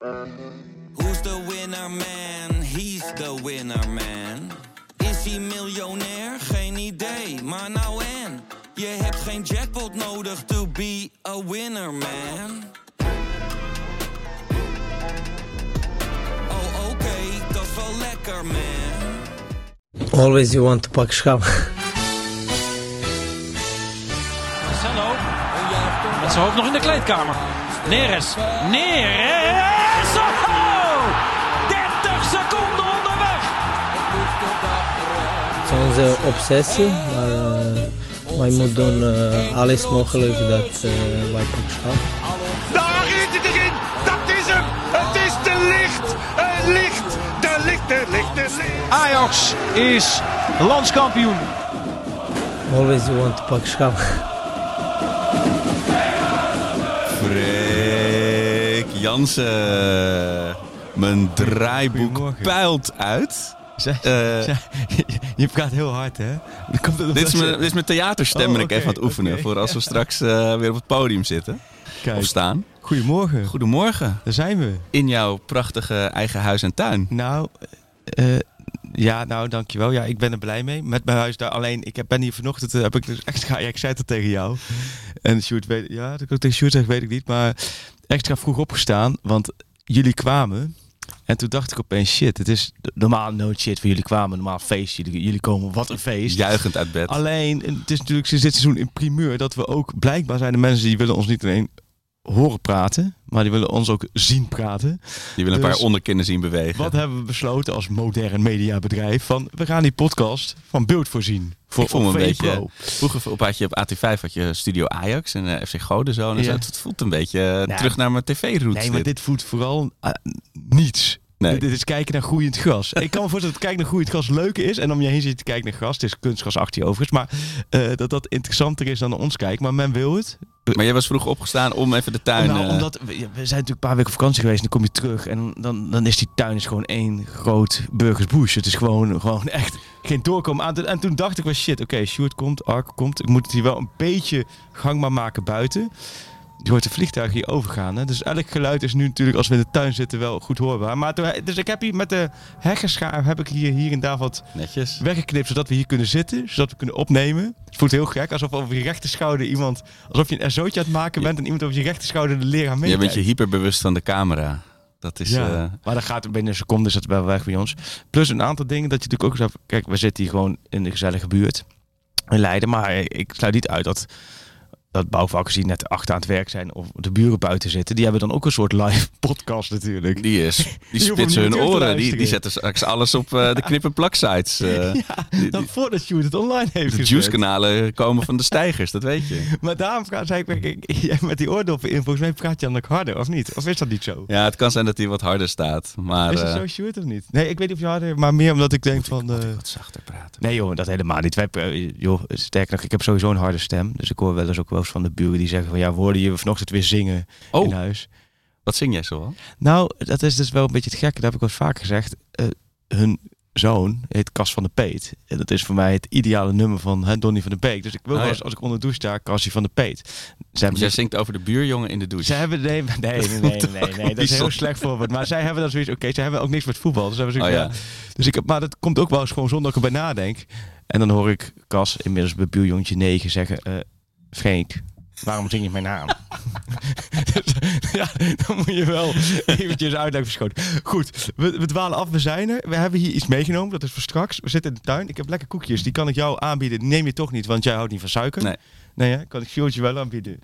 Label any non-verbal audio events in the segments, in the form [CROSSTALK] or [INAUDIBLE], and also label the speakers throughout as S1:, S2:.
S1: Who's the winner man? He's the winner man. Is hij miljonair? Geen idee, maar nou en. Je hebt geen jackpot nodig to be a winner man. Oh oké, dat is wel lekker man.
S2: Always you want to pak schap.
S3: Marcelo. Met zijn hoofd nog in de kleedkamer. Neres. Neres.
S2: Onze obsessie, maar eh, wij moeten doen eh, alles mogelijk dat eh, wij pak schap.
S4: Daar is het erin! Dat is hem! Het is de licht! Het licht! De licht, de licht, de licht!
S3: Ajax is landskampioen.
S2: Always you want to pak schap.
S5: Freek Jansen. Mijn draaiboek pijlt uit. Eh,
S6: je praat heel hard, hè? Komt
S5: dit, is mijn, dit is mijn theaterstem
S6: Oh,
S5: ik even aan het oefenen. Voor als we straks eh, weer op het podium zitten.
S6: Kijk,
S5: Of staan.
S6: goedemorgen.
S5: Goedemorgen.
S6: Daar zijn we.
S5: In jouw prachtige eigen huis en tuin.
S6: Nou, eh, ja, nou, dankjewel. Ja, ik ben er blij mee. Met mijn huis daar. Alleen, ik heb- ben hier vanochtend, heb ik dus extra, ja, ik zei het tegen jou. En Sjoerd weet, ja, dat ik ook tegen Sjoerd zeg, weet ik niet. Maar extra vroeg opgestaan, want jullie kwamen. En toen dacht ik opeens, shit, het is normaal no shit voor jullie kwamen. Normaal feest, jullie, jullie komen, wat een feest.
S5: Juichend uit bed.
S6: Alleen, het is natuurlijk sinds dit seizoen in primeur dat we ook blijkbaar zijn de mensen die willen ons niet alleen horen praten, maar die willen ons ook zien praten.
S5: Die willen een
S6: Dus-
S5: paar onderkinnen zien bewegen.
S6: Wat hebben we besloten als modern mediabedrijf? Van we gaan die podcast van beeld voorzien. Voor
S5: ik voel me een beetje... Vroeger op, had je op AT5 had je Studio Ajax en eh, FC Godenzoon. En
S6: Ja.
S5: zo. Het voelt een beetje eh,
S6: Nou,
S5: terug naar mijn tv-roots.
S6: Nee, maar dit voelt vooral eh, niets.
S5: Nee.
S6: Dit, is kijken naar groeiend gras. ik kan me voorstellen dat kijken naar groeiend gras leuk is. En om je heen zit te kijken naar gras. Het is je overigens. Maar eh, dat dat interessanter is dan naar ons kijken. Maar men wil het.
S5: Maar jij was vroeg opgestaan om even de tuin...
S6: nou,
S5: eh,
S6: omdat we, zijn natuurlijk een paar weken op vakantie geweest. En dan kom je terug. En dan, dan is die tuin is gewoon één groot burgersbush. Het is gewoon, gewoon echt geen doorkomen aan. En toen dacht ik wel shit. Oké, Sjoerd komt, Ark komt. Ik moet het hier wel een beetje gangbaar maken buiten. Je hoort de vliegtuigen hier overgaan. Hè? Dus elk geluid is nu natuurlijk, als we in de tuin zitten, wel goed hoorbaar. Maar toen, dus ik heb hier met de heggenschaar heb ik hier, hier en daar wat
S5: Netjes.
S6: weggeknipt, zodat we hier kunnen zitten. Zodat we kunnen opnemen. Het voelt heel gek, alsof over je rechter schouder iemand... Alsof je een SO'tje aan het maken bent en iemand over je rechter schouder de leraar mee.
S5: Je bent je hyperbewust van de camera. Dat is...
S6: Ja,
S5: eh,
S6: maar dat gaat binnen een seconde is dat wel weg bij ons. Plus een aantal dingen dat je natuurlijk ook... Kijk, we zitten hier gewoon in de gezellige buurt in Leiden. Maar ik sluit niet uit dat, dat bouwvakkers die net achter aan het werk zijn... of de buren buiten zitten, die hebben dan ook een soort live [LAUGHS] podcast natuurlijk.
S5: die, is, [LAUGHS] die spitsen hun oren. Die, die zetten straks alles op eh, de knip- en plaksites. [LAUGHS] eh
S6: Ja, dan voordat Sjoerd het online heeft
S5: de
S6: gezet.
S5: juice-kanalen komen van de stijgers, dat weet je.
S6: Maar daarom zei ik, ik- jij met die oordoppen in, volgens mij praat je dan ook harder, of niet? Of is dat niet zo?
S5: Ja, het kan zijn dat hij wat harder staat. Maar
S6: is het
S5: eh,
S6: zo, Sjoerd, of niet? Nee, ik weet niet of je harder, maar meer omdat ik denk van... eh,
S5: wat zachter praten.
S6: Nee joh, dat helemaal niet. Wij, joh, sterker nog, ik heb sowieso een harde stem. Dus ik hoor wel eens ook wel van de buren die zeggen van... Ja, we hoorden je vanochtend weer zingen
S5: Oh.
S6: in huis.
S5: Wat zing jij zo?
S6: Nou, dat is dus wel een beetje het gekke. Dat heb ik wel vaak gezegd. Eh, hun zoon heet Cas van de Peet. En dat is voor mij het ideale nummer van hè, Donny van de Beek. Dus ik wil
S5: Oh, ja.
S6: eens, als ik onder de douche sta, Cassie van de Peet. Ze
S5: Dus jij zingt over de buurjongen in de douche.
S6: ze hebben nee, nee, nee, nee, nee, nee, nee, dat is een heel slecht voorbeeld. Maar zij hebben dan zoiets. Oké, ze hebben ook niks met voetbal. Dus, hebben ze
S5: Oh, ja.
S6: ja. dus ik maar dat komt ook wel eens gewoon zonder dat ik erbij nadenk. En dan hoor ik Cas inmiddels bij buurjongetje 9 zeggen: eh Freek, waarom zing je mijn naam? Dus, [LAUGHS] ja, dan moet je wel eventjes uitleg verschoten. Goed, we, we dwalen af, we zijn er. We hebben hier iets meegenomen, dat is voor straks. We zitten in de tuin. Ik heb lekker koekjes, die kan ik jou aanbieden. Die neem je toch niet, want jij houdt niet van suiker.
S5: Nee.
S6: Nee, hè? kan ik Sjoerdje wel aanbieden.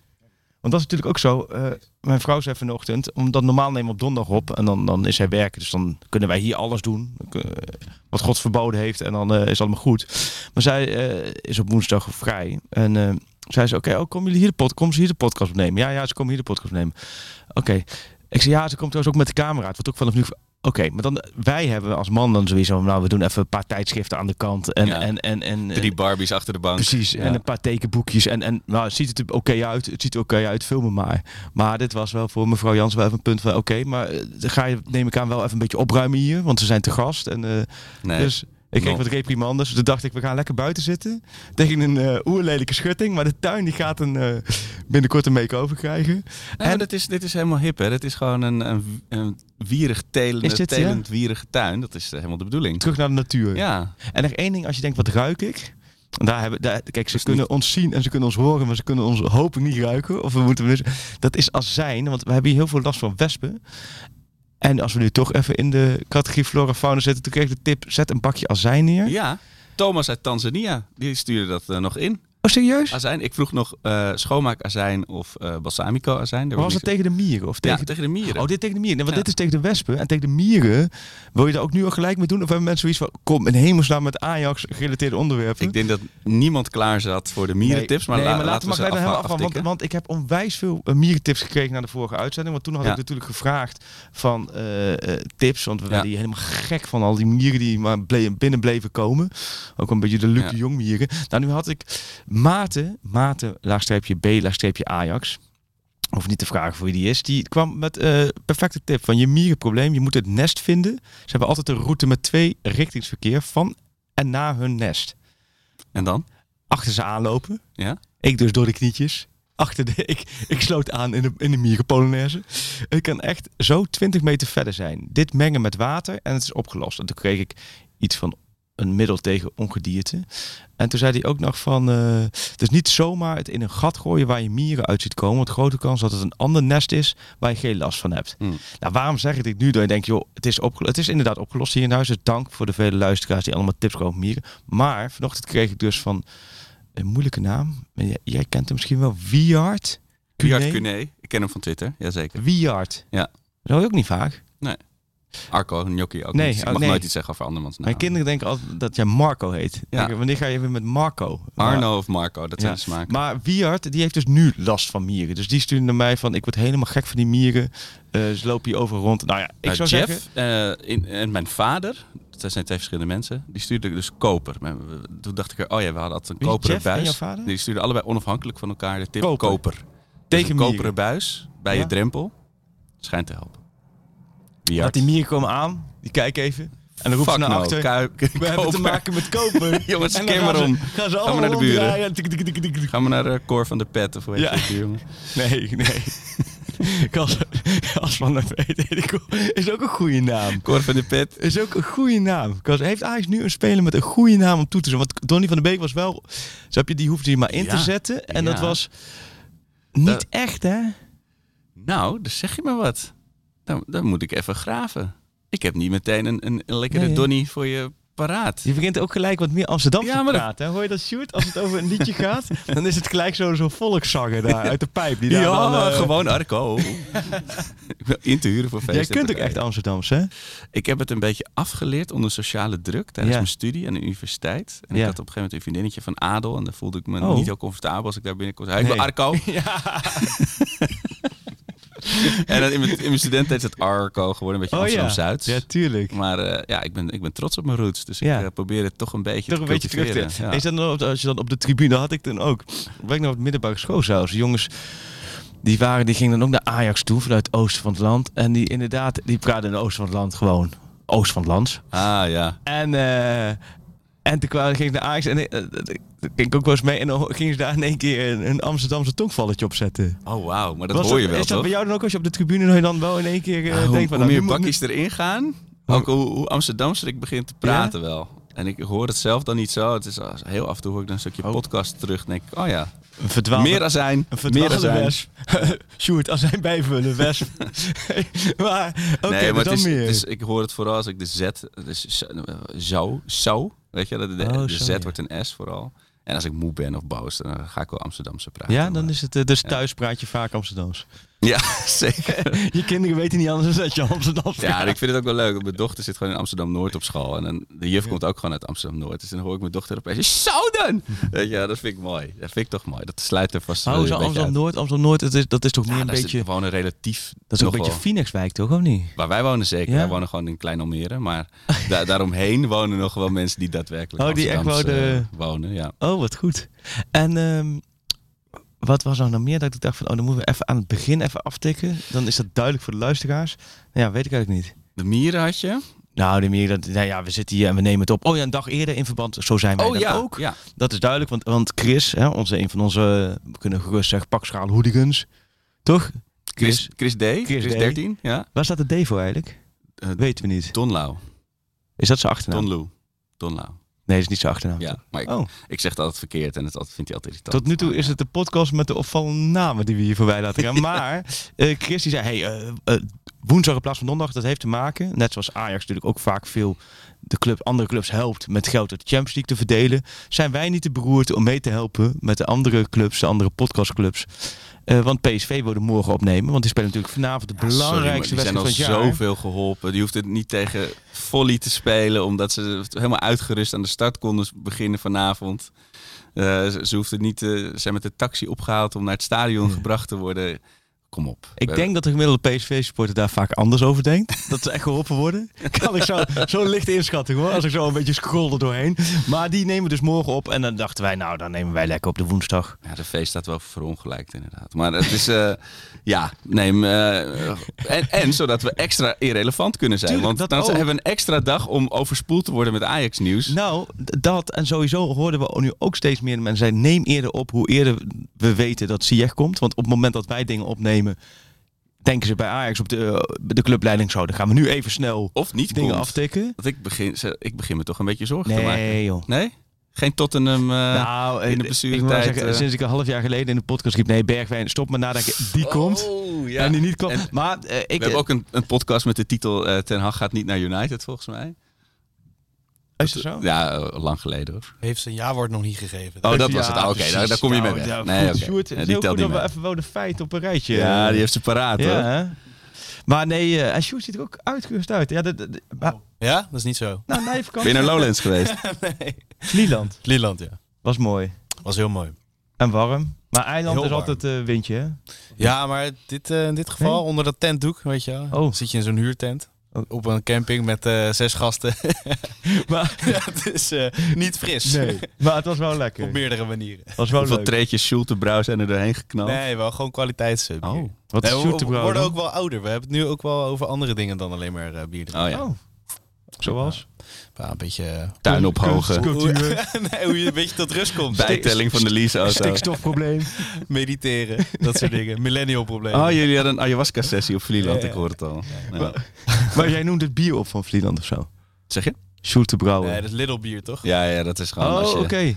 S6: Want dat is natuurlijk ook zo. eh, mijn vrouw zei vanochtend, omdat normaal nemen we op donderdag op en dan, dan is hij werken. Dus dan kunnen wij hier alles doen eh, wat God verboden heeft en dan eh, is allemaal goed. Maar zij eh, is op woensdag vrij en eh, zei, oké, oh, komen jullie hier de pod komen ze hier de podcast opnemen? Ja, ja, ze komen hier de podcast opnemen. Oké. Ik zei, ja, ze komt trouwens ook met de camera. Het wordt ook vanaf nu... Oké, maar dan, wij hebben als man dan sowieso, nou, we doen even een paar tijdschriften aan de kant. En,
S5: Ja.
S6: en, en, en,
S5: Drie Barbies achter de bank.
S6: Precies,
S5: Ja.
S6: en een paar tekenboekjes. En, en nou, het ziet het er oké uit. Het ziet er oké uit, film me maar. Maar dit was wel voor mevrouw Jans wel even een punt van... Oké, maar eh, ga je, neem ik aan, wel even een beetje opruimen hier. Want ze zijn te gast. En, eh,
S5: Nee.
S6: Dus Ik kreeg wat reprimandes. Toen dacht ik, we gaan lekker buiten zitten. Tegen een eh oerlelijke schutting. Maar de tuin die gaat een, eh, binnenkort een make-over krijgen.
S5: Nee,
S6: En-
S5: dit, is, dit is helemaal hip, hè? Het is gewoon een, een, een wierig telende,
S6: Is dit, ja?
S5: telend wierige tuin. Dat is eh, helemaal de bedoeling.
S6: Terug naar de natuur.
S5: Ja,
S6: En nog één ding, als je denkt, wat ruik ik? Daar hebben, daar, kijk, ze kunnen ons zien en ze kunnen ons horen, maar ze kunnen ons hopelijk niet ruiken. Of we moeten dus, dat is azijn, want we hebben hier heel veel last van wespen. En als we nu toch even in de categorie flora fauna zitten, toen kreeg ik de tip, zet een bakje azijn neer.
S5: ja. Thomas uit Tanzania, die stuurde dat eh, nog in.
S6: Oh, serieus?
S5: Azijn. Ik vroeg nog eh schoonmaakazijn of balsamico azijn. Daar
S6: Maar was het tegen de mieren? Of
S5: Ja,
S6: tegen...
S5: tegen de mieren.
S6: Oh, dit tegen de mieren. Nee, want
S5: Ja.
S6: dit is tegen de wespen. En tegen de mieren, wil je daar ook nu al gelijk mee doen? Of hebben mensen zoiets van, kom in hemelsnaam met Ajax gerelateerde onderwerpen?
S5: Ik denk dat niemand klaar zat voor de mierentips. Maar,
S6: nee,
S5: la-
S6: maar laten we maar gelijk helemaal af, want, ik heb onwijs veel eh, mierentips gekregen na de vorige uitzending. Want toen had
S5: Ja.
S6: ik natuurlijk gevraagd van tips. Want we werden hier helemaal gek van al die mieren die maar binnen bleven komen. Ook een beetje de Luc
S5: Ja.
S6: de Jong mieren. Nou, nu had ik Maarten, Maarten, laagstreepje B, laagstreepje Ajax. Of niet te vragen voor wie die is. Die kwam met eh perfecte tip van je mierenprobleem. Je moet het nest vinden. Ze hebben altijd een route met twee richtingsverkeer van en naar hun nest.
S5: En dan?
S6: Achter ze aanlopen.
S5: Ja?
S6: Ik dus door de knietjes. Achter de, ik, ik sloot aan in de, in de mierenpolonaise. Het kan echt zo 20 meter verder zijn. Dit mengen met water en het is opgelost. En toen kreeg ik iets van een middel tegen ongedierte. En toen zei hij ook nog van... eh het is niet zomaar het in een gat gooien waar je mieren uit ziet komen. Want grote kans dat het een ander nest is waar je geen last van hebt.
S5: Hmm.
S6: Nou, waarom zeg ik dit nu? Dan je denkt, joh, het is, het is inderdaad opgelost hier in huis. Dus dank voor de vele luisteraars die allemaal tips komen mieren. Maar vanochtend kreeg ik dus van een moeilijke naam. Jij, jij kent hem misschien wel. Wiard.
S5: Bjart Cuné. Ik ken hem van Twitter. Jazeker.
S6: Wiard.
S5: Ja.
S6: Dat hoor je ook niet vaak.
S5: Arco, Gnocchi ook
S6: Nee,
S5: niet. Ik
S6: oh,
S5: mag
S6: nee.
S5: nooit iets zeggen over andermans naam.
S6: Mijn kinderen denken altijd dat jij Marco heet.
S5: Ja.
S6: Denk, wanneer ga je weer met Marco? Maar-
S5: Arno of Marco, dat zijn
S6: Ja.
S5: de smaken.
S6: Maar Wiard, die heeft dus nu last van mieren. Dus die stuurde naar mij van, ik word helemaal gek van die mieren. Eh, ze lopen hier over rond. Nou ja, ik
S5: Nou,
S6: zou
S5: Jeff
S6: zeggen...
S5: eh, in, en mijn vader, dat zijn twee verschillende mensen, die stuurden dus koper. Toen dacht ik, er, oh ja, we hadden altijd een koperen
S6: Jeff en
S5: buis. Die stuurden allebei onafhankelijk van elkaar de tip
S6: Koper.
S5: koper. Dus
S6: Tegen
S5: een
S6: mieren.
S5: koperen buis bij
S6: Ja.
S5: je drempel schijnt te helpen. Wie
S6: Dat die mieren komen aan, die kijken even. En dan roepen ze
S5: Fuck
S6: naar
S5: no,
S6: achter. We hebben te maken met koper. [LAUGHS]
S5: Jongens,
S6: En
S5: maar
S6: ze-
S5: om.
S6: Gaan ze allemaal
S5: naar de buren. Gaan we naar de Cor van de Pet of heet
S6: Ja.
S5: die jongen? [LAUGHS]
S6: Nee, nee. [LAUGHS] Kas, Kas van der Veet is ook een goede naam.
S5: Cor van de Pet.
S6: Is ook een goede naam. Kas, heeft Ajax nu een speler met een goede naam om toe te zetten? Want Donny van der Beek was wel... Zo heb je, die hoefde je maar in te
S5: Ja.
S6: zetten. En
S5: Ja.
S6: dat was niet
S5: Dat-
S6: echt, hè?
S5: Nou, dus zeg je maar wat. Dan, dan moet ik even graven. Ik heb niet meteen een, een, een lekkere
S6: Nee?
S5: Donny voor je paraat.
S6: Je begint ook gelijk wat meer Amsterdam
S5: Ja,
S6: te praten. Hoor je dat, Sjoerd? Als het over een liedje [LAUGHS] gaat, dan is het gelijk zo'n zo volkszanger daar uit de pijp. Die daar
S5: Ja,
S6: dan, eh,
S5: gewoon Arco. [LAUGHS] ik in te huren voor
S6: Jij
S5: feesten.
S6: kunt ook echt Amsterdams, hè?
S5: Ik heb het een beetje afgeleerd onder sociale druk tijdens
S6: Ja.
S5: mijn studie aan de universiteit. En
S6: Ja.
S5: ik had op een gegeven moment een vriendinnetje van Adel. En daar voelde ik me
S6: Oh.
S5: niet heel comfortabel als ik daar binnenkom. Hij
S6: Nee.
S5: Arco. [LAUGHS] [LAUGHS] en dan in mijn, in mijn studententijd is het Arco geworden. Een beetje
S6: Oh ja.
S5: Amsterdam-Zuid.
S6: Ja, tuurlijk.
S5: Maar eh, ja, ik ben, ik ben trots op mijn roots. Dus
S6: Ja.
S5: ik eh, probeer het toch een beetje
S6: Toch
S5: te
S6: een beetje terug te...
S5: cultiveren. Ja.
S6: Is dat als je dan op de tribune had ik dan ook. Ben ik nog op de middelbare school zelfs. Jongens, die, waren, die gingen dan ook naar Ajax toe vanuit het oosten van het land. En die inderdaad, die praten in het oosten van het land gewoon. Oost van het land.
S5: Ah ja.
S6: En, eh en toen kwamen, ging ik naar Ajax en eh, eh, ging ik ook wel eens mee. En dan gingen ze daar in één keer een, een Amsterdamse tongvalletje op zetten.
S5: Oh wauw, maar dat
S6: Was
S5: hoor je wel
S6: Is dat
S5: toch?
S6: bij jou dan ook als je op de tribune dan, wel in één keer eh,
S5: hoe,
S6: denkt van...
S5: hoe
S6: nou,
S5: meer
S6: nu
S5: bakjes erin gaan,
S6: Hoe-
S5: ook hoe, hoe Amsterdamser ik begin te praten wel. En ik hoor het zelf dan niet zo. Het is als- heel af en toe hoor ik dan een stukje
S6: Oh.
S5: podcast terug. En denk ik, oh ja,
S6: Een verdwaalde,
S5: meer azijn,
S6: een
S5: meer
S6: verdwaalde
S5: azijn.
S6: wesp. [LAUGHS] Sjoerd, hij bijvullen, wesp. [LAUGHS] maar, oké,
S5: nee, maar
S6: dan
S5: het is,
S6: meer.
S5: het is- ik hoor het vooral als ik de Z, dus zo, zo, zo weet je, de, de,
S6: Oh,
S5: de Z wordt een S vooral. En als ik moe ben of boos, dan ga ik wel Amsterdamse praten.
S6: ja, dan
S5: Maar-
S6: is het... eh, Dus thuis praat je vaak Amsterdams. [LAUGHS]
S5: Ja, zeker.
S6: je kinderen weten niet anders dan dat je Amsterdams
S5: Ja, ik vind het ook wel leuk. Mijn dochter zit gewoon in Amsterdam-Noord op school. En dan, de juf komt ook gewoon uit Amsterdam-Noord. Dus dan hoor ik mijn dochter opeens, zo dan! Weet je, ja, dat vind ik mooi. Dat vind ik toch mooi. Dat sluit er vast wel een
S6: zo
S5: beetje uit.
S6: Amsterdam-Noord. Amsterdam-Noord, dat is, dat is toch meer
S5: Ja,
S6: een beetje...
S5: gewoon een relatief...
S6: Dat is ook een beetje Phoenixwijk, toch? Of niet?
S5: Waar wij wonen zeker.
S6: Ja?
S5: Wij wonen gewoon in Klein Almere. Maar [LAUGHS] da daaromheen wonen nog wel mensen die daadwerkelijk
S6: Oh, die echt wouden-
S5: eh, wonen. Ja.
S6: Oh, wat goed. En ehm, wat was er nog meer dat ik dacht van... Oh, dan moeten we even aan het begin even aftikken. Dan is dat duidelijk voor de luisteraars. Nou ja, weet ik eigenlijk niet.
S5: De mieren had je.
S6: Nou, de dat, nou ja, we zitten hier en we nemen het op. Oh ja, een dag eerder in verband. Zo zijn wij
S5: Oh ja,
S6: ook.
S5: ja.
S6: Dat is duidelijk, want, want Chris, hè, onze, een van onze, we kunnen gerust zeggen, pakschaal hooligans. Toch?
S5: Chris, Chris D. Chris,
S6: D.
S5: 13, ja.
S6: Waar staat de D voor eigenlijk?
S5: Eh,
S6: Weten we niet.
S5: Don Lau.
S6: Is dat zijn achternaam?
S5: Don Lu. Don Lau.
S6: Nee, dat is niet zijn achternaam.
S5: Ja, maar ik,
S6: Oh,
S5: ik zeg het altijd verkeerd en het altijd- vindt hij altijd irritant.
S6: tot nu toe
S5: Maar,
S6: is het de podcast met de opvallende namen die we hier voorbij laten gaan. [LAUGHS] maar eh, Chris die zei, hey, eh, eh, woensdag in plaats van donderdag, dat heeft te maken, net zoals Ajax natuurlijk ook vaak veel de club, andere clubs helpt met geld uit de Champions League te verdelen. Zijn wij niet te beroerd om mee te helpen met de andere clubs, de andere podcastclubs? Eh, want PSV wilde morgen opnemen, want die spelen natuurlijk vanavond de
S5: Ja,
S6: belangrijkste
S5: die zijn al
S6: wedstrijd van het jaar.
S5: zoveel geholpen. Die hoeft het niet tegen volley te spelen, omdat ze helemaal uitgerust aan de start konden beginnen vanavond. Eh, ze, ze hoeft het niet, eh, ze zijn met de taxi opgehaald om naar het stadion gebracht te worden. Kom op.
S6: Ik
S5: We-
S6: denk dat de gemiddelde PSV-supporter daar vaak anders over denkt. [LAUGHS] Dat ze echt geholpen worden. Kan ik zo, zo'n lichte inschatting hoor. Als ik zo een beetje scroll er doorheen. Maar die nemen dus morgen op. En dan dachten wij, nou dan nemen wij lekker op de woensdag.
S5: Ja, de feest staat wel verongelijkt inderdaad. Maar het is, eh, [LAUGHS] ja, neem, eh, en, en zodat we extra irrelevant kunnen zijn.
S6: Tuurlijk,
S5: Want dan
S6: ook.
S5: hebben we een extra dag om overspoeld te worden met Ajax nieuws.
S6: Nou, dat en sowieso hoorden we nu ook steeds meer mensen zeggen... neem eerder op hoe eerder we weten dat Ziyech komt. Want op het moment dat wij dingen opnemen... denken ze bij Ajax op de, de clubleiding zo... dan gaan we nu even snel
S5: Of niet
S6: dingen
S5: komt.
S6: aftikken.
S5: Want ik begin, ik begin me toch een beetje zorgen te maken.
S6: Nee joh.
S5: Nee? Geen Tottenham uh,
S6: nou,
S5: in de
S6: eh, ik zeggen,
S5: eh.
S6: sinds ik een half jaar geleden in de podcast riep... nee, Bergwijn, stop maar nadenken, die komt.
S5: Oh, ja.
S6: En die niet komt. Maar eh, ik...
S5: we hebben ook een, een podcast met de titel eh, Ten Hag gaat niet naar United, volgens mij.
S6: Is dat zo?
S5: Ja, eh, lang geleden hoor.
S7: Heeft zijn ja-woord nog niet gegeven.
S5: Oh, dat
S6: Ja,
S5: was het. Ah, Oké, daar, daar kom je mee weg.
S6: ja,
S5: nee.
S6: Sjoerd,
S5: die
S6: heel
S5: telt
S6: goed
S5: niet
S6: dat we even wel de feiten op een rijtje...
S5: Ja,
S6: eh,
S5: die heeft ze paraat hoor.
S6: ja, hè? Maar nee, eh, en Sjoerd ziet er ook uitgerust uit. Ja, de, de- de- maar-
S7: Ja, dat is niet zo.
S6: nou, nee,
S5: Ben je naar Lowlands geweest? [LAUGHS]
S7: nee.
S6: Vlieland.
S7: Lieland, ja.
S6: Was mooi.
S7: Was heel mooi.
S6: En warm. Maar eiland
S7: Heel
S6: is
S7: warm.
S6: altijd eh, windje, hè?
S7: Ja, maar dit, eh, in dit geval,
S6: Nee?
S7: onder dat tentdoek, weet je wel.
S6: Oh.
S7: Zit je in zo'n huurtent. Op een camping met eh, zes gasten. [LAUGHS]
S6: Maar, [LAUGHS]
S7: ja, het is eh, niet fris.
S6: nee, maar het was wel lekker.
S7: Op meerdere manieren.
S6: Het was wel
S5: Hoeveel
S6: leuk.
S5: treetjes Schultebrouw zijn er doorheen geknald?
S7: Nee, wel gewoon kwaliteitsbier.
S5: Oh.
S6: Wat
S7: Nee,
S6: is
S7: we, worden ook wel ouder. We hebben het nu ook wel over andere dingen dan alleen maar eh, bier.
S5: Oh ja.
S6: Oh. Zoals?
S7: Ja, een beetje... eh,
S5: Tuin ophogen.
S6: Cultuur. [LAUGHS]
S7: nee, hoe je een beetje tot rust komt.
S5: Bijtelling van de leaseauto.
S6: Stikstofprobleem. [LAUGHS]
S7: Mediteren, dat soort dingen. Millennial problemen.
S5: Oh, jullie hadden een ayahuasca-sessie op Vlieland,
S7: Ja, ja.
S5: ik hoor het al. Ja.
S6: maar jij noemt het bier op van Vlieland of zo?
S5: Zeg je?
S6: Sjoerd de Brouwer.
S7: Nee, dat is Little Bier, toch?
S5: Ja, ja, dat is gewoon
S6: oh,
S5: als,
S6: oké.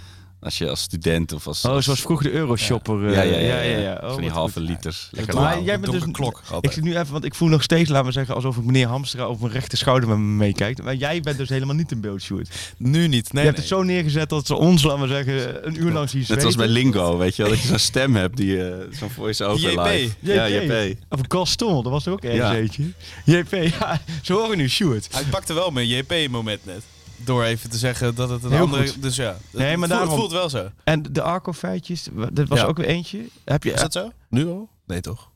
S5: Als je als student of als...
S6: Oh,
S5: als-
S6: zoals vroeger de Euroshopper. eh,
S5: ja, ja, ja. ja,
S6: ja. Oh,
S5: Van die
S6: wat
S5: halve
S6: goed.
S5: liters. Lekker
S6: Maar jij bent dus...
S7: Donkere klok,
S6: Ik zit nu even, want ik voel nog steeds, laten we zeggen, alsof ik meneer Hamstra over mijn rechter schouder met me meekijkt. Maar jij bent dus helemaal niet in beeld, Sjoerd.
S7: Nu niet. Nee,
S6: je hebt
S7: nee.
S6: het zo neergezet dat ze ons, laten we zeggen, een uur lang zien
S5: Net als bij. Lingo, weet je wel. Dat je zo'n stem hebt, die eh, zo'n voice-over
S7: JP.
S5: live. Ja,
S6: JP.
S5: JP.
S6: Of een Gaston, dat was er ook ergens
S5: Ja.
S6: eentje. JP, ja, ze horen nu Sjoerd.
S7: Hij pakte wel mijn JP-moment net. Door even te zeggen dat het een
S6: Heel
S7: andere...
S6: goed.
S7: Dus ja, het,
S6: Nee, maar
S7: voelt,
S6: daarom-
S7: voelt wel zo.
S6: En de Arco-feitjes, dat was
S7: Ja.
S6: ook weer eentje. Heb je,
S7: Is dat zo? Nu al? Nee, toch?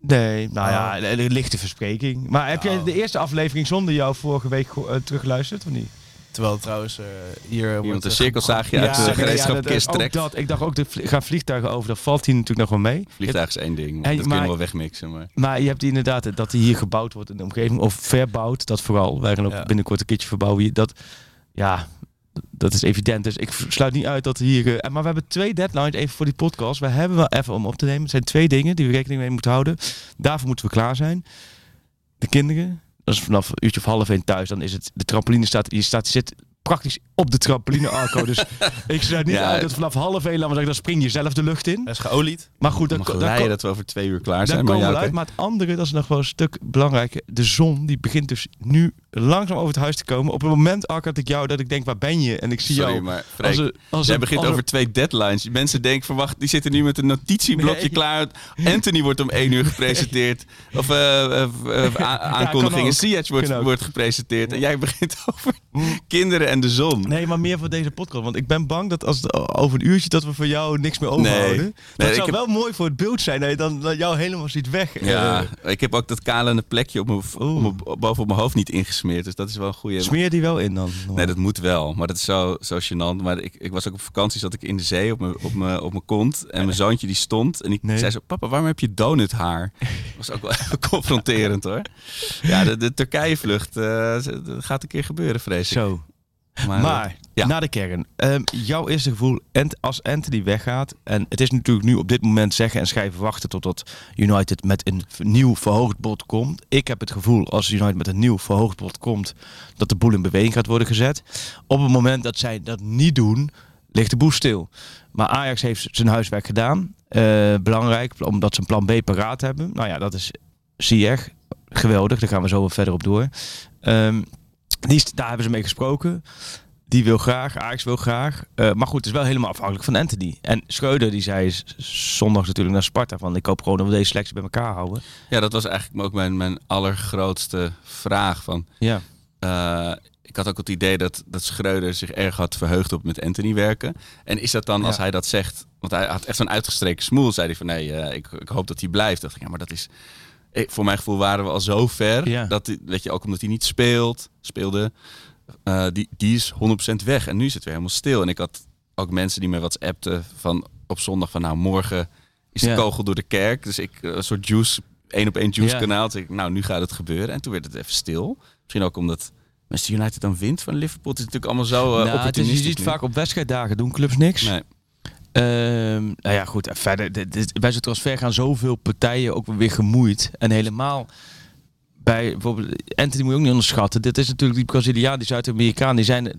S6: Nee, nou ja, een, een lichte verspreking. Maar heb jij
S7: Nou.
S6: de eerste aflevering zonder jou vorige week eh, teruggeluisterd of niet?
S7: Terwijl trouwens eh, hier...
S5: Iemand
S7: wordt,
S5: een
S7: eh,
S5: cirkelzaagje uit de
S6: ja,
S5: gereedschap
S6: dat-
S5: kist trekt.
S6: dat. Ik dacht ook, de vlie- gaan vliegtuigen over, dat valt hier natuurlijk nog wel mee.
S5: Vliegtuig is één ding, dat
S6: maar-
S5: kunnen we wel wegmixen. Maar...
S6: Maar je hebt inderdaad dat die hier gebouwd wordt in de omgeving, of verbouwd, dat vooral. Wij gaan ook
S7: Ja.
S6: binnenkort een keertje verbouwen hier. Dat, ja, dat is evident. Dus ik sluit niet uit dat hier... eh, maar we hebben twee deadlines even voor die podcast. We hebben wel even om op te nemen. Het zijn twee dingen die we rekening mee moeten houden. Daarvoor moeten we klaar zijn. De kinderen, dat is vanaf een uurtje of half één thuis. Dan is het, de trampoline staat, je staat, zit praktisch op de trampoline arco. [LAUGHS] dus ik sluit niet
S5: Ja.
S6: uit dat vanaf half één, laten we zeggen, dan spring je zelf de lucht in.
S7: Hij is geolied.
S6: Maar goed,
S5: Ik
S6: dat,
S5: mag
S6: dat,
S5: dat we over twee uur klaar zijn. Maar
S6: komen we
S5: oké.
S6: uit. Maar het andere, dat is nog wel een stuk belangrijker. De zon, die begint dus nu langzaam over het huis te komen. Op het moment, Ark, dat ik jou, dat ik denk, waar ben je? En ik zie
S5: Sorry,
S6: jou.
S5: maar Freek,
S6: als een- als
S5: jij
S6: een-
S5: begint
S6: als een-
S5: over twee deadlines. Mensen denken, verwacht, die zitten nu met een notitieblokje
S6: Nee.
S5: klaar. Anthony wordt om één uur gepresenteerd. [LAUGHS] Of eh, eh, eh, a- aankondigingen.
S6: ook.
S5: Ziyech wordt, wordt gepresenteerd. En jij begint [LAUGHS] over kinderen en de zon.
S6: Nee, maar meer voor deze podcast. Want ik ben bang dat als het over een uurtje dat we van jou niks meer overhouden.
S5: Nee.
S6: dat
S5: Nee,
S6: zou
S5: heb-
S6: wel mooi voor het beeld zijn. Dat je dan dat jou helemaal ziet weg.
S5: Ja,
S6: Eh,
S5: ik heb ook dat kalende plekje op mijn, op mijn- boven op mijn hoofd niet ingesmeerd. Dus dat is wel een goede.
S6: smeer die wel in dan.
S5: Nee, dat moet wel. Maar dat is zo, zo gênant. Maar ik, ik was ook op vakantie, zat ik in de zee op mijn, op mijn, op mijn kont. En mijn zoontje die stond. En ik
S6: Nee.
S5: zei zo, papa, waarom heb je donuthaar? Dat was ook wel [LAUGHS] even confronterend hoor. Ja, de, de Turkije-vlucht eh, dat gaat een keer gebeuren, vrees ik.
S6: Zo.
S5: Maar,
S6: Maar,
S5: ja.
S6: naar de kern. Ehm, jouw eerste gevoel als Anthony weggaat. En het is natuurlijk nu op dit moment zeggen en schrijven wachten totdat United met een nieuw verhoogd bod komt. Ik heb het gevoel als United met een nieuw verhoogd bod komt dat de boel in beweging gaat worden gezet. Op het moment dat zij dat niet doen, ligt de boel stil. Maar Ajax heeft zijn huiswerk gedaan. Eh, belangrijk, omdat ze een plan B paraat hebben. Nou ja, dat is Ziyech. Geweldig, daar gaan we zo wat verder op door. Ehm, die, is- daar hebben ze mee gesproken. Die wil graag, Ajax wil graag. Eh, maar goed, het is wel helemaal afhankelijk van Anthony. En Schreuder die zei s- zondag natuurlijk naar Sparta van... ik hoop gewoon dat we deze selectie bij elkaar houden.
S5: ja, dat was eigenlijk ook mijn, mijn allergrootste vraag. Van,
S6: Ja.
S5: Eh, ik had ook het idee dat, dat Schreuder zich erg had verheugd op met Anthony werken. En is dat dan
S6: Ja.
S5: als hij dat zegt, want hij had echt zo'n uitgestreken smoel, zei hij van nee, eh, ik, ik hoop dat hij blijft. Dacht ik, ja, maar dat is, voor mijn gevoel waren we al zo ver,
S6: Ja.
S5: dat, weet je, ook omdat hij niet speelt, speelde, eh, die, die is 100% weg. En nu is het weer helemaal stil. En ik had ook mensen die me WhatsAppten van op zondag van nou, morgen is de
S6: Ja.
S5: kogel door de kerk. Dus ik, eh, een soort juice, één op één juice
S6: Ja.
S5: kanaal. Dus ik, nou, nu gaat het gebeuren. En toen werd het even stil. Misschien ook omdat Manchester United dan wint van Liverpool. Het is natuurlijk allemaal zo uh,
S6: nou, het is, je ziet
S5: nu.
S6: vaak op wedstrijddagen doen clubs niks.
S5: Nee.
S6: Ehm, nou ja, goed. Verder, dit, dit- bij zo'n transfer gaan zoveel partijen ook weer gemoeid. En helemaal bij bijvoorbeeld Anthony moet je ook niet onderschatten. Dit is natuurlijk die Braziliaan, die Zuid-Amerikaan. Die zijn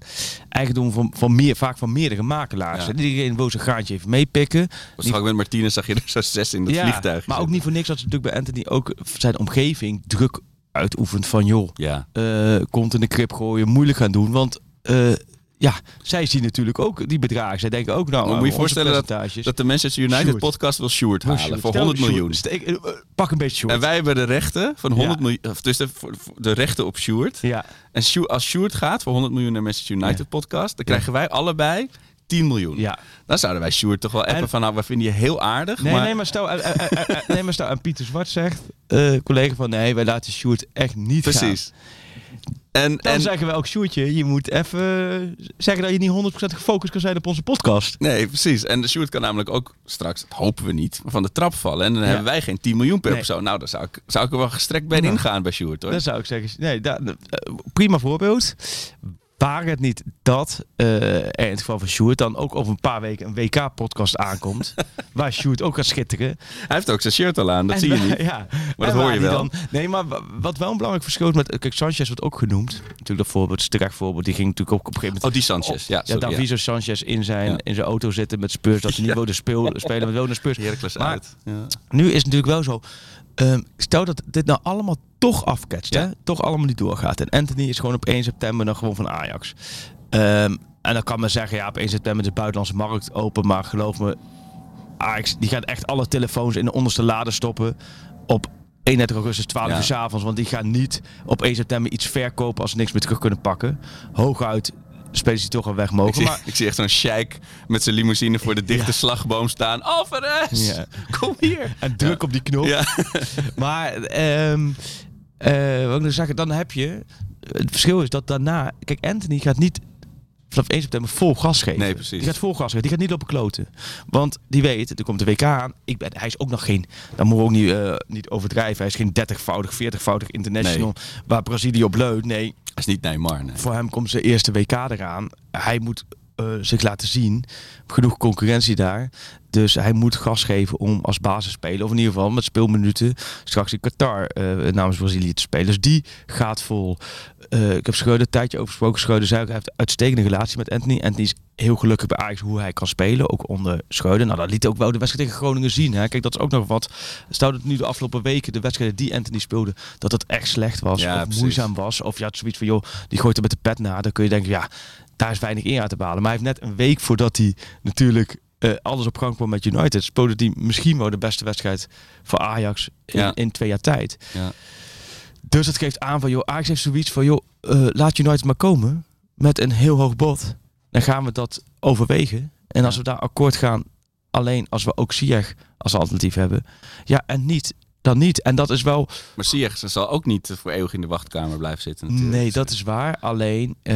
S6: eigendom van, van meer, vaak van meerdere makelaars.
S5: Ja.
S6: En Iedereen wil zijn graantje even meepikken.
S5: Ook met Martinez zag je er zo zes in dat vliegtuig.
S6: Maar ook niet voor niks dat ze natuurlijk bij Anthony ook zijn omgeving druk uitoefent van joh,
S5: Ja,
S6: eh, komt in de krip gooien, moeilijk gaan doen. Want eh, ja, zij zien natuurlijk ook die bedragen. Zij denken ook nou,
S5: Maar moet je voorstellen dat- dat de Manchester United
S6: Sjoerd.
S5: podcast wil Sjoerd halen
S6: Sjoerd,
S5: voor
S6: stel
S5: 100
S6: Sjoerd,
S5: miljoen.
S6: steek- eh, pak een beetje Sjoerd.
S5: En wij hebben de rechten van 100
S6: Ja.
S5: miljoen. Of dus de, rechten op Sjoerd.
S6: Ja,
S5: En Sjoerd- als Sjoerd gaat voor 100 miljoen naar Manchester United
S6: Ja.
S5: podcast, dan krijgen wij allebei 10 miljoen.
S6: ja.
S5: Dan zouden wij Sjoerd toch wel appen
S6: En-
S5: van nou, we vinden je heel aardig.
S6: Nee,
S5: maar...
S6: nee, maar stel, eh, eh, eh, eh, nee, maar stel, en Pieter Zwart zegt, eh, collega van nee, wij laten Sjoerd echt niet gaan.
S5: Precies. En,
S6: Dan
S5: en,
S6: zeggen we ook, Sjoerdje, je moet even zeggen dat je niet 100% gefocust kan zijn op onze podcast.
S5: Nee, precies. En de Sjoerd kan namelijk ook straks, dat hopen we niet, van de trap vallen. En dan
S6: Ja.
S5: hebben wij geen 10 miljoen per
S6: Nee.
S5: persoon. Nou, dan zou ik, zou ik er wel gestrekt bij
S6: Nou.
S5: ingaan bij Sjoerd hoor.
S6: Dan zou ik zeggen, nee, eh, prima voorbeeld. Waar het niet dat eh, er in het geval van Sjoerd dan ook over een paar weken een WK-podcast aankomt. [LAUGHS] waar Sjoerd ook gaat schitteren.
S5: Hij heeft ook zijn shirt al aan, dat
S6: En
S5: zie je niet.
S6: Ja,
S5: dat
S6: En
S5: hoor je wel.
S6: Dan, nee, maar wa- wat wel een belangrijk verschil is met... Kijk, Sanchez wordt ook genoemd. Natuurlijk dat voorbeeld, terecht voorbeeld. Die ging natuurlijk ook op een gegeven moment...
S5: Oh, die Sanchez. Ja,
S6: ja,
S5: sorry, ja.
S6: Daviso Sanchez in zijn,
S5: Ja.
S6: in zijn auto zitten met Spurs. Dat hij niet [LAUGHS]
S5: Ja.
S6: wilde speel, spelen met wilde Spurs.
S5: Heracles
S6: Maar-
S5: uit. Ja.
S6: Nu is het natuurlijk wel zo. ehm, stel dat dit nou allemaal toch afketst.
S5: Ja.
S6: Hè? Toch allemaal niet doorgaat. En Anthony is gewoon op 1 september dan gewoon van Ajax. Ehm, en dan kan men zeggen, ja, op 1 september is de buitenlandse markt open. Maar geloof me, Ajax die gaat echt alle telefoons in de onderste lade stoppen. Op 31 augustus 12
S5: Ja.
S6: uur 's avonds. Want die gaan niet op 1 september iets verkopen als ze niks meer terug kunnen pakken. Hooguit spelers die toch al weg
S5: Ik,
S6: mogen.
S5: zie,
S6: Maar
S5: ik zie echt zo'n sheik met zijn limousine voor de dichte
S6: Ja.
S5: slagboom staan. Alvarez,
S6: Ja.
S5: kom hier.
S6: en druk op die knop.
S5: Ja.
S6: Maar ehm eh, wat ik zeggen, dan heb je. Het verschil is dat daarna. Kijk, Anthony gaat niet vanaf 1 september vol gas geven.
S5: Nee, precies.
S6: Die gaat vol gas geven. Die gaat niet op een kloten. Want die weet, er komt de WK aan. Ik ben, hij is ook nog geen. Dan moeten we ook niet, eh, niet overdrijven. Hij is geen 30-voudig, 40-voudig international. Waar Brazilië op leunt. Nee,
S5: Dat is niet Neymar, nee.
S6: voor hem komt zijn eerste WK eraan. Hij moet eh, zich laten zien. Genoeg concurrentie daar. Dus hij moet gas geven om als basisspeler, of in ieder geval met speelminuten, straks in Qatar eh, namens Brazilië te spelen. Dus die gaat vol. Eh, ik heb Schreuder een tijdje over gesproken. Schreuder zei ook, hij heeft een uitstekende relatie met Anthony. Anthony is heel gelukkig bij Ajax hoe hij kan spelen, ook onder Schreuder. Nou, dat liet ook wel de wedstrijd tegen Groningen zien. Hè. Kijk, dat is ook nog wat. Stel dat nu de afgelopen weken de wedstrijden die Anthony speelde, dat het echt slecht was
S5: Ja,
S6: of
S5: precies.
S6: moeizaam was. Of je had zoiets van, joh, die gooit er met de pet na. Dan kun je denken, ja, daar is weinig eer uit te behalen. Maar hij heeft net een week voordat hij natuurlijk eh, alles op gang kwam met United, speelde hij misschien wel de beste wedstrijd voor Ajax in,
S5: Ja.
S6: in twee jaar tijd.
S5: Ja.
S6: Dus dat geeft aan van, joh, Ajax heeft zoiets van, joh, eh, laat United maar komen. met een heel hoog bod, dan gaan we dat overwegen. En als we daar akkoord gaan, alleen als we ook Ziyech als alternatief hebben, ja, en niet, dan niet. En dat is wel,
S5: Maar Ziyech ze zal ook niet voor eeuwig in de wachtkamer blijven zitten. Natuurlijk.
S6: nee, dat is waar. Alleen, eh,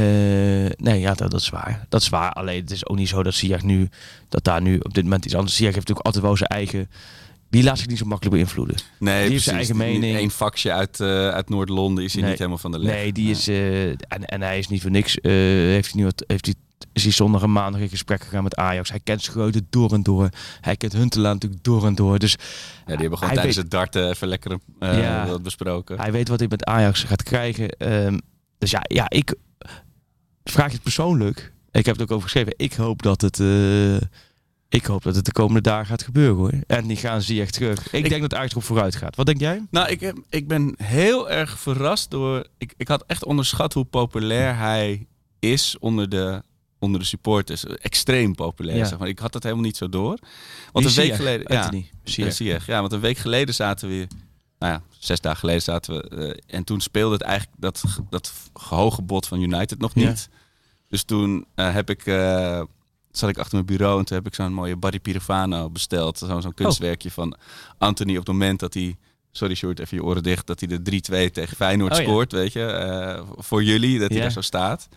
S6: nee, ja, dat, dat is waar. Dat is waar. Alleen, het is ook niet zo dat Ziyech nu, dat daar nu op dit moment iets anders. Ziyech heeft natuurlijk altijd wel zijn eigen, die laat zich niet zo makkelijk beïnvloeden.
S5: Nee,
S6: Die heeft zijn eigen mening.
S5: Eén vakje uit, eh, uit Noord-Londen is hij
S6: Nee.
S5: niet helemaal van de leg.
S6: Nee, die is. eh, en, en hij is niet voor niks. heeft hij nu wat, heeft hij, is hij zondag en maandag in gesprek gegaan met Ajax. Hij kent Scheuten door en door. Hij kent Huntelaar natuurlijk door en door. Dus
S5: Ja, die hebben gewoon tijdens
S6: weet-
S5: het darten even lekker
S6: Ja.
S5: wat besproken.
S6: hij weet wat hij met Ajax gaat krijgen. Ehm, dus ja, ja, ik vraag je het persoonlijk. Ik heb het ook over geschreven. Ik hoop dat het. eh, ik hoop dat het de komende dagen gaat gebeuren hoor. En die gaan ze echt terug. Ik,
S5: Ik-
S6: denk dat Ajax erop vooruit gaat. Wat denk jij?
S5: Nou, ik, heb, ik ben heel erg verrast door... Ik, ik had echt onderschat hoe populair hij is onder de, onder de supporters. Extreem populair,
S6: Ja.
S5: zeg maar. Ik had dat helemaal niet zo door. Want een week geleden...
S6: Anthony.
S5: Ja,
S6: Ziyech.
S5: ja, want een week geleden zaten we... Nou ja, zes dagen geleden zaten we... eh, en toen speelde het eigenlijk dat, dat hoge bod van United nog
S6: Ja.
S5: niet. Dus toen eh, heb ik... eh, zat ik achter mijn bureau en toen heb ik zo'n mooie Barry Pirofano besteld. Zo'n
S6: Oh.
S5: kunstwerkje van Anthony op het moment dat hij... Sorry Sjoerd, even je oren dicht. Dat hij de 3-2 tegen Feyenoord
S6: Oh ja.
S5: scoort, weet je. voor jullie, dat hij
S6: Ja.
S5: daar zo staat.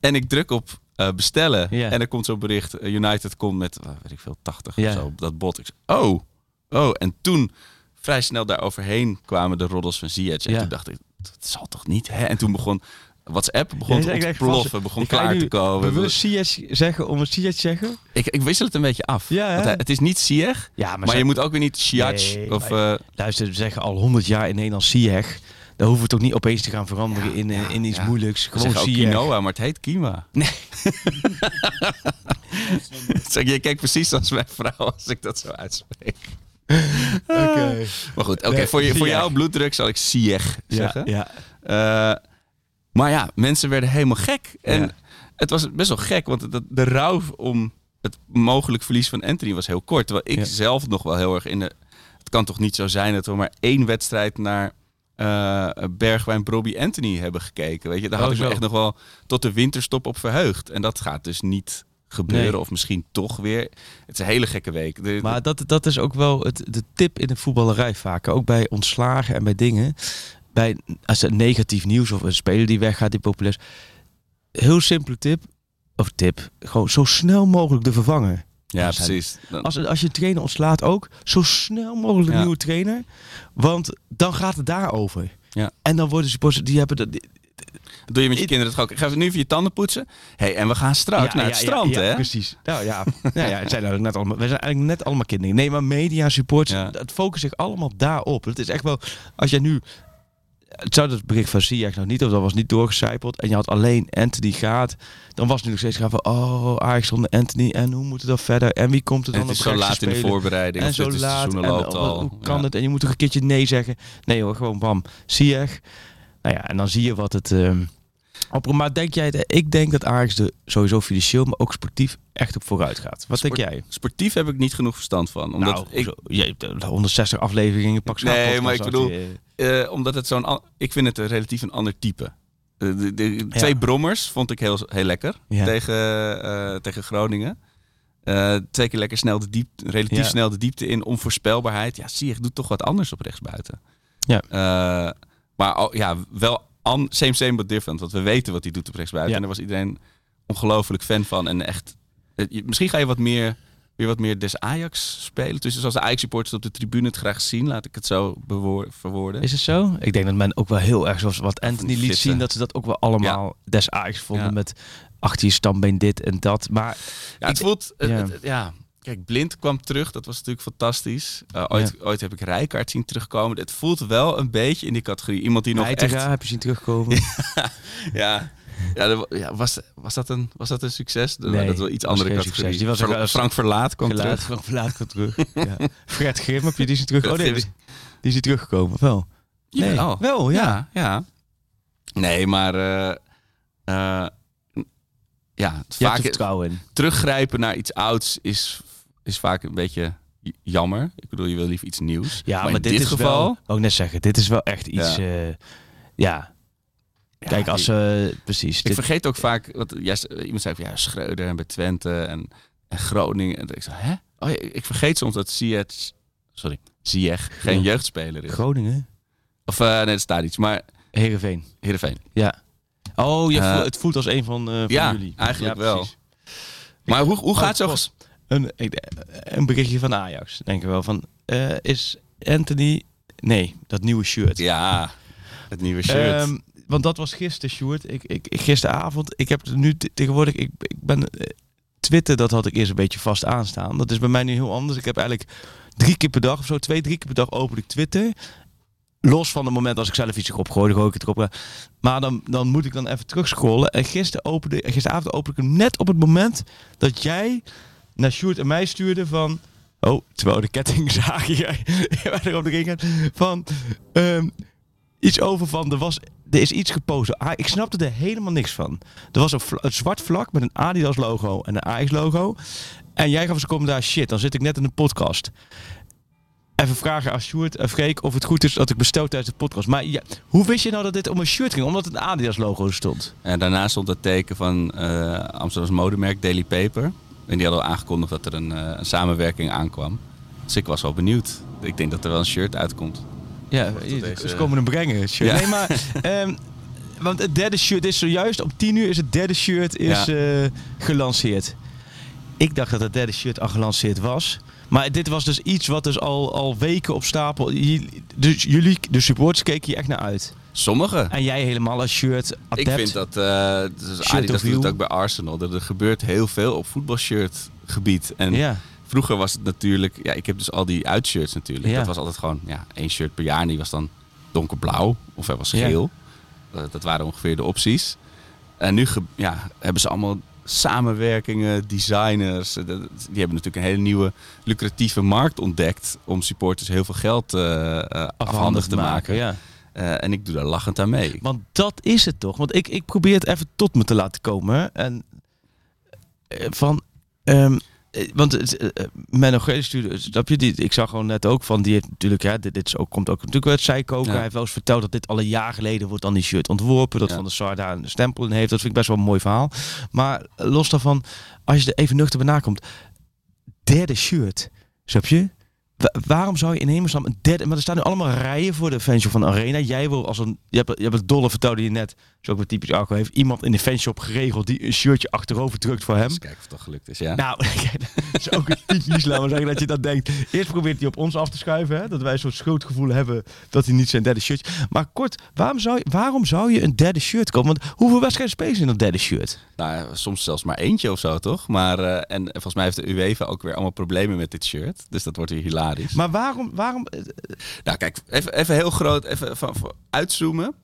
S5: En ik druk op eh, bestellen. En er komt zo'n bericht. eh, United komt met, weet ik veel, 80
S6: Ja.
S5: of zo. Dat bot. Ik oh, oh. En toen, vrij snel daar overheen kwamen de roddels van Ziyech. En toen dacht ik, dat zal toch niet? Hè? En toen begon WhatsApp begon
S6: Ja,
S5: te ontploffen.
S6: vast-
S5: Begon klaar te komen.
S6: Bewust Ziyech zeggen om een te zeggen?
S5: Ik, ik wissel het een beetje af.
S6: Ja?
S5: Want hij- het is niet Ziyech.
S6: Ja,
S5: Maar, je moet ook weer niet
S6: Nee,
S5: of...
S6: maar-
S5: eh,
S6: Luister, we zeggen al 100 jaar in Nederland Ziyech. Dan hoeven we toch niet opeens te gaan veranderen in, eh, in iets moeilijks. Gewoon Ziyech.
S5: quinoa, maar het heet quinoa.
S6: Nee. [LAUGHS]
S5: zeg, je kijkt precies als mijn vrouw als ik dat zo uitspreek.
S6: Oké.
S5: Maar goed, oké, voor, je, voor jouw bloeddruk zal ik
S6: Ja,
S5: zeggen.
S6: ja.
S5: Eh, maar ja, mensen werden helemaal gek. En
S6: Ja.
S5: het was best wel gek, want de, de rouw om het mogelijk verlies van Anthony was heel kort. Terwijl ik
S6: Ja.
S5: zelf nog wel heel erg in de... Het kan toch niet zo zijn dat we maar één wedstrijd naar eh Bergwijn, Bobby, Anthony hebben gekeken. Weet je, daar
S6: Oh,
S5: had ik me
S6: zo.
S5: echt nog wel tot de winterstop op verheugd. En dat gaat dus niet gebeuren.
S6: Nee.
S5: Of misschien toch weer. Het is een hele gekke week. De-
S6: Maar dat, dat is ook wel het, de tip in de voetballerij vaak. Ook bij ontslagen en bij dingen. Bij, als het negatief nieuws of een speler die weggaat, die populair is. Heel simpele tip. Of tip. Gewoon zo snel mogelijk de vervanger.
S5: Ja, precies. Dan-
S6: Als, als je trainer ontslaat ook, zo snel mogelijk een
S5: Ja.
S6: nieuwe trainer. Want dan gaat het daarover.
S5: Ja.
S6: En dan worden supporters, die hebben dat...
S5: Doe je met je kinderen het ook. Ga even nu even je tanden poetsen. hey, en we gaan straks naar het strand,
S6: ja,
S5: hè?
S6: Precies. Nou ja, nou ja het zijn eigenlijk net allemaal, we zijn eigenlijk net allemaal kinderen. Nee, maar media, supports,
S5: Ja.
S6: het focust zich allemaal daarop. Het is echt wel, als jij nu, het zou het bericht van Ziyech nog niet, of dat was niet doorgecijpeld, en je had alleen Anthony gaat, dan was het nu nog steeds gaan van, oh, Ajax zonder Anthony, en hoe moet het dan verder, en wie komt er
S5: En
S6: dan
S5: het is
S6: op
S5: zo
S6: rechts
S5: laat in de voorbereiding.
S6: En zo
S5: is
S6: laat, en
S5: loopt
S6: oh,
S5: al.
S6: hoe kan
S5: Ja.
S6: het, en je moet toch een keertje nee zeggen. Nee hoor, gewoon bam, Ziyech. Nou ja, en dan zie je wat het... op, maar denk jij, ik denk dat Ajax er sowieso financieel, maar ook sportief echt op vooruit gaat. Wat
S5: Sport-
S6: denk jij?
S5: Sportief heb ik niet genoeg verstand van. Omdat,
S6: nou,
S5: ik,
S6: zo, je hebt de 160 afleveringen, pak
S5: Nee, maar ik bedoel-
S6: die, eh,
S5: omdat het zo'n... Ik vind het een relatief een ander type. Eh, de, de-
S6: Ja.
S5: Twee brommers vond ik heel, heel lekker
S6: Ja.
S5: tegen, eh, tegen Groningen. Twee keer lekker snel de diepte, relatief
S6: Ja.
S5: snel de diepte in. Onvoorspelbaarheid. Ja, zie je, doet toch wat anders op rechtsbuiten.
S6: Ja.
S5: Maar oh, ja, wel an, same same but different. Want we weten wat hij doet op rechtsbuiten. En daar was iedereen ongelooflijk fan van. En echt, misschien ga je wat meer, weer wat meer des Ajax spelen. Dus zoals de Ajax-supporters op de tribune het graag zien. Laat ik het zo verwoorden.
S6: Is het zo? Ik denk dat men ook wel heel erg, zoals wat Anthony liet zien, dat ze dat ook wel allemaal des Ajax vonden
S5: Ja.
S6: met achter je stambeen dit en dat. Maar
S5: Ja, het voelt...
S6: ja.
S5: het- het- ja. Kijk, Blind kwam terug. Dat was natuurlijk fantastisch. Uh, ooit, ooit heb ik Rijkaard zien terugkomen. Het voelt wel een beetje in die categorie. Iemand die nog echt...
S6: heb je zien terugkomen. [LAUGHS]
S5: Ja, ja, wa- ja was, was, dat een, was dat een succes? Dat-
S6: Nee,
S5: dat is wel iets andere categorie.
S6: succes. Die was
S5: Fra- Frank Verlaat kwam
S6: Geluid
S5: terug.
S6: van Verlaat komt terug. [LAUGHS] ja. Fred Grim, heb je die zien terug? Oh nee, die, is teruggekomen. Wel. Nee.
S5: Ja, oh.
S6: Wel, ja.
S5: Ja, ja. Nee, maar... eh, eh, ja, vaak teruggrijpen naar iets ouds is, is vaak een beetje jammer. Ik bedoel, je wil liever iets nieuws.
S6: Ja, maar,
S5: in
S6: dit,
S5: dit
S6: is
S5: geval...
S6: wel, ook net zeggen, dit is wel echt iets,
S5: Ja.
S6: ja. Ja. Kijk, als ze... precies.
S5: Ik
S6: dit-
S5: vergeet ook vaak, wat, ja, s- iemand zei van ja, Schreuder en bij Twente en, en Groningen. En ik zei, hè? Oh, ik vergeet soms dat Ziyech, sorry, Ziyech geen
S6: Ja.
S5: jeugdspeler is.
S6: Groningen?
S5: Of eh, nee, dat staat iets, maar
S6: Heerenveen.
S5: Heerenveen.
S6: Ja. Oh, je
S5: Eh,
S6: het voelt als een van, eh, van
S5: ja,
S6: jullie.
S5: eigenlijk
S6: Ja,
S5: wel. Maar hoe, hoe
S6: Oh,
S5: gaat zo'n...
S6: Een, een berichtje van Ajax, denk ik wel. Van, eh, is Anthony... Nee, dat nieuwe shirt.
S5: Ja, het nieuwe shirt.
S6: Ehm, want dat was gisteren, Sjoerd. Ik, ik, ik- gisteravond. Ik heb nu te- tegenwoordig... Ik, ik ben... eh, Twitter, dat had ik eerst een beetje vast aanstaan. Dat is bij mij nu heel anders. Ik heb eigenlijk drie keer per dag of zo, twee, drie keer per dag open ik Twitter. Los van het moment als ik zelf iets erop gooi, ik het erop. Maar dan, dan moet ik dan even terugscrollen. En gisteren opende, gisteravond opende ik hem net op het moment dat jij naar Sjoerd en mij stuurde van... Oh, terwijl de ketting [LAUGHS] zagen jij [LAUGHS] wij erop de ring van ehm, iets over van er was er is iets gepost. Ah, ik snapte er helemaal niks van. Er was een, zwart vlak met een Adidas logo en een Ajax logo. En jij gaf als commentaar shit, dan zit ik net in een podcast. Even vragen aan Sjoerd en Freek of het goed is dat ik bestel tijdens de podcast. Maar ja, hoe wist je nou dat dit om een shirt ging? Omdat het een Adidas logo stond.
S5: En daarna stond het teken van eh Amsterdams modemerk Daily Paper. En die hadden al aangekondigd dat er een, eh, een samenwerking aankwam. Dus ik was wel benieuwd. Ik denk dat er wel een shirt uitkomt.
S6: Ja,
S5: deze-
S6: ze komen hem brengen. Shirt.
S5: Ja.
S6: Nee, maar... ehm, want het derde shirt is zojuist op 10 uur is het derde shirt is,
S5: Ja.
S6: eh, gelanceerd. Ik dacht dat het derde shirt al gelanceerd was. Maar dit was dus iets wat dus al, al weken op stapel... Dus jullie, de supporters, keken hier echt naar uit.
S5: Sommigen.
S6: En jij helemaal als shirt adept.
S5: Ik vind dat, eh dus Adidas doet het ook bij Arsenal. Er, er gebeurt heel veel op voetbalshirt gebied. En
S6: Ja.
S5: Vroeger was het natuurlijk, ja, ik heb dus al die uitshirts natuurlijk.
S6: Ja.
S5: Dat was altijd gewoon ja, één shirt per jaar. En die was dan donkerblauw of hij was
S6: Ja.
S5: geel. Dat, dat waren ongeveer de opties. En nu ge- ja, hebben ze allemaal samenwerkingen, designers. Eh, Die hebben natuurlijk een hele nieuwe lucratieve markt ontdekt om supporters heel veel geld eh, eh, afhandig te maken.
S6: Ja.
S5: En ik doe daar lachend aan mee.
S6: Want dat is het toch? Want ik, ik probeer het even tot me te laten komen. En van. ehm, eh, want het, eh, eh, Menno Gele stuurde, snap je, die, ik zag gewoon net ook van, die heeft natuurlijk, hè, dit, dit is ook, komt ook natuurlijk uit zijkoken.
S5: Ja.
S6: Hij heeft wel eens verteld dat dit al een jaar geleden wordt dan die shirt ontworpen. Dat
S5: Ja.
S6: Van de Sar daar een stempel in heeft. Dat vind ik best wel een mooi verhaal. Maar eh, los daarvan, als je er even nuchter bij nakomt. Derde shirt, snap je? Wa- waarom zou je in hemelsnaam een derde... Maar er staan nu allemaal rijen voor de fanshop van de Arena. Jij wil als een... Je hebt, je hebt het dolle vertelde je net. Zo ook wat typisch Arco heeft. Iemand in de fanshop geregeld die een shirtje achterover drukt voor hem.
S5: Kijken of het toch gelukt is, ja.
S6: Nou, [LAUGHS] dat is ook een typisch, laten we zeggen, dat je dat denkt. Eerst probeert hij op ons af te schuiven, hè? dat wij een soort schuldgevoel hebben dat hij niet zijn derde shirt... Maar kort, waarom zou, je, waarom zou je een derde shirt kopen? Want hoeveel wedstrijden spelen ze in dat derde shirt?
S5: Nou, soms zelfs maar eentje of zo, toch? Maar, eh, en volgens mij heeft de UEFA ook weer allemaal problemen met dit shirt. Dus dat wordt weer hilarisch.
S6: Maar waarom... waarom eh,
S5: nou, kijk, even, even heel groot, even van, van uitzoomen.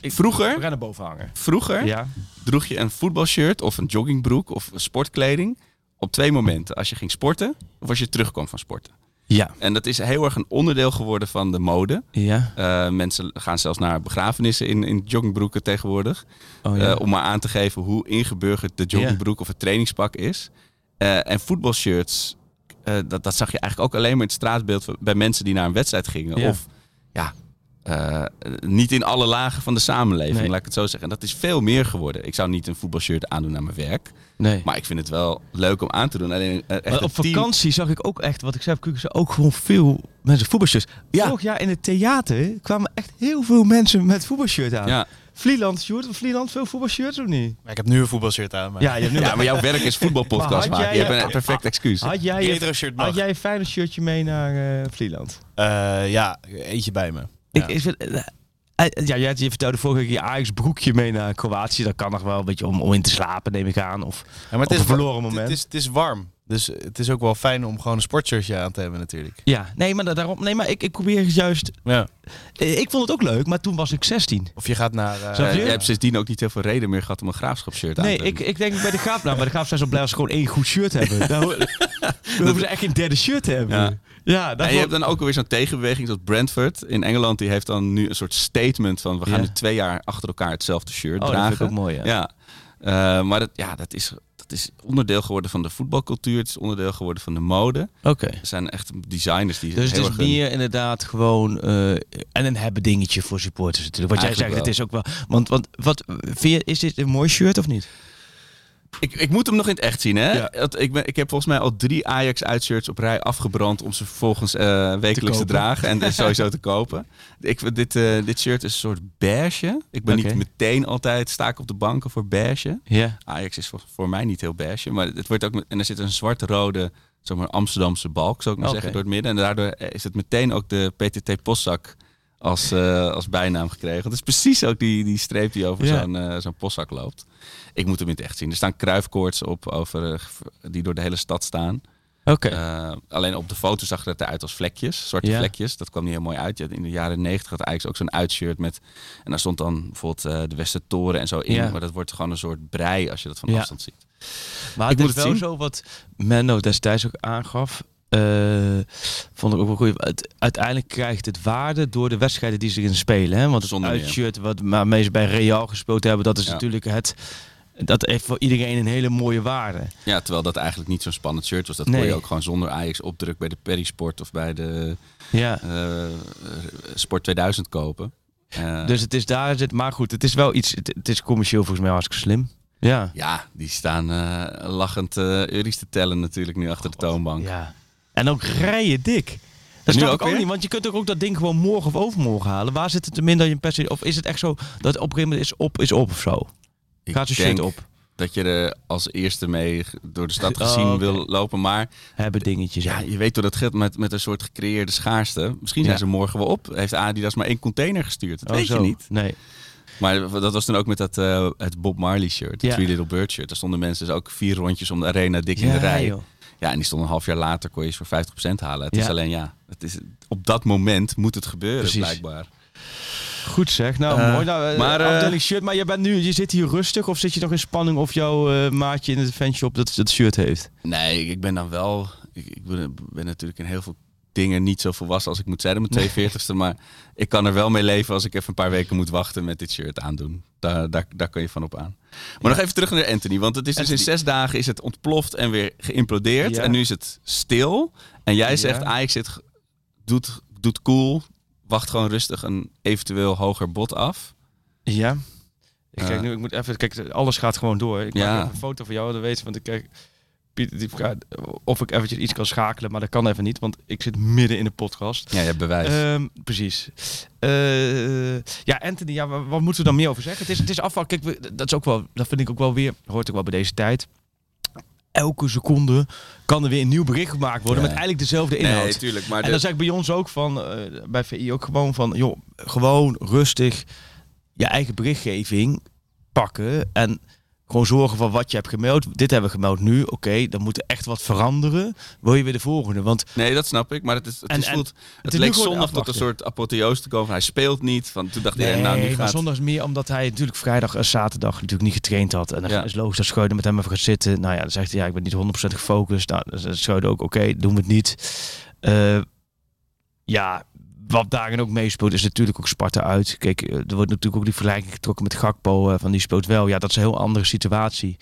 S6: we
S5: Vroeger,
S6: gaan naar boven hangen.
S5: vroeger
S6: Ja.
S5: droeg je een voetbalshirt of een joggingbroek of sportkleding op twee momenten. Als je ging sporten of als je terugkwam van sporten.
S6: Ja.
S5: En dat is heel erg een onderdeel geworden van de mode.
S6: Ja.
S5: Eh, mensen gaan zelfs naar begrafenissen in, in joggingbroeken tegenwoordig.
S6: Oh, ja.
S5: Eh, om maar aan te geven hoe ingeburgerd de joggingbroek of het trainingspak is. Eh, en voetbalshirts, eh, dat, dat zag je eigenlijk ook alleen maar in het straatbeeld bij mensen die naar een wedstrijd gingen.
S6: Ja.
S5: Of ja, eh, niet in alle lagen van de samenleving,
S6: Nee.
S5: laat ik het zo zeggen. En dat is veel meer geworden. Ik zou niet een voetbalshirt aandoen naar mijn werk.
S6: nee.
S5: Maar ik vind het wel leuk om aan te doen. Alleen, eh, echt
S6: op
S5: team-
S6: vakantie zag ik ook echt, wat ik zei, op Kukense, ook gewoon veel mensen voetbalshirts.
S5: Ja.
S6: Vorig jaar in het theater kwamen echt heel veel mensen met voetbalshirt aan.
S5: Ja.
S6: Vlieland, Sjoerd, Vlieland veel voetbalshirts of niet?
S7: Maar ik heb nu een voetbalshirt aan. Maar...
S6: Ja, je hebt nu
S5: ja, maar jouw werk is voetbalpodcast
S6: had
S5: maken.
S6: jij-
S5: Je hebt een perfect excuus.
S6: Had jij, je,
S7: shirt
S6: had jij een fijne shirtje mee naar eh, Vlieland?
S7: Eh, ja, eentje bij me. Ja.
S6: Ik, ik vind, ja, jij had- je vertelde vorige keer je Ajax broekje mee naar Kroatië. Dat kan nog wel een beetje om, om in te slapen, neem ik aan. Of,
S7: Ja, maar
S6: Op een verloren moment.
S7: Het is, het is warm. Dus het is ook wel fijn om gewoon een sportshirtje aan te hebben natuurlijk.
S6: ja, nee, maar, da- daarom, nee, maar ik, ik probeer juist...
S7: Ja.
S6: eh, Ik vond het ook leuk, maar toen was ik 16.
S7: Of je gaat naar... eh,
S5: Eh,
S6: je?
S5: jij hebt sindsdien ook niet heel veel reden meer gehad om een graafschapshirt aan
S6: Nee,
S5: te doen.
S6: ik, ik denk bij de Graaf, nou, bij de Graaf zijn ze blij als ze gewoon één goed shirt hebben. Dan, [LAUGHS] dan hoeven ze echt geen derde shirt te hebben.
S5: Ja.
S6: Ja, dat
S5: en je hebt dan ook alweer zo'n tegenbeweging zoals Brentford in Engeland. Die heeft dan nu een soort statement van we gaan
S6: Ja.
S5: nu twee jaar achter elkaar hetzelfde shirt
S6: oh, dat
S5: dragen.
S6: vind ik ook mooi, ja.
S5: Ja, Eh, maar dat, ja, dat, is, dat is onderdeel geworden van de voetbalcultuur. Het is onderdeel geworden van de mode.
S6: Oké.
S5: Er zijn echt designers die
S6: Dus het is meer inderdaad gewoon eh, en een hebben dingetje voor supporters natuurlijk. Wat jij zegt, het is ook wel. Want, want wat vind je, is dit een mooi shirt of niet?
S5: Ik, ik moet hem nog in het echt zien, hè?
S6: Ja.
S5: Ik, ben, ik heb volgens mij al drie Ajax-uitshirts op rij afgebrand om ze vervolgens eh, wekelijks te, dragen [LAUGHS] en sowieso te kopen. Ik, dit, eh, dit shirt is een soort beige. Ik ben niet meteen altijd sta ik op de banken voor beige.
S6: Ja.
S5: Ajax is voor, voor mij niet heel beige, maar het wordt ook met, en er zit een zwart-rode, zomaar Amsterdamse balk, zou ik maar zeggen, door het midden. En daardoor is het meteen ook de PTT postzak als, eh, als bijnaam gekregen. Het is precies ook die, die streep die over
S6: Ja.
S5: zo'n eh, zo'n postzak loopt. Ik moet hem in het echt zien. Er staan kruifkoorts op over, eh, die door de hele stad staan.
S6: Oké.
S5: Eh, alleen op de foto zag het eruit als vlekjes, zwarte vlekjes. Dat kwam niet heel mooi uit. In de jaren negentig had Ajax ook zo'n uitshirt met... En daar stond dan bijvoorbeeld eh, de Westertoren en zo in. Maar dat wordt gewoon een soort brei als je dat van afstand ziet.
S6: Maar
S5: Ik
S6: het is wel
S5: zien.
S6: zo wat Menno destijds ook aangaf. Eh, vond ik ook wel goed. Uiteindelijk krijgt het waarde door de wedstrijden die ze erin spelen. Hè? Want het uitshirt wat waarmee ze bij Real gespeeld hebben, dat is
S5: Ja.
S6: natuurlijk het. Dat heeft voor iedereen een hele mooie waarde.
S5: Ja, terwijl dat eigenlijk niet zo'n spannend shirt was. Dat
S6: Nee.
S5: kon je ook gewoon zonder Ajax opdruk bij de Perisport of bij de
S6: Ja.
S5: eh, Sport 2000 kopen. Eh,
S6: Dus het is daar zit, maar goed, het is wel iets. Het, het is commercieel volgens mij hartstikke slim. Ja.
S5: ja, die staan lachend euro's te tellen natuurlijk nu achter de toonbank.
S6: Ja. En ook rijen dik. Dat snap
S5: ook
S6: ik ook
S5: weer?
S6: niet, want je kunt ook dat ding gewoon morgen of overmorgen halen. Waar zit het er minder dat je per se, of is het echt zo dat het op een gegeven moment is op, is op of zo?
S5: Ik
S6: Gaat shirt
S5: denk
S6: op?
S5: dat je er als eerste mee door de stad [LAUGHS]
S6: Oh,
S5: gezien wil lopen. Maar
S6: Hebben dingetjes.
S5: ja, je weet hoe dat gaat met, met een soort gecreëerde schaarste. Misschien zijn ze morgen wel op. Heeft Adidas maar één container gestuurd. Dat
S6: Oh,
S5: weet
S6: zo.
S5: je niet.
S6: Nee.
S5: Maar dat was toen ook met dat, eh, het Bob Marley shirt. Het
S6: Ja.
S5: Three Little Bird shirt. Daar stonden mensen dus ook vier rondjes om de arena dik in de rij.
S6: joh.
S5: Ja, en die stonden een half jaar later, kon je ze voor 50% halen. Het
S6: Ja.
S5: is alleen ja, het is, op dat moment moet het gebeuren
S6: Precies.
S5: blijkbaar.
S6: Goed zeg, nou
S5: Eh,
S6: mooi. Nou, eh,
S5: maar, eh,
S6: afdeling shirt, maar je bent nu, je zit hier rustig of zit je nog in spanning of jouw maatje in de fanshop dat, dat shirt heeft?
S5: Nee, ik ben dan wel. Ik, ik ben, ben natuurlijk in heel veel dingen niet zo volwassen als ik moet zijn op mijn 42ste. Maar ik kan er wel mee leven als ik even een paar weken moet wachten met dit shirt aandoen. Daar, daar, daar kan je van op aan. Maar nog even terug naar Anthony. Want het is dus in zes dagen is het ontploft en weer geïmplodeerd.
S6: Ja.
S5: En nu is het stil. En jij zegt,
S6: Ja.
S5: Ajax zit, doet, doet cool. Wacht gewoon rustig een eventueel hoger bod af.
S6: Ja. Ik kijk nu, ik moet even, kijk, alles gaat gewoon door. Ik
S5: Ja.
S6: maak even een foto van jou, dan weet je, want ik kijk, of ik eventjes iets kan schakelen, maar dat kan even niet, want ik zit midden in de podcast.
S5: Ja, je hebt bewijs.
S6: Ehm, precies. Eh, ja, Anthony, ja, wa- wat moeten we dan meer over zeggen? Het is, het is afval. Kijk, we- dat is ook wel, dat vind ik ook wel weer, hoort ook wel bij deze tijd. Elke seconde kan er weer een nieuw bericht gemaakt worden
S5: Ja.
S6: met eigenlijk dezelfde inhoud.
S5: nee, tuurlijk. Maar
S6: En dan zeg ik bij ons ook van, eh, bij VI ook gewoon van, joh, gewoon rustig je eigen berichtgeving pakken en gewoon zorgen van wat je hebt gemeld. Dit hebben we gemeld nu, oké, dan moet er echt wat veranderen. Wil je weer de volgende? Want
S5: Nee, dat snap ik. Maar het, is, het,
S6: En-
S5: is
S6: en
S5: voelt, het,
S6: is
S5: leek zondag tot een soort apotheose te komen. Hij speelt niet. Van, toen dacht
S6: nee,
S5: hij, nou nu
S6: maar
S5: gaat
S6: zondag is meer omdat hij natuurlijk vrijdag en zaterdag natuurlijk niet getraind had. En dan
S5: Ja.
S6: is logisch dat Scheuden met hem even gaat zitten. Nou ja, dan zegt hij, ja, ik ben niet 100% gefocust. Nou, dan zegt Scheuden ook, oké, doen we het niet. Eh, ja, wat daarin ook meespeelt is natuurlijk ook Sparta uit. Kijk, eh, er wordt natuurlijk ook die vergelijking getrokken met Gakpo. eh, van die speelt wel. Ja, dat is een heel andere situatie.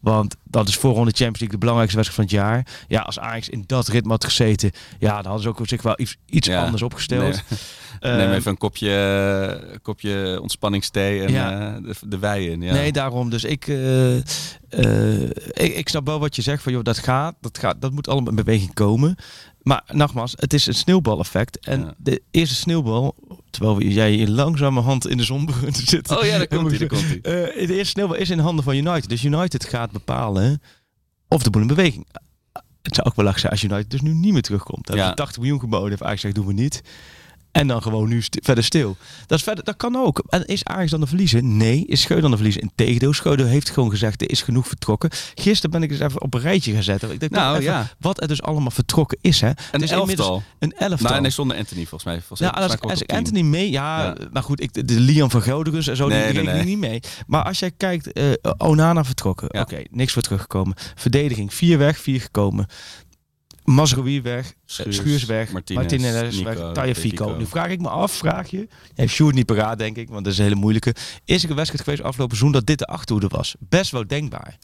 S6: Want dat is voorronde Champions League de belangrijkste wedstrijd van het jaar. Ja, als Ajax in dat ritme had gezeten, ja, dan hadden ze ook op zich wel iets, iets
S5: Ja.
S6: anders opgesteld.
S5: Nee, neem
S6: Ehm,
S5: even een kopje, kopje ontspanningsthee en
S6: Ja.
S5: eh, de, de wei in. Ja.
S6: Nee, daarom. Dus ik, eh, eh, ik, ik snap wel wat je zegt van joh, dat gaat, dat gaat, dat moet allemaal in beweging komen. Maar nogmaals, het is een sneeuwbaleffect. En
S5: Ja.
S6: de eerste sneeuwbal, terwijl jij in langzamerhand in de zon begint [LAUGHS] te zitten.
S5: Oh ja, daar komt hij.
S6: Eh, de eerste sneeuwbal is in handen van United. Dus United gaat bepalen of de boel in beweging. Het zou ook wel lachen zijn als United dus nu niet meer terugkomt.
S5: Ja.
S6: hebben ze 80 miljoen geboden. Heeft Ajax gezegd, doen we niet. En dan gewoon nu verder stil. Dat, is verder, dat kan ook. En is Ajax dan de verliezer? Nee. Is Schreuder dan de verliezer? Integendeel. Heeft gewoon gezegd, er is genoeg vertrokken. Gisteren ben ik dus even op een rijtje gezet. Ik denk
S5: Nou,
S6: even
S5: ja.
S6: Wat er dus allemaal vertrokken is. Hè.
S5: Een
S6: is
S5: elftal.
S6: Een elftal.
S5: Nou, nee, zonder Anthony volgens mij. Volgens
S6: Ja, als, als ik. Anthony mee, ja,
S5: Ja.
S6: maar goed, ik, de, de Liam van Groningen en zo,
S5: Nee,
S6: die
S5: nee, nee.
S6: niet mee. Maar als jij kijkt, eh, Onana vertrokken,
S5: Ja.
S6: oké, niks voor teruggekomen. Verdediging, vier weg, vier gekomen. Mazraoui weg,
S5: Schuurs,
S6: Schuurs, weg,
S5: Martinez,
S6: Martinez,
S5: Nico,
S6: weg, Tagliafico.
S5: Fico.
S6: Nu vraag ik me af, vraag je, heeft Sjoerd niet paraat denk ik, want dat is een hele moeilijke. Is er een wedstrijd geweest afgelopen seizoen dat dit de achterhoede was? Best wel denkbaar.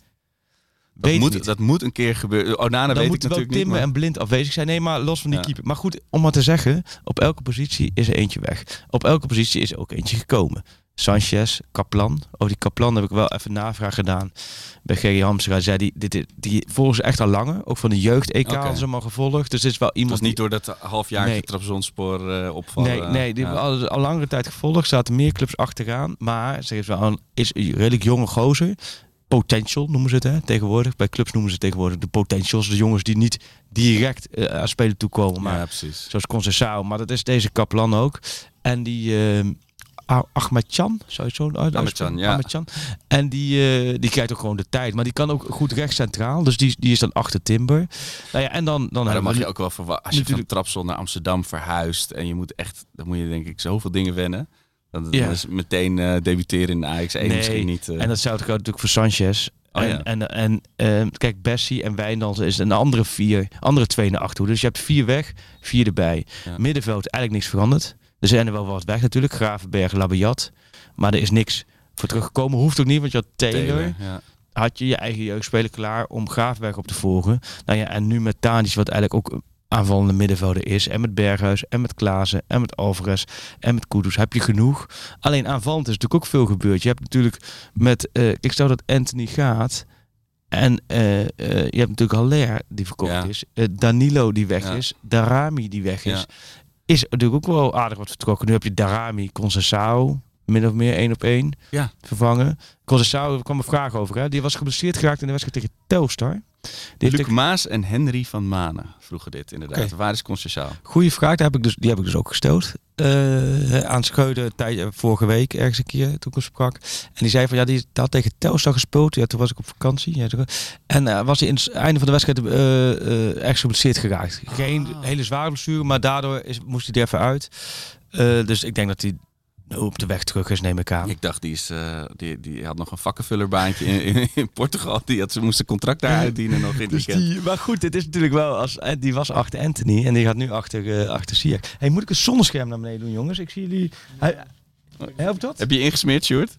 S5: Dat
S6: Weet
S5: moet, dat moet een keer gebeuren. Onana
S6: dan
S5: weet ik
S6: moeten
S5: natuurlijk
S6: Timmer
S5: niet.
S6: en Blind afwezig zijn. Nee, maar los van die
S5: Ja.
S6: keeper. Maar goed, om maar te zeggen, op elke positie is er eentje weg. Op elke positie is er ook eentje gekomen. Sanchez, Kaplan. Oh, die Kaplan heb ik wel even navraag gedaan bij G.J. Hamstra. Zei die, dit, dit- die volgen ze echt al langer. Ook van de jeugd-EK
S5: Oké.
S6: hadden ze hem al gevolgd. Dus dit is wel
S5: Het
S6: iemand
S5: was niet door dat halfjaartje
S6: Nee.
S5: Trabzonspoor eh opvallen.
S6: Nee, nee die
S5: Ja.
S6: al, al langere tijd gevolgd. Zaten meer clubs achteraan. Maar ze is wel een is een redelijk jonge gozer. Potential noemen ze het hè, tegenwoordig. Bij clubs noemen ze het tegenwoordig de potentials. De jongens die niet direct eh, aan spelen toekomen. Maar
S5: Ja, precies.
S6: zoals Concessao. Maar dat is deze Kaplan ook. En die uh, Zou je het zo?
S5: Ahmadjan, ja.
S6: En die, eh, die krijgt ook gewoon de tijd. Maar die kan ook goed recht centraal. Dus die, die is dan achter Timber. Nou ja, en dan, dan
S5: Maar dan mag je ook wel verwachten. Als je
S6: natuurlijk-
S5: van Trapsel naar Amsterdam verhuist en je moet echt, dan moet je denk ik zoveel dingen wennen. Dan, dan
S6: Ja.
S5: is meteen eh, debuteren in de Ajax 1
S6: Nee,
S5: misschien niet. eh,
S6: En datzelfde geldt natuurlijk voor Sanchez.
S5: Oh,
S6: en,
S5: ja.
S6: en, en kijk, Bessie en Wijndals is een andere vier, andere twee naar achter. Dus je hebt vier weg, vier erbij.
S5: Ja.
S6: Middenveld eigenlijk niks veranderd. Er zijn er wel wat weg natuurlijk. Gravenberg, Labiat. Maar er is niks voor teruggekomen. Hoeft ook niet, want je had Taylor.
S5: Taylor, ja.
S6: Had je je eigen jeugdspeler klaar om Gravenberg op te volgen. Nou ja, en nu met Tadic, wat eigenlijk ook een aanvallende middenvelder is. En met Berghuis, en met Klaassen, en met Alvarez, en met Kudus. Heb je genoeg. Alleen aanvallend is natuurlijk ook veel gebeurd. Je hebt natuurlijk met, eh, ik stel dat Anthony gaat. En eh, eh, je hebt natuurlijk Haller die verkocht
S5: Ja.
S6: is. Danilo die weg
S5: Ja.
S6: is. Darami die weg is.
S5: Ja.
S6: Is natuurlijk ook wel aardig wat vertrokken. Nu heb je Darami, Concessao, min of meer één op één
S5: Ja.
S6: vervangen. Concessao er kwam een vraag over. Hè? Die was geblesseerd geraakt in de wedstrijd tegen Telstar. Die
S5: Luc Maas en Henry van Manen vroegen dit inderdaad.
S6: Oké.
S5: Waar is Concessaal?
S6: Goeie vraag, daar heb ik dus, die heb ik dus ook gesteld. Eh, aan Scheuden een tijdje, vorige week ergens een keer toen ik hem sprak. En die zei van ja, die had tegen Telstar gespeeld. Ja, toen was ik op vakantie. Ja, toen- en eh, was hij in het einde van de wedstrijd eh eh, ergens geblesseerd geraakt. Geen hele zware blessure, maar daardoor is, moest hij er even uit. Eh, dus ik denk dat hij op de weg terug is, neem ik aan.
S5: Ik dacht, die, is, eh, die, die had nog een vakkenvullerbaantje in, in, in Portugal. Die had, ze moesten contract daar uitdienen nog in
S6: Dus die, maar goed, dit is natuurlijk wel als eh, die was achter Anthony en die gaat nu achter, eh achter Siak. Hey, moet ik een zonnescherm naar beneden doen, jongens? Ik zie jullie. Helpt dat?
S5: Heb je ingesmeerd, Sjoerd?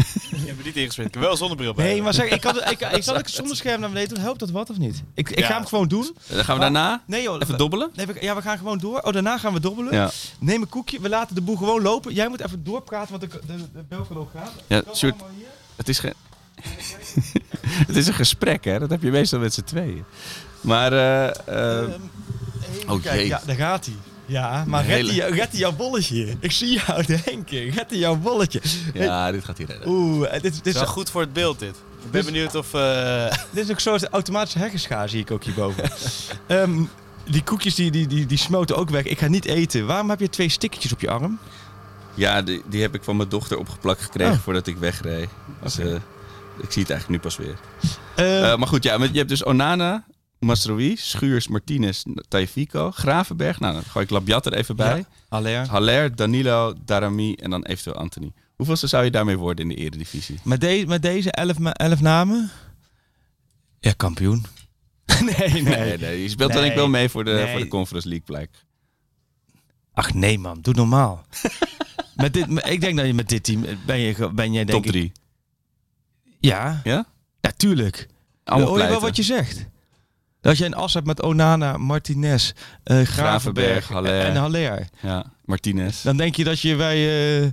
S5: [LAUGHS]
S7: Je hebt me niet ingesmeerd. Ik heb wel zonnebril bij.
S6: Nee, maar zeg, ik, had, ik, [LAUGHS] ik zal ik een zonnescherm naar beneden doen. Helpt dat wat of niet? Ik, ik
S7: Ja.
S6: ga hem gewoon doen.
S5: Dan gaan we daarna
S6: Nee joh.
S5: even dobbelen.
S6: Nee, we, ja, we gaan gewoon door. Oh, daarna gaan we dobbelen.
S5: Ja,
S6: Neem een koekje. We laten de boel gewoon lopen. Jij moet even doorpraten, want de, de, de bel kan ook gaan.
S5: ja
S6: Kom
S5: Sjoerd,
S6: allemaal hier.
S5: het is, geen [LAUGHS] het is een gesprek, hè? Dat heb je meestal met z'n tweeën. Maar, eh, eh,
S6: Ehm, even
S5: oh,
S6: kijken.
S5: jee.
S6: Ja, daar gaat hij. Ja, maar red,
S5: Hele-
S6: die, red die jouw bolletje. Ik zie jou [LAUGHS] denken. Red die jouw bolletje.
S5: ja, dit gaat hier redden.
S6: Oeh, eh, dit, is,
S7: wel goed voor het beeld dit. Ik ben benieuwd of... eh, [LAUGHS]
S6: dit is ook zo'n automatische heggenschaar, zie ik ook hierboven. [LAUGHS] Ehm die koekjes die, die, die, die smoten ook weg. Ik ga niet eten. Waarom heb je twee stickertjes op je arm?
S5: Ja, die, die heb ik van mijn dochter opgeplakt gekregen
S6: Oh.
S5: voordat ik wegreed. Dus eh, ik zie het eigenlijk nu pas weer.
S6: Eh,
S5: Eh, maar goed, ja, je hebt dus Onana, Masrowi, Schuurs, Martinez, Taifiko, Gravenberg. Nou, dan gooi ik Labiat er even bij.
S6: Ja. Haller.
S5: Haller, Danilo, Darami en dan eventueel Anthony. Hoeveelste zou je daarmee worden in de eredivisie?
S6: Met, de, met deze elf, elf namen? Ja, kampioen. [LAUGHS] nee, nee,
S5: Nee, nee, je speelt
S6: Nee.
S5: denk ik wel mee voor de,
S6: Nee.
S5: voor de Conference League plek.
S6: Ach nee man, doe normaal. [LAUGHS] met dit, ik denk dat je met dit team ben je, ben jij denk
S5: Top
S6: ik-
S5: 3.
S6: Ja,
S5: Ja?
S6: natuurlijk.
S5: Allemaal
S6: Hoor je wel wat je zegt? Dat je een as hebt met Onana, Martinez, eh Gravenberg
S5: Haller.
S6: en Haller.
S5: Ja, Martinez.
S6: Dan denk je dat je bij, eh,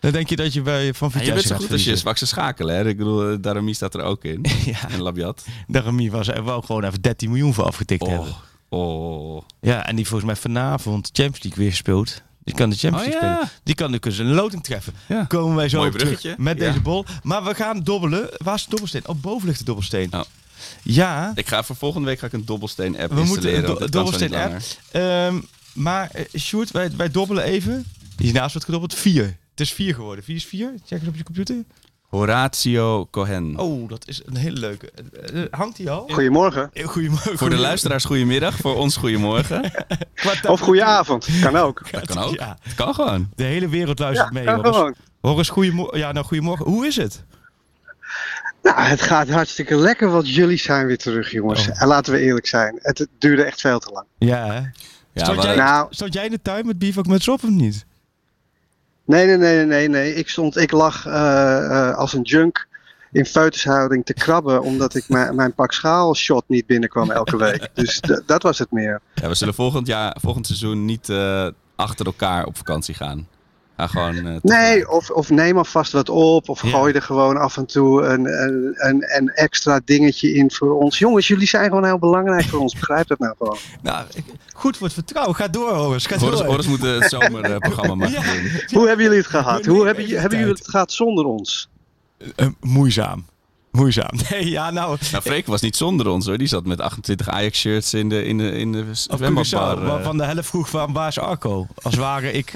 S6: dan denk je dat je bij Van
S5: Ja,
S6: Vitesse
S5: je bent zo goed als je zwakste schakelen. Hè? Ik bedoel, eh, Darami staat er ook in. [LAUGHS]
S6: Ja,
S5: En Labiat.
S6: Darami was er wel gewoon even 13 miljoen voor afgetikt hebben.
S5: Oh, oh.
S6: Ja, en die volgens mij vanavond Champions League weer gespeeld. Die kan de Champions
S5: Oh,
S6: League
S5: ja.
S6: spelen. Die kan ze een loting treffen.
S5: Ja.
S6: Komen wij zo
S5: Mooi
S6: op terug met
S5: Ja.
S6: deze bol. Maar we gaan dobbelen. Waar is de dobbelsteen? Oh, boven ligt de dobbelsteen.
S5: Oh.
S6: Ja,
S5: Ik ga voor volgende week ga ik een dobbelsteen app
S6: we moeten
S5: installeren.
S6: een do-
S5: zo niet
S6: dobbelsteen app. Ehm, maar uh, Sjoerd, wij, wij dobbelen even. Hiernaast wordt gedobbeld. Vier. Het is vier geworden. Vier is vier. Check eens op je computer.
S5: Horatio Cohen.
S6: Oh, dat is een hele leuke. Eh, eh, hangt die al?
S8: Goedemorgen.
S6: Eh, Goedemorgen.
S5: Voor de luisteraars goedemiddag, voor ons goedemorgen. [LAUGHS]
S8: Of goedenavond. Kan ook.
S5: Dat kan ook.
S6: Ja,
S5: Het kan gewoon.
S6: de hele wereld
S8: Ja,
S6: luistert mee.
S8: kan
S6: Horus.
S8: gewoon.
S6: Horus, goedemorgen. Ja, nou, goedemorgen. Hoe is het?
S8: Nou, het gaat hartstikke lekker, want jullie zijn weer terug, jongens.
S6: Oh.
S8: En laten we eerlijk zijn, het, duurde echt veel te lang.
S6: Ja, hè?
S5: Ja,
S6: stond,
S5: maar-
S6: jij,
S8: Nou-
S6: stond jij in de tuin met bivak met op of niet?
S8: Nee, nee, nee, nee, nee. Ik, stond, ik lag eh, eh, als een junk in feutushouding te krabben. omdat ik mijn, mijn pak schaal shot niet binnenkwam elke week. Dus dat was het meer.
S5: Ja, we zullen volgend, jaar, volgend seizoen niet eh, achter elkaar op vakantie gaan. Gewoon... eh,
S8: Nee, of, of neem alvast wat op. Of gooi er gewoon af en toe een, een, een, een extra dingetje in voor ons. Jongens, jullie zijn gewoon heel belangrijk voor ons. Begrijp dat nou gewoon. [LAUGHS]
S6: Nou, ik- goed voor het vertrouwen. Ga door, Horus. Ga
S5: Horus,
S6: door.
S5: Horus moet het zomerprogramma [LAUGHS] doen.
S8: Hoe hebben jullie het gehad? Hoe hebben, hebben jullie het gehad zonder ons?
S6: Eh, moeizaam. Moeizaam. [LAUGHS] Nee, ja, nou...
S5: Nou, Freek was niet zonder ons hoor. Die zat met 28 Ajax-shirts in de, in de, in de
S6: Of
S5: zwembadbar.
S6: Curaçao,
S5: eh.
S6: waarvan de helft vroeg van waar is Arco? Als ware ik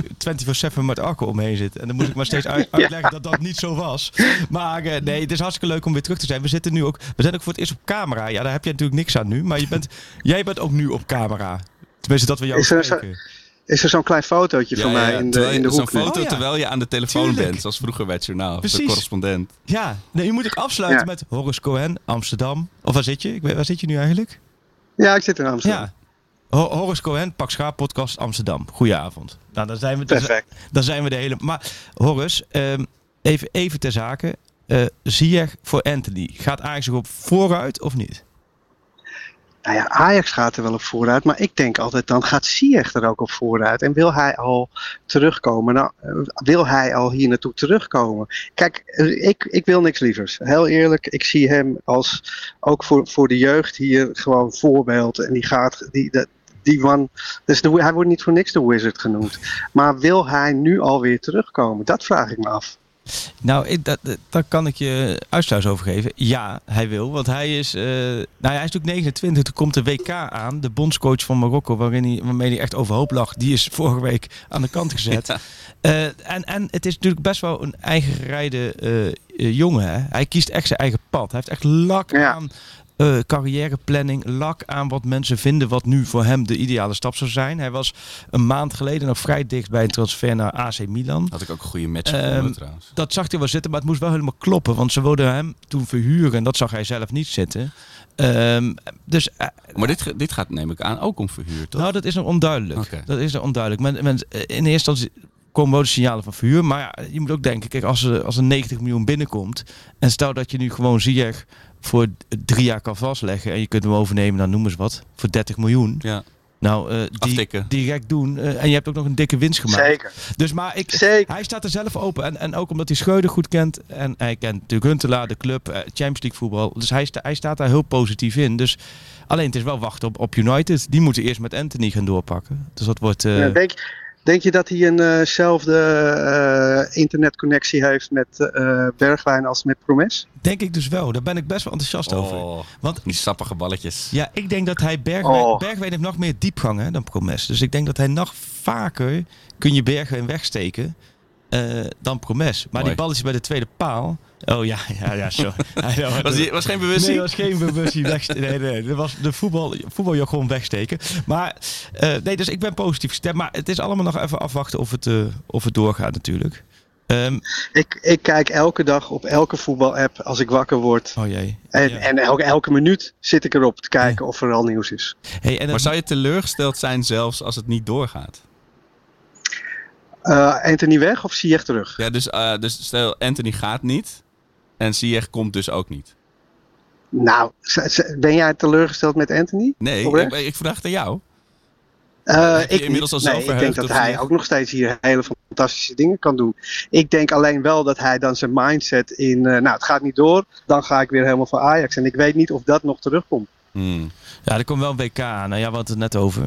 S6: 24-7 met Arco omheen zit. En dan moet ik maar steeds [LAUGHS] uit- uitleggen dat dat niet zo was. Maar eh, nee, het is hartstikke leuk om weer terug te zijn. We zitten nu ook, we zijn ook voor het eerst op camera. Ja, daar heb je natuurlijk niks aan nu. Maar je bent, jij bent ook nu op camera. Tenminste, dat we jou
S8: er
S6: spreken.
S8: Is er zo'n klein fotootje
S5: Ja,
S8: van
S5: ja,
S8: mij
S5: ja.
S8: in de,
S5: Terwijl
S8: in de
S5: Zo'n
S8: hoek? nu?
S5: foto
S6: Oh, ja.
S5: terwijl je aan de telefoon
S6: Tuurlijk.
S5: bent, zoals vroeger bij het journaal. De
S6: Precies.
S5: correspondent.
S6: Ja, nee, je moet ook afsluiten
S8: Ja.
S6: met Horace Cohen, Amsterdam. Of waar zit je? Ik weet, waar zit je nu eigenlijk?
S8: Ja, ik zit in Amsterdam.
S6: Ja. Ho- Horace Cohen, Pak Schaap Podcast Amsterdam. Goedenavond. Nou, dan zijn we, dan,
S8: Perfect.
S6: dan zijn we de hele... Maar Horace, ehm, even, even ter zake. Eh zie je voor Anthony, gaat Ajax erop vooruit of niet?
S8: Nou ja, Ajax gaat er wel op vooruit, maar ik denk altijd dan gaat Ziyech er ook op vooruit. En wil hij al terugkomen? Nou, eh, wil hij al hier naartoe terugkomen? Kijk, eh, ik, ik wil niks lievers. Heel eerlijk, ik zie hem als ook voor, voor de jeugd hier gewoon voorbeeld. En die gaat, die, die man, dus de, hij wordt niet voor niks de wizard genoemd. Maar wil hij nu alweer terugkomen? Dat vraag ik me af.
S6: Nou, ik, dat, daar kan ik je uitsluis over geven. Ja, hij wil. Want hij is, eh, nou ja, hij is natuurlijk 29. Er komt de WK aan. De bondscoach van Marokko, waarin hij, waarmee hij echt overhoop lag. Die is vorige week aan de kant gezet. [LAUGHS]
S5: Ja.
S6: Eh, en, en het is natuurlijk best wel een eigen gerijde eh, jongen. Hè? Hij kiest echt zijn eigen pad. Hij heeft echt lak
S8: Ja.
S6: aan eh, carrièreplanning. Lak aan wat mensen vinden wat nu voor hem de ideale stap zou zijn. Hij was een maand geleden nog vrij dicht bij een transfer naar AC Milan.
S5: Had ik ook een goede match gevonden trouwens.
S6: Dat zag hij wel zitten, maar het moest wel helemaal kloppen. Want ze wilden hem toen verhuren en dat zag hij zelf niet zitten. Ehm, dus eh,
S5: Maar dit, dit gaat neem ik aan ook om verhuur, toch?
S6: nou, dat is nog onduidelijk. Dat is nog onduidelijk. Men, men, eh, in eerste instantie komen wel de signalen van verhuur. Maar ja, je moet ook denken, kijk, als er, als er 90 miljoen binnenkomt. En stel dat je nu gewoon Ziyech voor drie jaar kan vastleggen. En je kunt hem overnemen, dan noem eens wat. Voor 30 miljoen.
S5: Ja.
S6: Nou, eh, die
S5: Aftikken.
S6: direct doen. eh, en je hebt ook nog een dikke winst gemaakt.
S8: Zeker.
S6: Dus maar ik,
S8: Zeker.
S6: hij staat er zelf open. En, en ook omdat hij Schreuder goed kent. En hij kent natuurlijk Huntelaar, de club, eh, Champions League voetbal. Dus hij, sta, hij staat daar heel positief in. Dus alleen het is wel wachten op, op United. Die moeten eerst met Anthony gaan doorpakken. Dus dat wordt... eh,
S8: Ja, denk, denk je dat hij eenzelfde eh, internetconnectie heeft met eh, Bergwijn als met Promes?
S6: denk ik dus wel. Daar ben ik best wel enthousiast over.
S5: Oh,
S6: Want
S5: die sappige balletjes.
S6: ja, ik denk dat hij Bergwijn...
S8: Oh.
S6: Bergwijn heeft nog meer diepgang hè, dan Promes. Dus ik denk dat hij nog vaker... kun je Bergwijn wegsteken eh, dan Promes. Maar
S5: Mooi.
S6: die balletjes bij de tweede paal... Oh ja, ja, ja, zo. [LAUGHS]
S5: Was, die, was geen bewustzijn?
S6: Nee, was geen bewustzijn wegsteken. Nee, nee, dat was de voetbal, voetbaljargon wegsteken. Maar eh, nee, dus ik ben positief gestemd. Maar het is allemaal nog even afwachten of het, eh, of het doorgaat natuurlijk. Ehm,
S8: Ik, ik kijk elke dag op elke voetbalapp als ik wakker word.
S6: oh jee.
S8: En,
S6: Ja.
S8: en elke, elke minuut zit ik erop te kijken of er al nieuws is.
S6: Hey, en
S5: Maar
S6: het-
S5: zou je teleurgesteld zijn zelfs als het niet doorgaat?
S8: Eh, Anthony weg of Ziyech terug?
S5: Ja, dus, eh, dus stel Anthony gaat niet en Ziyech komt dus ook niet.
S8: Nou, ben jij teleurgesteld met Anthony?
S5: Nee, ik, ik vraag het aan jou.
S8: Eh, ik
S5: inmiddels al
S8: nee, ik denk dat hij ook nog steeds hier hele fantastische dingen kan doen. Ik denk alleen wel dat hij dan zijn mindset in, nou het gaat niet door, dan ga ik weer helemaal voor Ajax. En ik weet niet of dat nog terugkomt.
S5: Hmm.
S6: Ja, er komt wel een WK aan. Nou ja, we hadden het net over.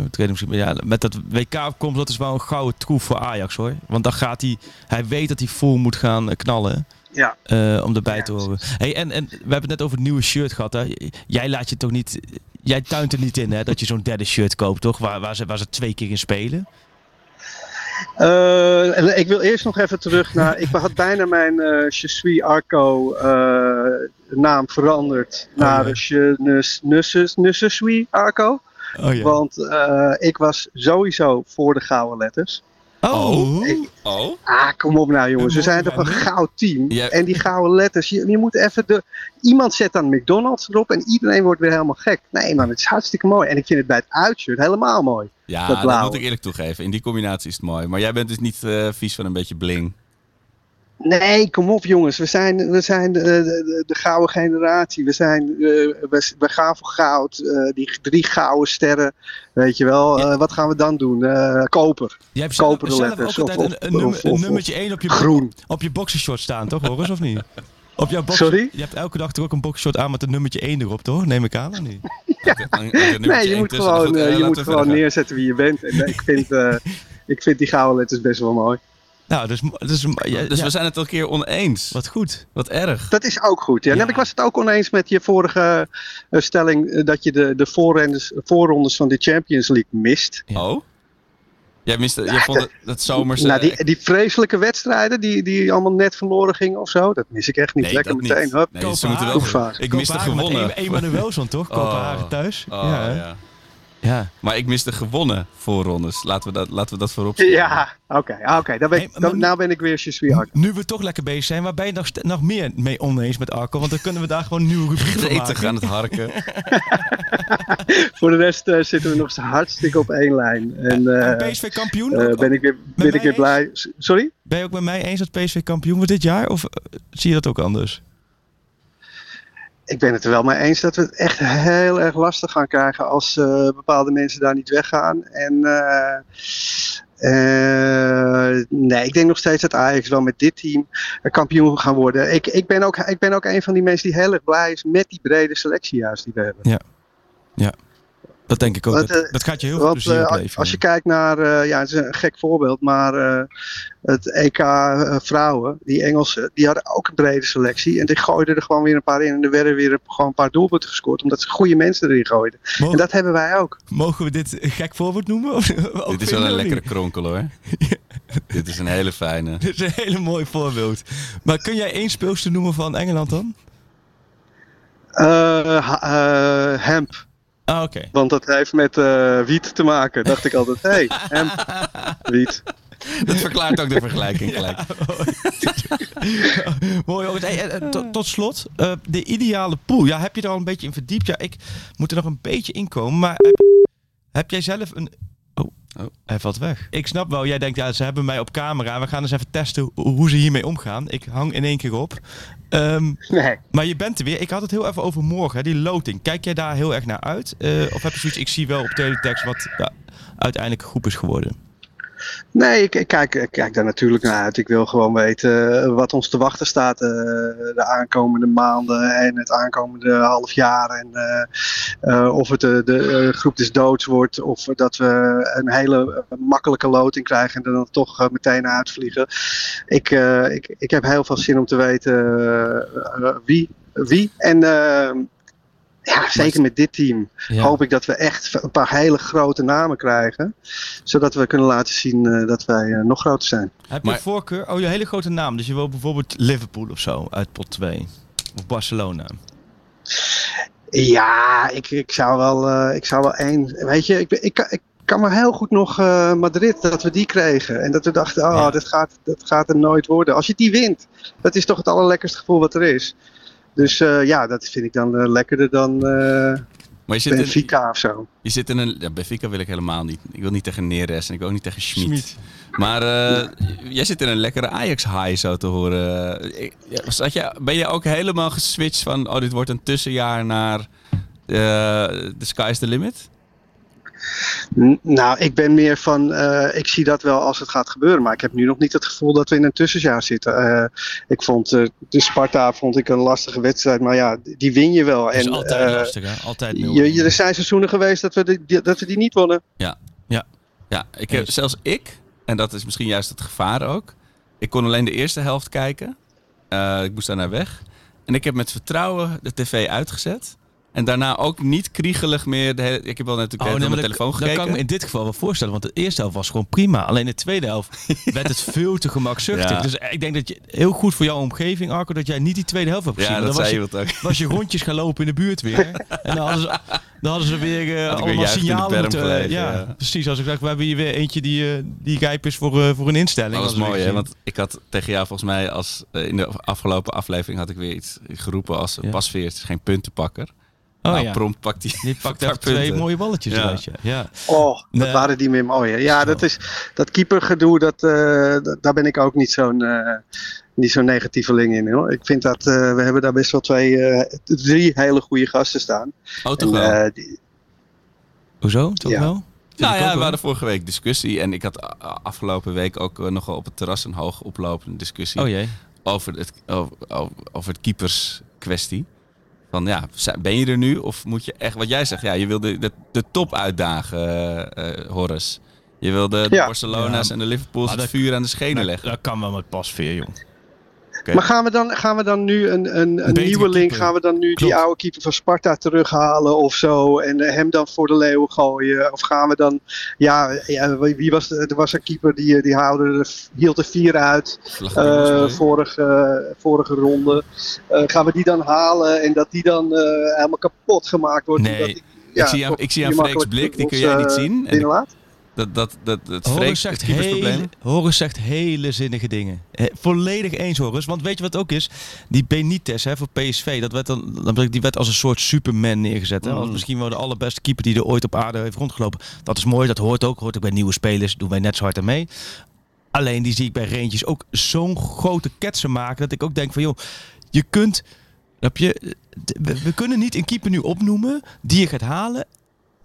S6: Ja, met dat WK komt, dat is wel een gouden troef voor Ajax hoor. Want dan gaat hij, hij weet dat hij vol moet gaan eh, knallen.
S8: Ja.
S6: eh, om erbij
S8: Ja,
S6: te horen. Hey, en, en we hebben het net over het nieuwe shirt gehad. Hè. Jij laat je toch niet. Jij tuint er niet in hè, dat je zo'n derde shirt koopt, toch? Waar, waar, ze, waar ze twee keer in spelen.
S8: Eh, ik wil eerst nog even terug naar. Ik had bijna mijn Je suis Arco eh, naam veranderd naar
S6: ja.
S8: Je suis Arco.
S6: Oh ja.
S8: Want ik was sowieso voor de gouden letters.
S6: Oh.
S8: Ik-
S5: Oh?
S8: ah, kom op nou jongens. We zijn toch een goud team.
S5: Ja.
S8: En die gouden letters. Je, je moet even de. Iemand zet dan McDonald's erop en iedereen wordt weer helemaal gek. Nee man, het is hartstikke mooi. En ik vind het bij het uitshirt helemaal mooi.
S5: Ja,
S8: Dat
S5: moet ik eerlijk toegeven. In die combinatie is het mooi. Maar jij bent dus niet eh, vies van een beetje bling.
S8: Nee, kom op jongens. We zijn, we zijn de, de, de gouden generatie. We, zijn, eh, we, we gaan voor goud. Eh, die drie gouden sterren. Weet je wel. Eh, wat gaan we dan doen? Eh, koper.
S6: Jij hebt zelf,
S8: Koperen
S6: zelf ook
S8: letters,
S6: altijd
S8: of-
S6: een, een,
S8: of-
S6: nummer,
S8: of-
S6: een
S8: of-
S6: nummertje 1 op je,
S8: Groen.
S6: op je boxershort staan, toch Horus, of niet? Op jouw box,
S8: Sorry?
S6: Je hebt elke dag toch ook een boxershort aan met een nummertje 1 erop, toch? Neem ik aan, of niet? [LAUGHS]
S8: Nee, je moet gewoon, je moet gewoon neerzetten wie je bent. En ik vind, eh, ik vind die gouden letters best wel mooi.
S6: Nou, dus, dus, ja,
S5: Dus
S6: ja,
S5: we zijn het een keer oneens.
S6: wat goed.
S5: Wat erg.
S8: Dat is ook goed. Ja.
S6: Ja.
S8: Ik was het ook oneens met je vorige eh, stelling eh, dat je de, de voorrondes, voorrondes van de Champions League mist.
S6: Ja.
S5: Oh? Jij, miste, jij vond het, dat zomers...
S8: nou, die, die vreselijke wedstrijden die, die allemaal net verloren gingen of zo, dat mis ik echt niet.
S5: nee,
S8: Lekker meteen.
S5: niet.
S8: Hup.
S5: Nee, ze moeten wel... Ik miste gewonnen.
S6: Emanuelson, toch?
S5: Oh.
S6: Kopenhagen thuis.
S5: Oh,
S6: ja?
S5: Ja. Maar ik miste gewonnen voorrondes. Laten we dat, laten we dat voorop stellen.
S8: Ja, oké. ah, oké. Dan ben ik- dan- nou ben ik weer je hard.
S6: Nu we toch lekker bezig zijn, waar ben je nog, nog meer mee oneens met Arco? Want dan kunnen we daar gewoon nieuwe rubriek van
S5: Gretig
S6: maken.
S5: aan het harken. [LAUGHS]
S8: Voor de rest eh, zitten we nog steeds hartstikke op één lijn. En eh,
S6: PSV kampioen?
S8: eh, ben ik weer, ben ik weer blij. Sorry?
S6: Ben je ook met mij eens dat PSV kampioen wordt dit jaar? Of zie je dat ook anders?
S8: Ik ben het er wel mee eens dat we het echt heel erg lastig gaan krijgen als eh, bepaalde mensen daar niet weggaan. En eh, eh, nee, ik denk nog steeds dat Ajax wel met dit team kampioen gaan worden. Ik, ik, ben ook, ik ben ook een van die mensen die heel erg blij is met die brede selectie juist die we hebben.
S6: Dat denk ik ook.
S8: Want,
S6: dat,
S8: eh,
S6: dat gaat je heel veel plezier
S8: eh,
S6: opleveren.
S8: als je kijkt naar, eh, ja, het is een gek voorbeeld, maar eh, het EK eh, vrouwen, die Engelsen, die hadden ook een brede selectie. En die gooiden er gewoon weer een paar in. En er werden weer gewoon een paar doelpunten gescoord, omdat ze goede mensen erin gooiden.
S6: Mogen,
S8: En dat hebben wij ook.
S6: mogen we dit een gek voorbeeld noemen? Of, of
S5: Dit is wel een lekkere kronkel hoor. [LAUGHS] Dit is een hele fijne.
S6: Dit is een hele mooi voorbeeld. Maar kun jij één speelster noemen van Engeland dan?
S8: Eh, eh, hemp,
S6: Ah, oké. [LAUGHS]
S8: want dat heeft met eh, wiet te maken. Dacht ik altijd, hé, hey, hemp, [LAUGHS] wiet.
S5: Dat verklaart ook de vergelijking [LAUGHS] gelijk.
S6: Mooi jongens. Hey, tot, tot slot, eh, de ideale pool. Ja, heb je er al een beetje in verdiept? Ja, ik moet er nog een beetje in komen. Maar heb, heb jij zelf een... Oh, hij valt weg. Ik snap wel, jij denkt, ja, ze hebben mij op camera. We gaan eens even testen ho- hoe ze hiermee omgaan. Ik hang in één keer op. Ehm,
S8: Nee.
S6: maar je bent er weer. Ik had het heel even over morgen, hè, die loting. Kijk jij daar heel erg naar uit? Eh, of heb je zoiets, ik zie wel op teletext wat ja, uiteindelijk groep is geworden.
S8: Nee, ik, kijk, ik kijk daar natuurlijk naar uit. Ik wil gewoon weten wat ons te wachten staat eh, de aankomende maanden en het aankomende half jaar. En eh, eh, of het de, groep des doods wordt of dat we een hele makkelijke loting krijgen en er dan toch meteen uitvliegen. Ik, ik, ik heb heel veel zin om te weten wie. wie. En ja, zeker met dit team
S6: Ja.
S8: hoop ik dat we echt een paar hele grote namen krijgen. Zodat we kunnen laten zien eh, dat wij eh, nog groter zijn.
S6: Heb je
S5: Maar-
S6: voorkeur? Oh, je hele grote naam. Dus je wil bijvoorbeeld Liverpool of zo uit pot 2. Of Barcelona.
S8: Ja, ik, ik, zou, wel, eh, ik zou wel één. Weet je, ik, ik, kan- ik kan me heel goed nog eh, Madrid, dat we die kregen. En dat we dachten, oh,
S6: Ja.
S8: dat, gaat, dat gaat er nooit worden. Als je die wint, dat is toch het allerlekkerste gevoel wat er is. Dus eh, ja, dat vind ik dan eh, lekkerder dan eh
S5: Maar je zit, in,
S8: of zo.
S5: je zit in een... Ja, Benfica wil ik helemaal niet. Ik wil niet tegen Neres en ik wil ook niet tegen Schmid.
S6: Schmid.
S5: Maar eh, jij zit in een lekkere Ajax-high zo te horen. Ik- ja, zat je, ben je ook helemaal geswitcht van... Oh, dit wordt een tussenjaar naar... eh the sky's the limit?
S8: Nou, ik ben meer van, eh, ik zie dat wel als het gaat gebeuren, maar ik heb nu nog niet het gevoel dat we in een tussenjaar zitten. Eh, ik vond eh, de Sparta vond ik een lastige wedstrijd, maar ja, die win je wel.
S6: Dat is
S8: en
S6: altijd
S8: eh,
S6: lastig, hè? Altijd
S8: je, je- er zijn seizoenen geweest dat we die, die- dat we die niet wonnen.
S5: Ja, ik heb, zelfs ik, en dat is misschien juist het gevaar ook. Ik kon alleen de eerste helft kijken. Eh, ik moest daarna weg. En ik heb met vertrouwen de tv uitgezet. En daarna ook niet kriegelig meer. De hele, ik heb wel natuurlijk
S6: Oh, nee,
S5: mijn telefoon
S6: dat kan ik
S5: gekeken.
S6: me in dit geval wel voorstellen. Want de eerste helft was gewoon prima. Alleen de tweede helft [LAUGHS] werd het veel te gemakzuchtig.
S5: Ja.
S6: Dus ik denk dat je heel goed voor jouw omgeving, Arco, dat jij niet die tweede helft hebt gezien.
S5: Ja, dat
S6: was
S5: je ook.
S6: was je rondjes gaan lopen in de buurt weer. [LAUGHS] en dan hadden ze, dan hadden ze weer eh,
S5: weer
S6: allemaal
S5: de
S6: signalen moeten...
S5: gelegen,
S6: ja,
S5: ja.
S6: precies. Als ik dacht, we hebben hier weer eentje die, eh, die rijp is voor, eh, voor een instelling.
S5: Dat was mooi, hè? Want ik had tegen jou volgens mij als eh, in de afgelopen aflevering had ik weer iets geroepen als
S6: Ja.
S5: pasveer, het is geen puntenpakker.
S6: Oh
S5: nou,
S6: ja.
S5: prompt pakt hij
S6: Die pakt [LAUGHS] echt twee
S5: punten.
S6: mooie balletjes
S5: Ja.
S6: uit, ja. ja.
S8: Oh,
S6: Nee.
S8: waren die meer mooi. hè? Ja, dat is dat keepergedoe, dat, eh, dat- daar ben ik ook niet zo'n eh, niet zo'n negatieveling in. Hoor. Ik vind dat eh, we hebben daar best wel twee, eh, drie hele goede gasten staan.
S5: Oh, toch
S8: En,
S5: wel?
S8: eh, die-
S6: Hoezo? Toch
S8: Ja.
S6: wel?
S5: Nou ja, we hadden vorige week discussie. En ik had afgelopen week ook nogal op het terras een hoog oplopende discussie.
S6: Oh jee.
S5: over het, over, over- over het keeperskwestie. Van ja, ben je er nu? Of moet je echt, wat jij zegt, ja, je wil de, de, de top uitdagen, eh, eh, Horace. Je wil de, de
S8: Ja.
S5: Barcelona's
S6: Ja.
S5: en de Liverpools het
S6: dat-
S5: vuur aan de schenen
S6: Dat,
S5: leggen.
S6: dat kan wel met pasveer, jong.
S8: Maar gaan we dan, gaan we dan nu een, een, een
S6: betere
S8: nieuwe link,
S6: keeper.
S8: gaan we dan nu
S6: Klopt.
S8: die oude keeper van Sparta terughalen of zo en eh, hem dan voor de leeuw gooien? Of gaan we dan, ja, ja wie was, de- er was een keeper die, die haalde hield er vier uit eh vorige, vorige ronde. Eh, gaan we die dan halen en dat die dan eh, helemaal kapot gemaakt wordt?
S6: Nee.
S5: Ik zie aan- ik zie aan Freek's blik, die kun jij niet
S8: eh,
S5: zien. En dat, dat, dat, het
S6: Horus
S5: het
S6: zegt, hele, Horus zegt hele zinnige dingen. Volledig eens, Horus. Want weet je wat ook is? Die Benitez hè, voor PSV, dat werd dan, die werd als een soort superman neergezet. Hè? Als
S5: Mm.
S6: misschien wel de allerbeste keeper die er ooit op aarde heeft rondgelopen. Dat is mooi, dat hoort ook. Hoort ook bij nieuwe spelers. Doen wij net zo hard aan mee. Alleen die zie ik bij Rangers ook zo'n grote ketsen maken. Dat ik ook denk van joh, je kunt... Heb je, we, we kunnen niet een keeper nu opnoemen die je gaat halen.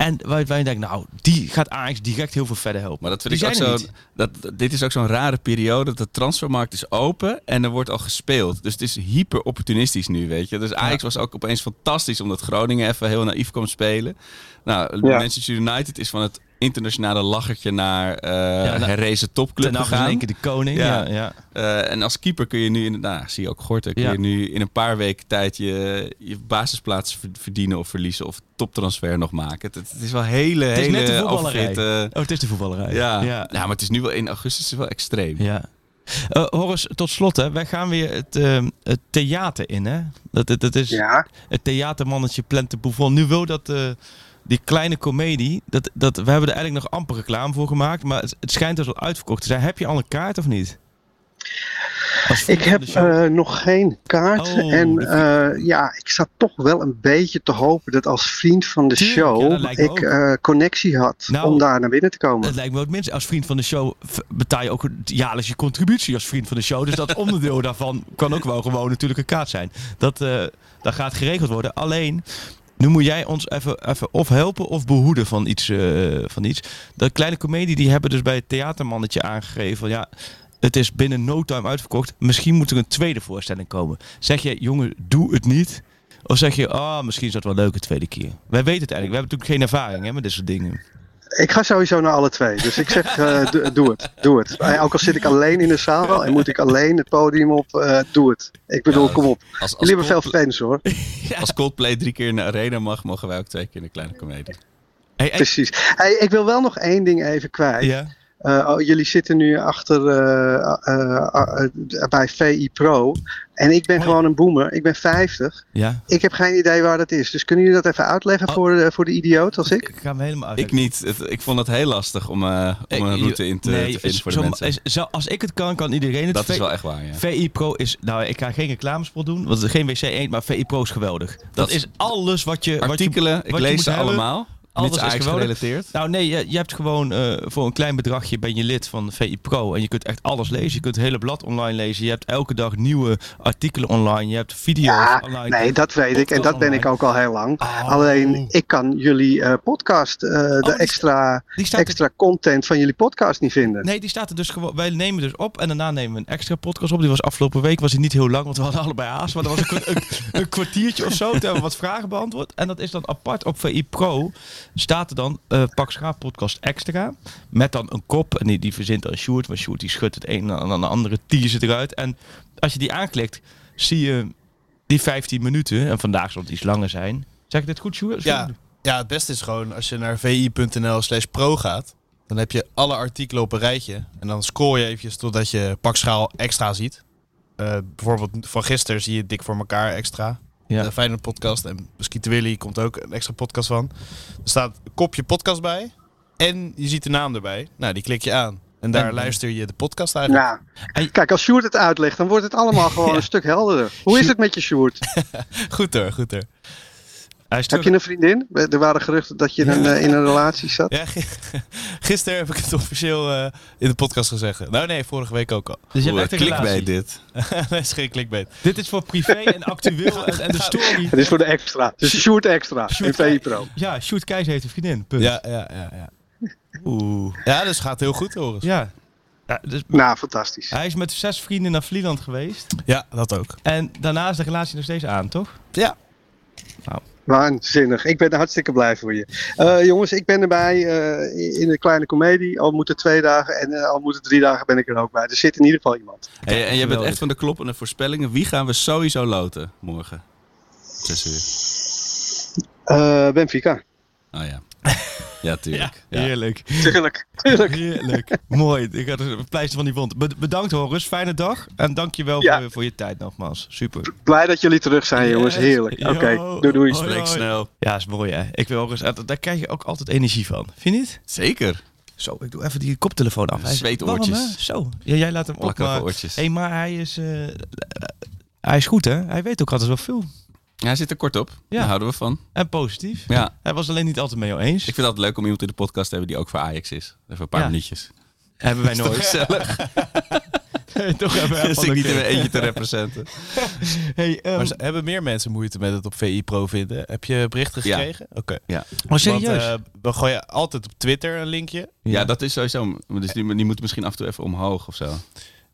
S6: En waar, waar je denkt, nou, die gaat Ajax direct heel veel verder helpen.
S5: Maar dat vind
S6: Die
S5: ik ook
S6: zijn
S5: zo. Dat, dit is ook zo'n rare periode. De transfermarkt is open en er wordt al gespeeld. Dus het is hyper opportunistisch nu, weet je. Dus Ajax was ook opeens fantastisch omdat Groningen even heel naïef kwam spelen. Nou,
S8: Ja.
S5: Manchester United is van het internationale lachertje naar eh
S6: nou,
S5: herrezen topclub
S6: Ten is in één keer de koning.
S5: Ja.
S6: Ja, ja.
S5: Eh, en als keeper kun je nu, in, nou, zie je ook Gorten, kun
S6: Ja.
S5: je nu in een paar weken tijd je, je basisplaats ver- verdienen of verliezen of toptransfer nog maken. Het, het is wel hele,
S6: Het is
S5: hele
S6: net de voetballerij.
S5: overfitte-
S6: Oh, het is de voetballerij.
S5: ja.
S6: ja.
S5: Ja. maar het is nu wel in augustus is wel extreem.
S6: Ja. Eh, Horus, tot slot, hè. wij gaan weer het, eh, het theater in. Hè? Dat, dat, dat is
S8: Ja,
S6: het theatermannetje Plente Bouffon. Nu wil dat eh, die kleine komedie, dat, dat, we hebben er eigenlijk nog amper reclame voor gemaakt, maar het, het schijnt dus al uitverkocht te zijn. Heb je al een kaart of niet?
S8: Ik heb eh, nog geen kaart.
S6: Oh,
S8: en eh, ja, ik zat toch wel een beetje te hopen dat als vriend van de
S6: Tuurlijk,
S8: show
S6: dat
S8: ik eh, connectie had
S6: Nou,
S8: om daar naar binnen te komen.
S6: Het lijkt me ook minst. Als vriend van de show betaal je ook jaarlijks je contributie als vriend van de show. Dus dat [LAUGHS] onderdeel daarvan kan ook wel gewoon natuurlijk een kaart zijn. Dat, dat gaat geregeld worden. Alleen, nu moet jij ons even, even of helpen of behoeden van iets, eh, van iets. Dat kleine comedie, die hebben dus bij het theatermannetje aangegeven ja... Het is binnen no time uitverkocht. Misschien moet er een tweede voorstelling komen. Zeg je, jongen, doe het niet. Of zeg je, ah, misschien is dat wel leuk een tweede keer. Wij weten het eigenlijk. We hebben natuurlijk geen ervaring hè, met dit soort dingen.
S8: Ik ga sowieso naar alle twee. Dus ik zeg, eh, doe- doe het. Doe het. Eh, Ook al zit ik alleen in de zaal en moet ik alleen het podium op, eh, doe het. Ik bedoel,
S5: Ja,
S8: kom op.
S5: Als, als,
S8: Jullie hebben veel fans hoor. [LAUGHS]
S5: als Coldplay drie keer in de arena mag, mogen wij ook twee keer in de kleine
S6: hey,
S8: Precies. Hey, ik wil wel nog één ding even kwijt.
S6: ja.
S8: Eh, oh, jullie zitten nu achter eh, eh, bij VI Pro. En ik ben
S6: Oh
S8: gewoon een boomer. Ik ben 50.
S6: Ja,
S8: Ik heb geen idee waar dat is. Dus kunnen jullie dat even uitleggen
S6: Oh.
S8: voor, de, voor de idioot als ik?
S6: ik ga hem helemaal uit.
S5: Ik niet. Het- ik vond het heel lastig om, eh, om een route in te, te vinden voor de
S6: zo-
S5: mensen.
S6: is- zo- als ik het kan, kan iedereen het.
S5: Dat is wel echt waar, ja.
S6: VI Pro is, nou ik ga geen reclamespot doen, want het is geen WC 1, maar VI Pro is geweldig. Dat,
S5: Dat
S6: is alles wat je... wat je-
S5: Artikelen,
S6: wat
S5: ik
S6: je
S5: lees
S6: moet
S5: ze
S6: hebben.
S5: allemaal.
S6: Alles is geweldig.
S5: gerelateerd.
S6: Nou nee, je, je hebt gewoon eh, voor een klein bedragje ben je lid van VI Pro en je kunt echt alles lezen. Je kunt het hele blad online lezen. Je hebt elke dag nieuwe artikelen online. Je hebt video's
S8: Ja,
S6: online.
S8: nee, dat weet ik. En dat ben ik ook al heel lang. Alleen, ik kan jullie eh, podcast, eh, de
S6: die-
S8: extra,
S6: Die er-
S8: extra content van jullie podcast niet vinden.
S6: Nee, die staat er dus gewoon. Wij nemen dus op en daarna nemen we een extra podcast op. Die was afgelopen week was die niet heel lang, want we hadden allebei haast. Maar dat was een, een kwartiertje of zo. Toen hebben we wat vragen beantwoord. En dat is dan apart op VI Pro. Staat er dan eh Pak podcast extra. Met dan een kop. En die, die verzint dan Sjoerd. Maar Sjoerd die schudt het een en dan de andere teaser eruit. En als je die aanklikt, zie je die 15 minuten. En vandaag zal het iets langer zijn. Zeg ik dit goed, Sjoerd?
S7: Ja, ja, het beste is gewoon als je naar vi.nl slash pro gaat. Dan heb je alle artikelen op een rijtje. En dan scroll je eventjes totdat je pakschaal extra ziet. Eh, bijvoorbeeld van gisteren zie je Dik voor elkaar extra.
S6: Ja.
S7: De Feyenoord podcast. En Skieten Willy komt ook een extra podcast van. Er staat een kopje podcast bij. En je ziet de naam erbij. Nou, die klik je aan. En daar
S6: En-
S7: luister je de podcast eigenlijk.
S8: Nou,
S6: En-
S8: kijk, als Sjoerd het uitlegt, dan wordt het allemaal [LAUGHS] gewoon
S6: Ja.
S8: een stuk helderder. Hoe is het met je Sjoerd? [LAUGHS]
S7: Goed hoor, goed hoor.
S8: Heb je een vriendin? Er waren geruchten dat je een, eh, in een relatie zat.
S7: Ja, gi- [LAUGHS] gisteren heb ik het officieel eh, in de podcast gezegd. Nou nee, vorige week ook al.
S6: Dus je hebt echt een
S5: klik bij
S6: relatie.
S5: dit. [LAUGHS]
S7: dat is geen clickbait.
S6: Dit is voor privé en [LAUGHS] actueel en, en de story.
S8: Het is voor de extra. Het is een short extra.
S6: Shoot.
S8: In Pro.
S6: Ja, Sjoerd Keijs heeft een vriendin. Punt.
S7: Ja, ja, ja, ja.
S6: Oeh.
S7: Ja, dus gaat heel goed, Horus.
S6: Ja. ja dus
S8: Nou, fantastisch.
S6: hij is met zes vrienden naar Vlieland geweest.
S7: Ja, dat ook.
S6: En daarna is de relatie nog steeds aan, toch?
S7: Ja.
S8: Waanzinnig. Ik ben er hartstikke blij voor je. Eh, jongens, ik ben erbij eh, in de kleine komedie. Al moeten twee dagen en eh, al moeten drie dagen ben ik er ook bij. Er zit in ieder geval iemand.
S5: Hey, en je bent echt van de kloppende voorspellingen. Wie gaan we sowieso loten morgen? Zes uur.
S8: Eh, Benfica.
S5: Oh ja. Ja, tuurlijk. Ja.
S6: Heerlijk.
S8: Tuurlijk. Tuurlijk.
S6: Heerlijk. [LAUGHS] Mooi. Ik had een pleister van die wond. Be- bedankt Horus. Fijne dag. En dankjewel
S8: Ja.
S6: voor, voor je tijd nogmaals. Super.
S8: Blij dat jullie terug zijn, jongens.
S6: Yes.
S8: Heerlijk. Oké,
S6: Yo.
S8: doei doei.
S6: Hoi,
S5: Spreek
S6: hoi.
S5: snel.
S6: Ja, is mooi hè. Ik wil Horus. eh, Daar krijg je ook altijd energie van. Vind je niet?
S5: Zeker.
S6: Zo, ik doe even die koptelefoon af.
S5: Zweetoortjes.
S6: warm, hè? Zo. Ja, jij laat hem op.
S5: Plakkerige
S6: Maar,
S5: oortjes.
S6: hey, maar hij is... eh, hij is goed hè. Hij weet ook altijd wel veel.
S5: Ja, hij zit er kort op.
S6: Ja.
S5: Daar houden we van.
S6: En positief.
S5: Ja.
S6: Hij was alleen niet altijd mee eens.
S5: Ik vind het altijd leuk om iemand in de podcast te hebben die ook voor Ajax is. Even een paar
S6: Ja.
S5: minuutjes.
S6: Hebben wij [LAUGHS] nooit.
S5: gezellig. [LAUGHS]
S6: Toch hebben wij
S5: Dus ik niet in mijn eentje te representen. [LAUGHS]
S6: Hey, ehm,
S7: Maar ze- hebben meer mensen moeite met het op VI Pro vinden? Heb je berichten
S5: Ja.
S7: gekregen? Oké.
S5: Ja.
S6: oh, serieus?
S7: Want, eh, we gooien altijd op Twitter een linkje.
S5: Ja, dat is sowieso. maar Dus die, die moet misschien af en toe even omhoog of zo.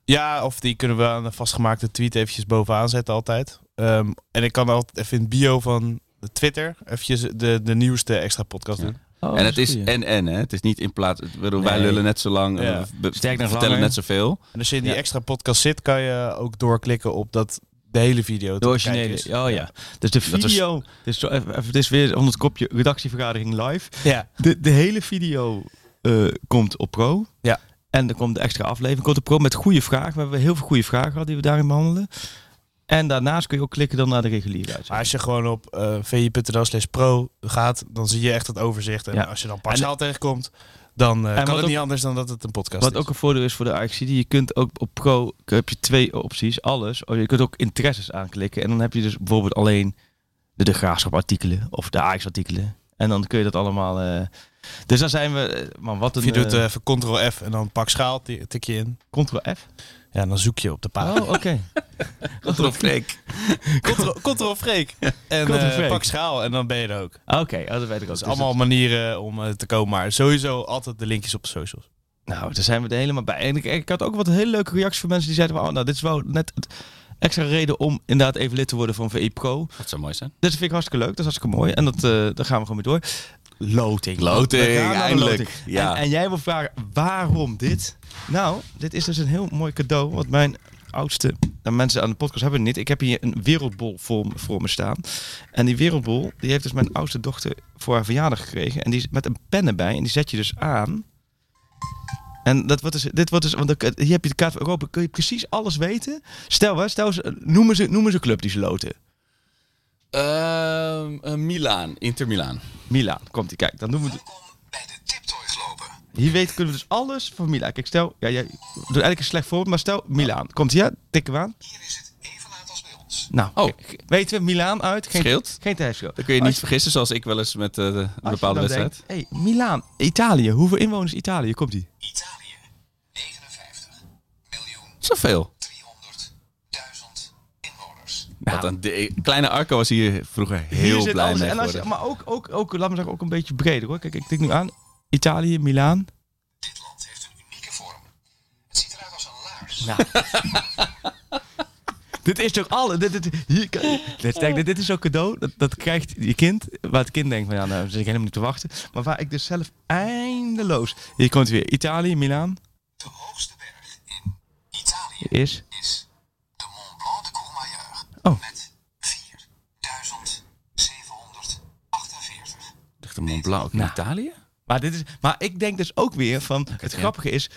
S7: Ja, of die kunnen we aan een vastgemaakte tweet eventjes bovenaan zetten altijd. Ehm, en ik kan altijd even in het bio van de Twitter eventjes de, de nieuwste extra podcast
S5: Ja.
S7: doen.
S6: Oh,
S5: en het is en en, hè? Het is niet in plaats. bedoel, Wij
S6: Nee.
S5: lullen net zo lang.
S7: Ja.
S5: we
S6: Sterk nog
S5: vertellen
S6: langer.
S5: net zoveel.
S7: En als je in die
S6: Ja.
S7: extra podcast zit, kan je ook doorklikken op dat de hele video. te
S6: De originele.
S7: is.
S6: Oh ja. Dus de
S5: Dat is-
S6: video. Dus zo even, even, het is weer onder het kopje redactievergadering live.
S7: Ja.
S6: De, de hele video eh, komt op Pro.
S7: Ja.
S6: En er komt de extra aflevering komt op Pro met goede vragen. We hebben heel veel goede vragen gehad die we daarin behandelen. En daarnaast kun je ook klikken dan naar de reguliere
S7: Maar
S6: uitzending.
S7: als je gewoon op eh vi.nl slash pro gaat, dan zie je echt het overzicht. En
S6: Ja.
S7: als je dan partiaal tegenkomt, dan
S6: wat
S7: kan het
S6: ook-
S7: niet anders dan dat het een podcast
S6: Wat
S7: is.
S6: ook een voordeel is voor de AXC, je kunt ook op Pro heb je twee opties, alles. Of je kunt ook interesses aanklikken en dan heb je dus bijvoorbeeld alleen de, de graafschap artikelen of de AX artikelen. En dan kun je dat allemaal. eh, dus dan zijn we, man, wat een
S7: je doet even ctrl F en dan pak schaal, ti- tik je in.
S6: Ctrl F.
S7: Ja, dan zoek je op de pagina.
S6: Oh, oké. [LAUGHS]
S5: Ctrl freak.
S7: Ctrl, Ctrl freak. En eh, pak schaal en dan ben je er ook.
S6: Oké, oh, dat weet ik ook.
S7: Dat is
S6: Dus
S7: allemaal manieren om eh, te komen. Maar sowieso altijd de linkjes op de socials.
S6: nou, daar zijn we er helemaal bij. En ik, ik had ook wat hele leuke reacties van mensen die zeiden: oh, nou, dit is wel net het extra reden om inderdaad even lid te worden van VI Pro.
S5: Dat zou mooi zijn.
S6: Dat vind ik hartstikke leuk. Dat is hartstikke mooi. En dat, eh daar gaan we gewoon mee door. Loting.
S5: Loting, eindelijk.
S6: loting.
S5: Ja.
S6: En, en jij wil vragen, waarom dit? Nou, dit is dus een heel mooi cadeau. Wat mijn oudste nou, mensen aan de podcast hebben het niet. Ik heb hier een wereldbol voor, me- voor me staan. En die wereldbol, die heeft dus mijn oudste dochter voor haar verjaardag gekregen. En die is met een pen erbij. En die zet je dus aan. En dat wordt dus, dit wordt dus, want hier heb je de kaart van Europa. Kun je precies alles weten? Stel, hè, stel noemen ze, noemen ze club die ze loten.
S5: Ehm, eh, Milaan. Inter Milaan.
S6: Milaan, komt ie. Kijk, dan doen we... de-
S4: bij de Tiptoys lopen.
S6: Hier weten kunnen we dus alles van Milaan. Kijk, stel... Ja, jij doet eigenlijk een slecht voorbeeld, maar stel Milaan. Komt ie, ja? Tikken we aan.
S4: Hier is het even laat als bij ons.
S6: Nou,
S5: Oh.
S6: kijk, weten we Milaan uit? Geen,
S5: Scheelt.
S6: Geen tijdsschil.
S5: Dan kun je niet vergissen, zoals ik wel eens met eh, een bepaalde wedstrijd.
S6: Hé, hey, Milaan, Italië. Hoeveel inwoners Italië? Komt ie?
S4: Italië. 59 miljoen
S5: Zoveel.
S4: 300.000 inwoners.
S5: Wat een de- kleine Arco was hier vroeger
S6: Hier
S5: heel
S6: zit
S5: blij
S6: alles-
S5: mee
S6: en als je. Maar ook, ook, ook, laat me zeggen, ook een beetje breder hoor. Kijk, ik tik nu aan. Italië, Milaan.
S4: Dit land heeft een unieke vorm. Het ziet eruit als een laars.
S6: Nou. [LAUGHS] dit is toch alle. Dit, dit, hier, dit, kijk, dit, dit is zo'n cadeau. Dat, dat krijgt je kind. Waar het kind denkt van ja, nou zit ik helemaal niet te wachten. Maar waar ik dus zelf eindeloos. Hier komt het weer. Italië, Milaan.
S4: De hoogste berg in Italië
S6: Is.
S4: is de Mont Blanc de Courmayeur.
S6: Oh.
S4: Met 4748.
S5: Ligt de Mont Blanc ook in
S6: Nou.
S5: Italië?
S6: Maar, dit is, maar ik denk dus ook weer van. Het grappige is.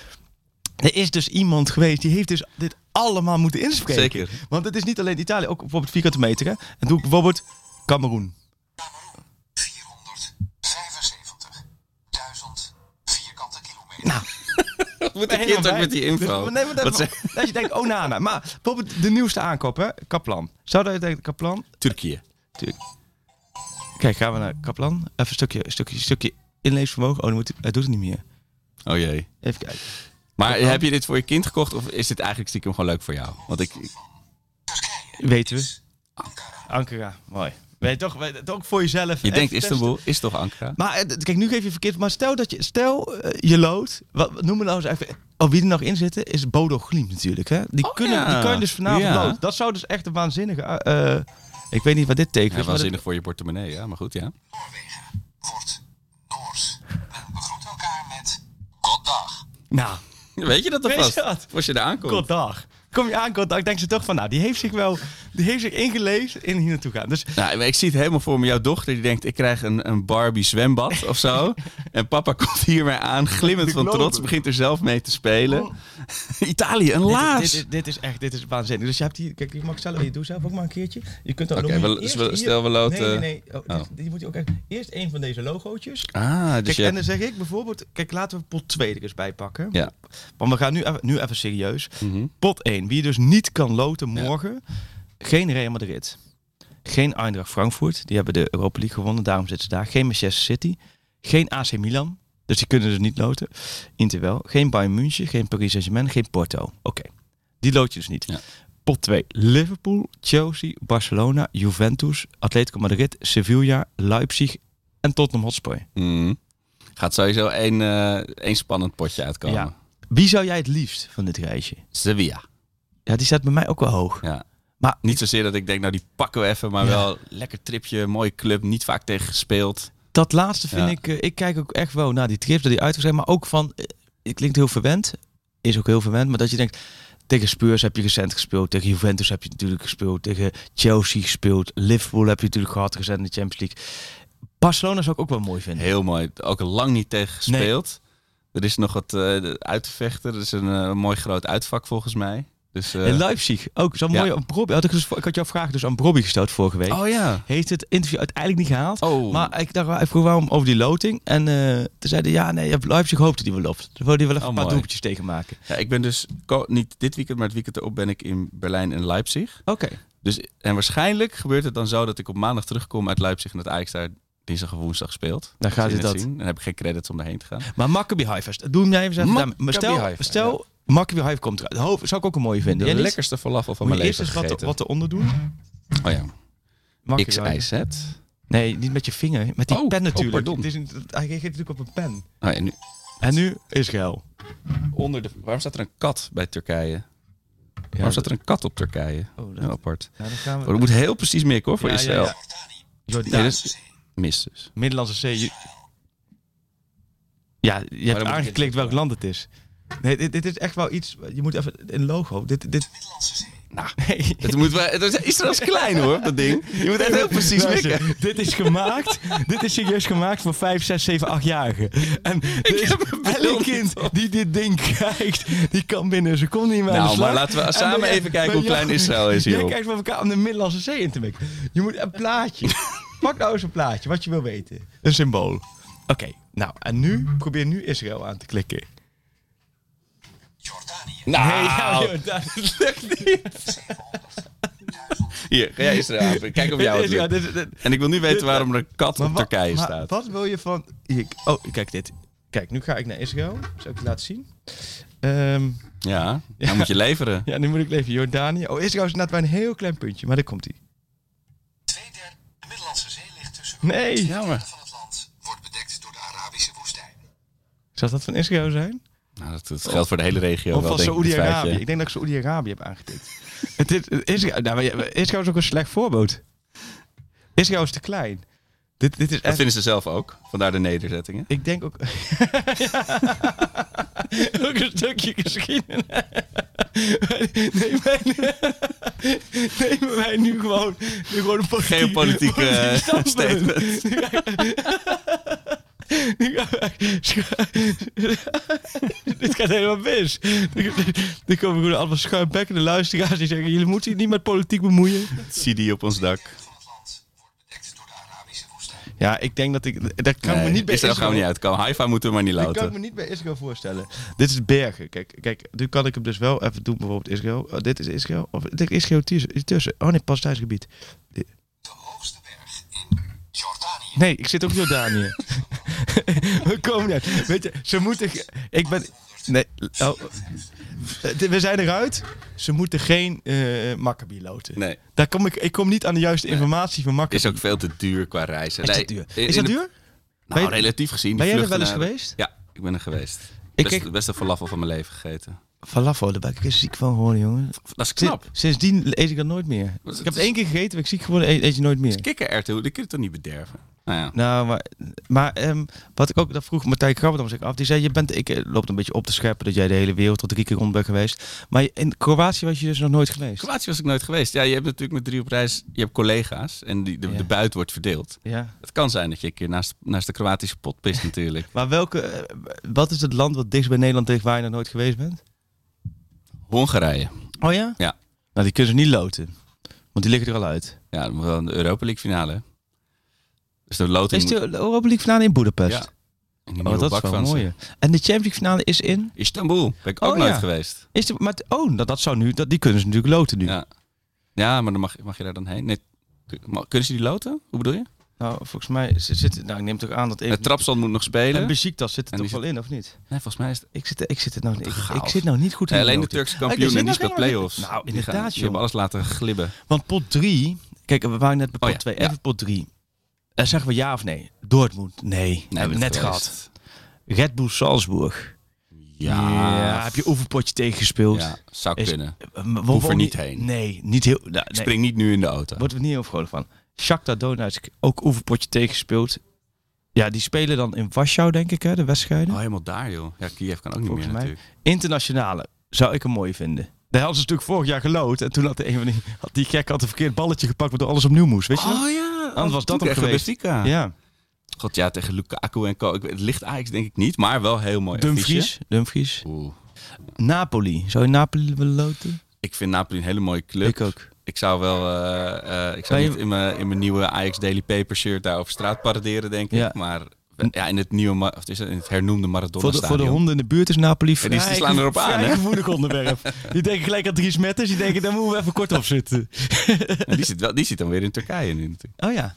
S6: Er is dus iemand geweest die heeft dus dit allemaal moeten inspreken.
S5: Zeker.
S6: Want het is niet alleen Italië, ook bijvoorbeeld vierkante meter. Hè? En doe ik bijvoorbeeld Cameroen.
S4: 475.000 vierkante kilometer.
S6: Nou,
S5: Moet
S6: ben
S5: ik ook
S6: bij.
S5: met die info?
S6: Nee, maar dat,
S5: Wat zeg-
S6: dat je denkt, oh Nana. Maar bijvoorbeeld de nieuwste aankoop, hè? Kaplan. Zou dat je denken, Kaplan?
S5: Turkije.
S6: Tuurlijk. Kijk, gaan we naar Kaplan. Even een stukje, stukje, stukje inleesvermogen. Oh, dan moet hij, hij doet het niet meer.
S5: Oh jee.
S6: Even kijken.
S5: Maar heb je dit voor je kind gekocht of is dit eigenlijk stiekem gewoon leuk voor jou? Want ik, ik-
S6: Weten we. Ankara. Mooi. Weet je toch, weet, toch voor jezelf.
S5: je denkt
S6: testen.
S5: Istanbul is toch Ankara?
S6: Maar eh, kijk, nu geef je verkeerd. Maar stel dat je, stel eh, je lood. Wat, noem me nou eens even. Oh, wie er nog in zitten is Bodo Glimt natuurlijk. Hè? Die,
S5: Oh,
S6: kunnen,
S5: ja.
S6: die kan je dus vanavond
S5: Ja.
S6: lood. Dat zou dus echt een waanzinnige. eh, ik weet niet wat dit tekent.
S5: Ja,
S6: is,
S5: waanzinnig voor je portemonnee, ja. Maar goed, ja.
S9: wordt Noors. En begroet elkaar met Goddag.
S6: Nou,
S5: Weet je dat alvast?
S6: je dat?
S5: Als je daar aankomt.
S6: goddag. Kom je aan, goddag. Denken ze toch van, nou, die heeft zich wel. Die heeft zich ingelezen in hier naartoe gaan. Dus
S5: Nou, ik zie het helemaal voor me. Jouw dochter die denkt, ik krijg een, een Barbie zwembad of zo. [LAUGHS] En papa komt hiermee aan, glimmend van trots. Begint er zelf mee te spelen. [LAUGHS] Italië, een laars.
S6: dit, dit, dit is echt, dit is waanzinnig. Dus je hebt hier, kijk, je mag zelf, je doet zelf ook maar een keertje. Je kunt dan
S5: Oké, we-
S6: hier-
S5: stel we loten-
S6: Nee, nee, nee. Oh,
S5: Oh.
S6: dit- moet je ook echt, eerst een van deze logootjes.
S5: Ah, dus
S6: Kijk,
S5: je
S6: en dan zeg ik bijvoorbeeld, kijk, laten we pot 2 er eens bij pakken.
S5: Ja.
S6: Want we gaan nu even, nu even serieus.
S5: Mhm.
S6: Pot 1, wie je dus niet kan loten morgen. Geen Real Madrid. Geen Eindracht Frankfurt, die hebben de Europa League gewonnen, daarom zitten ze daar. Geen Manchester City. Geen AC Milan, dus die kunnen dus niet loten. Inter wel. Geen Bayern München, geen Paris Saint-Germain, geen Porto. Oké, die loot je dus niet.
S5: Ja.
S6: Pot 2, Liverpool, Chelsea, Barcelona, Juventus, Atletico Madrid, Sevilla, Leipzig en Tottenham Hotspur.
S5: Mhm. Gaat sowieso één, eh, één spannend potje uitkomen.
S6: Ja. Wie zou jij het liefst van dit reisje?
S5: Sevilla.
S6: Ja, die staat bij mij ook wel hoog.
S5: Ja.
S6: Maar
S5: Niet zozeer dat ik denk, nou die pakken we even. Maar
S6: Ja.
S5: wel lekker tripje, mooie club, niet vaak tegen gespeeld.
S6: dat laatste vind
S5: Ja.
S6: ik... eh, ik kijk ook echt wel naar die trips, dat die uitgezet. Maar ook van... eh, Het klinkt heel verwend. Is ook heel verwend. Maar dat je denkt... Tegen Spurs heb je recent gespeeld. Tegen Juventus heb je natuurlijk gespeeld. Tegen Chelsea gespeeld. Liverpool heb je natuurlijk gehad recent in de Champions League. Barcelona zou ik ook wel mooi vinden.
S5: Heel mooi. Ook al lang niet tegen gespeeld. Er is nog wat eh, uit te vechten. Er is een mooi groot uitvak volgens mij. Dus, eh,
S6: In Leipzig ook. Zo'n
S5: Ja.
S6: mooie Brobby. Had ik, dus, ik had jouw vraag dus aan Brobby gesteld vorige week.
S5: oh ja.
S6: Heeft het interview uiteindelijk niet gehaald.
S5: Oh.
S6: Maar ik dacht, ik vroeg waarom over die loting. En eh toen zeiden ja, nee, Leipzig hoopte die wel op. Toen wilde hij wel even
S5: Oh,
S6: een paar
S5: mooi.
S6: doelpuntjes tegen maken.
S5: ja, ik ben dus niet dit weekend, maar het weekend erop ben ik in Berlijn en Leipzig.
S6: Oké.
S5: Dus, en waarschijnlijk gebeurt het dan zo dat ik op maandag terugkom uit Leipzig en dat Ajax daar dinsdag of woensdag speelt.
S6: Dan gaat hij dat.
S5: zien. Dan heb ik geen credits om daarheen te gaan.
S6: Maar Maccabi Haifa, doe hem jij even zeggen.
S5: Maccabi
S6: Maar stel, stel Maccabi Haifa komt eruit. Hoofd zou ik ook een mooie vinden.
S5: De lekkerste falafel van
S6: Moet
S5: mijn
S6: je eerst
S5: leven
S6: eens wat, wat eronder doen?
S5: Oh ja.
S6: Maccabi Haifa.
S5: XIZ.
S6: Nee, niet met je vinger. Met die
S5: Oh,
S6: pen
S5: oh,
S6: natuurlijk.
S5: pardon.
S6: Het is een, hij geeft natuurlijk op een pen.
S5: Oh, ja, nu,
S6: En nu Israël.
S5: onder de, waarom staat er een kat bij Turkije? Waarom staat er een kat op Turkije?
S6: Oh, dat-
S5: Heel apart.
S6: ja, dan gaan we.
S5: Oh, dat moet heel precies mikken hoor, voor
S6: Ja, ja,
S5: Israël.
S6: ja. Jordaan.
S5: Nee, dat is mis dus.
S6: Middellandse Zee. je- Ja, je hebt
S5: moet ik
S6: aangeklikt welk land het is. Nee, dit, dit is echt wel iets. Je moet even een logo. Dit, dit.
S5: Nou, [LAUGHS]
S6: Nee. [LAUGHS]
S5: het moet wel, het is Israël is klein hoor, dat ding. Je moet echt heel precies mikken.
S6: Dit is gemaakt. [LAUGHS] dit is serieus gemaakt voor 5, 6, 7, 8-jarigen. En elk kind die dit ding krijgt, die kan binnen een seconde niet meer aan de
S5: Nou, maar laten we
S6: En
S5: samen
S6: ben
S5: even kijken
S6: ben
S5: hoe klein Israël is
S6: Jij
S5: hierop.
S6: kijkt van elkaar om de Middellandse Zee in te mikken. Je moet een plaatje. Pak nou eens een plaatje, wat je wil weten. Een symbool. Oké, nou, en nu probeer nu Israël aan te klikken.
S5: Nou,
S6: Nee, ja, joh, dat lukt niet.
S5: hier, ga jij Israël aan. Kijk of jou het
S6: dit- dit-
S5: En ik wil nu weten waarom er een kat
S6: Maar
S5: op
S6: wat-
S5: Turkije
S6: maar
S5: staat.
S6: Wat wil je van... Hier, oh, kijk dit. Kijk, nu ga ik naar Israël. Zal ik je laten zien? Ehm,
S5: Ja, dan moet je leveren. [LAUGHS]
S6: ja, nu moet ik leven. Jordanië. Oh, Israël is net bij een heel klein puntje. Maar daar komt hij.
S9: Twee derde de Middellandse Zee ligt tussen
S6: Nee.
S5: Jammer.
S9: van het land. Wordt bedekt door de Arabische woestijn.
S6: Zou dat van Israël zijn?
S5: Nou, dat, dat geldt voor de hele regio
S6: of van Saoedi-Arabië? Ik denk dat ik Saoedi-Arabië heb aangetikt. [LAUGHS] het is, Israël, nou, Israël is ook een slecht voorbeeld. Israël is te klein. Dit, dit is
S5: Dat vinden ze zelf ook. Vandaar de nederzettingen.
S6: Ik denk ook... [LAUGHS] ook een stukje geschiedenis. [LAUGHS] Neem wij nu gewoon, nu gewoon een politiek,
S5: Geopolitiek eh, statement. [LAUGHS]
S6: Dit gaat helemaal mis. Er komen gewoon allemaal schuimbekkende luisteraars die zeggen... jullie moeten je niet met politiek bemoeien.
S5: CD op ons dak.
S9: Van het land wordt bedekt door de Arabische woestijn.
S6: Ja, ik denk dat ik... Dat kan
S5: Nee,
S6: me niet bij
S5: Israël gaan we niet uitkomen. Haifa moeten we maar niet
S6: Dat kan ik
S5: loten.
S6: me niet bij Israël voorstellen. Dit is bergen. Kijk, kijk, nu kan ik hem dus wel even doen, bijvoorbeeld Israël. Oh, dit is Israël. Of ik denk Israël tussen- tussen. Oh nee, Palestijns gebied. Nee, ik zit ook in Jordanië. [LAUGHS] We komen net. Weet je, ze moeten... Ik ben... Nee, oh. Eh, We zijn eruit. Ze moeten geen eh Maccabi loten.
S5: Nee,
S6: Daar kom ik, ik kom niet aan de juiste informatie van Maccabi.
S5: is ook veel te duur qua reizen.
S6: Is
S5: nee,
S6: dat duur?
S5: in-
S6: Is dat duur?
S5: Nou,
S6: je-
S5: relatief gezien.
S6: Ben jij er wel eens
S5: naar-
S6: geweest?
S5: Ja, ik ben er geweest.
S6: Ik
S5: Best,
S6: kreeg-
S5: best een falafel van mijn leven gegeten.
S6: Falafel, daar ben ik ziek van geworden, jongen.
S5: Dat is knap.
S6: Sindsdien eet ik dat nooit meer. Ik heb
S5: het?
S6: één keer gegeten, ben ik ziek geworden, eet, eet je nooit meer.
S5: Kikkererwten, die kun je toch niet bederven? Nou ja.
S6: Nou, maar, maar ehm, wat ik ook, dat vroeg Martijn Krabberdam zich af. Die zei, je bent, ik eh, loop een beetje op te scheppen dat jij de hele wereld tot drie keer rond bent geweest. Maar in Kroatië was je dus nog nooit geweest.
S5: Kroatië was ik nooit geweest. Ja, je hebt natuurlijk met drie op reis, je hebt collega's en die, de,
S6: Ja.
S5: de buit wordt verdeeld.
S6: Ja.
S5: Het kan zijn dat je een keer naast, naast de Kroatische pot pist [LAUGHS] natuurlijk.
S6: Maar welke, eh, wat is het land wat dichtst bij Nederland ligt waar je nog nooit geweest bent?
S5: Hongarije.
S6: Oh ja?
S5: Ja.
S6: Nou, die kunnen ze niet loten. Want die liggen er al uit.
S5: Ja, dan wel in de Europa League finale. Dus de loting
S6: Is de
S5: moet-
S6: Europa League finale in Boedapest?
S5: Ja. in
S6: Oh, dat is wel mooi. En de Champions League finale is in?
S5: Istanbul. Ben ik ook
S6: Oh,
S5: nooit
S6: ja.
S5: geweest.
S6: Is de, maar, oh, dat, dat zou nu, dat, die kunnen ze natuurlijk loten nu.
S5: Ja. ja, maar dan mag, mag je daar dan heen. Nee, kunnen ze die loten? Hoe bedoel je?
S6: Nou, volgens mij zit, zit nou, ik neem toch aan dat even...
S5: Het trapstand moet nog spelen.
S6: En Besiktas zit er toch wel in, of niet?
S5: Nee, volgens mij is het...
S6: Ik zit, ik zit, het nou, ik, ik zit nou niet goed in
S5: Nee, alleen de. Turkse
S6: er
S5: kampioen en die
S6: nog
S5: speelt
S6: helemaal-
S5: play-offs.
S6: Nou, inderdaad,
S5: gaan- Die hebben
S6: joh.
S5: alles laten glibben.
S6: Want pot 3... Kijk, we waren net bij pot
S5: Oh ja,
S6: 2.
S5: ja.
S6: Even pot 3. En zeggen we ja of nee? Dortmund? Nee.
S5: Nee,
S6: hebben we net gehad. Red Bull Salzburg.
S5: Ja.
S6: Heb je oefenpotje tegen gespeeld?
S5: Ja, zou
S6: Is-
S5: kunnen.
S6: We- we-
S5: Hoef er niet heen.
S6: Nee, niet heel... Nou,
S5: Ik spring niet nu in de auto.
S6: Worden we niet heel vrolijk van. Shakhtar Donetsk, ook oefenpotje tegengespeeld. Ja, die spelen dan in Warschau, denk ik, hè, de wedstrijden.
S5: Oh, helemaal daar, joh. Ja, Kiev kan ook niet meer
S6: mij.
S5: natuurlijk.
S6: Internationale zou ik een mooi vinden. Daar hadden ze natuurlijk vorig jaar gelood. En toen had, een van die, had die gek had een verkeerd balletje gepakt, waardoor alles opnieuw moest. Weet je nog?
S5: Oh ja.
S6: Anders was dat hem
S5: tegen
S6: geweest.
S5: Benfica.
S6: Ja,
S5: God, ja, tegen Lukaku en Co. Ik weet- Het ligt Ajax denk ik niet, maar wel heel mooi.
S6: Dumfries. Dumfries.
S5: Oeh.
S6: Napoli. Zou je Napoli willen loten?
S5: Ik vind Napoli een hele mooie club.
S6: Ik ook.
S5: Ik zou wel, eh, eh, ik zou
S6: je-
S5: niet in mijn, in mijn nieuwe Ajax Daily Paper shirt daar over straat paraderen, denk ik.
S6: Ja.
S5: Maar eh, ja, in het nieuwe, of is het in het hernoemde Maradona
S6: Voor de, voor de honden in de buurt is Napoli
S5: Ja,
S6: vrij,
S5: die- die slaan erop aan, hè?
S6: gevoelig onderwerp. [LAUGHS] die denken gelijk aan Dries Metters. Die denken, daar moeten we even kort op zitten.
S5: En die, zit wel, die zit dan weer in Turkije nu natuurlijk.
S6: Oh ja.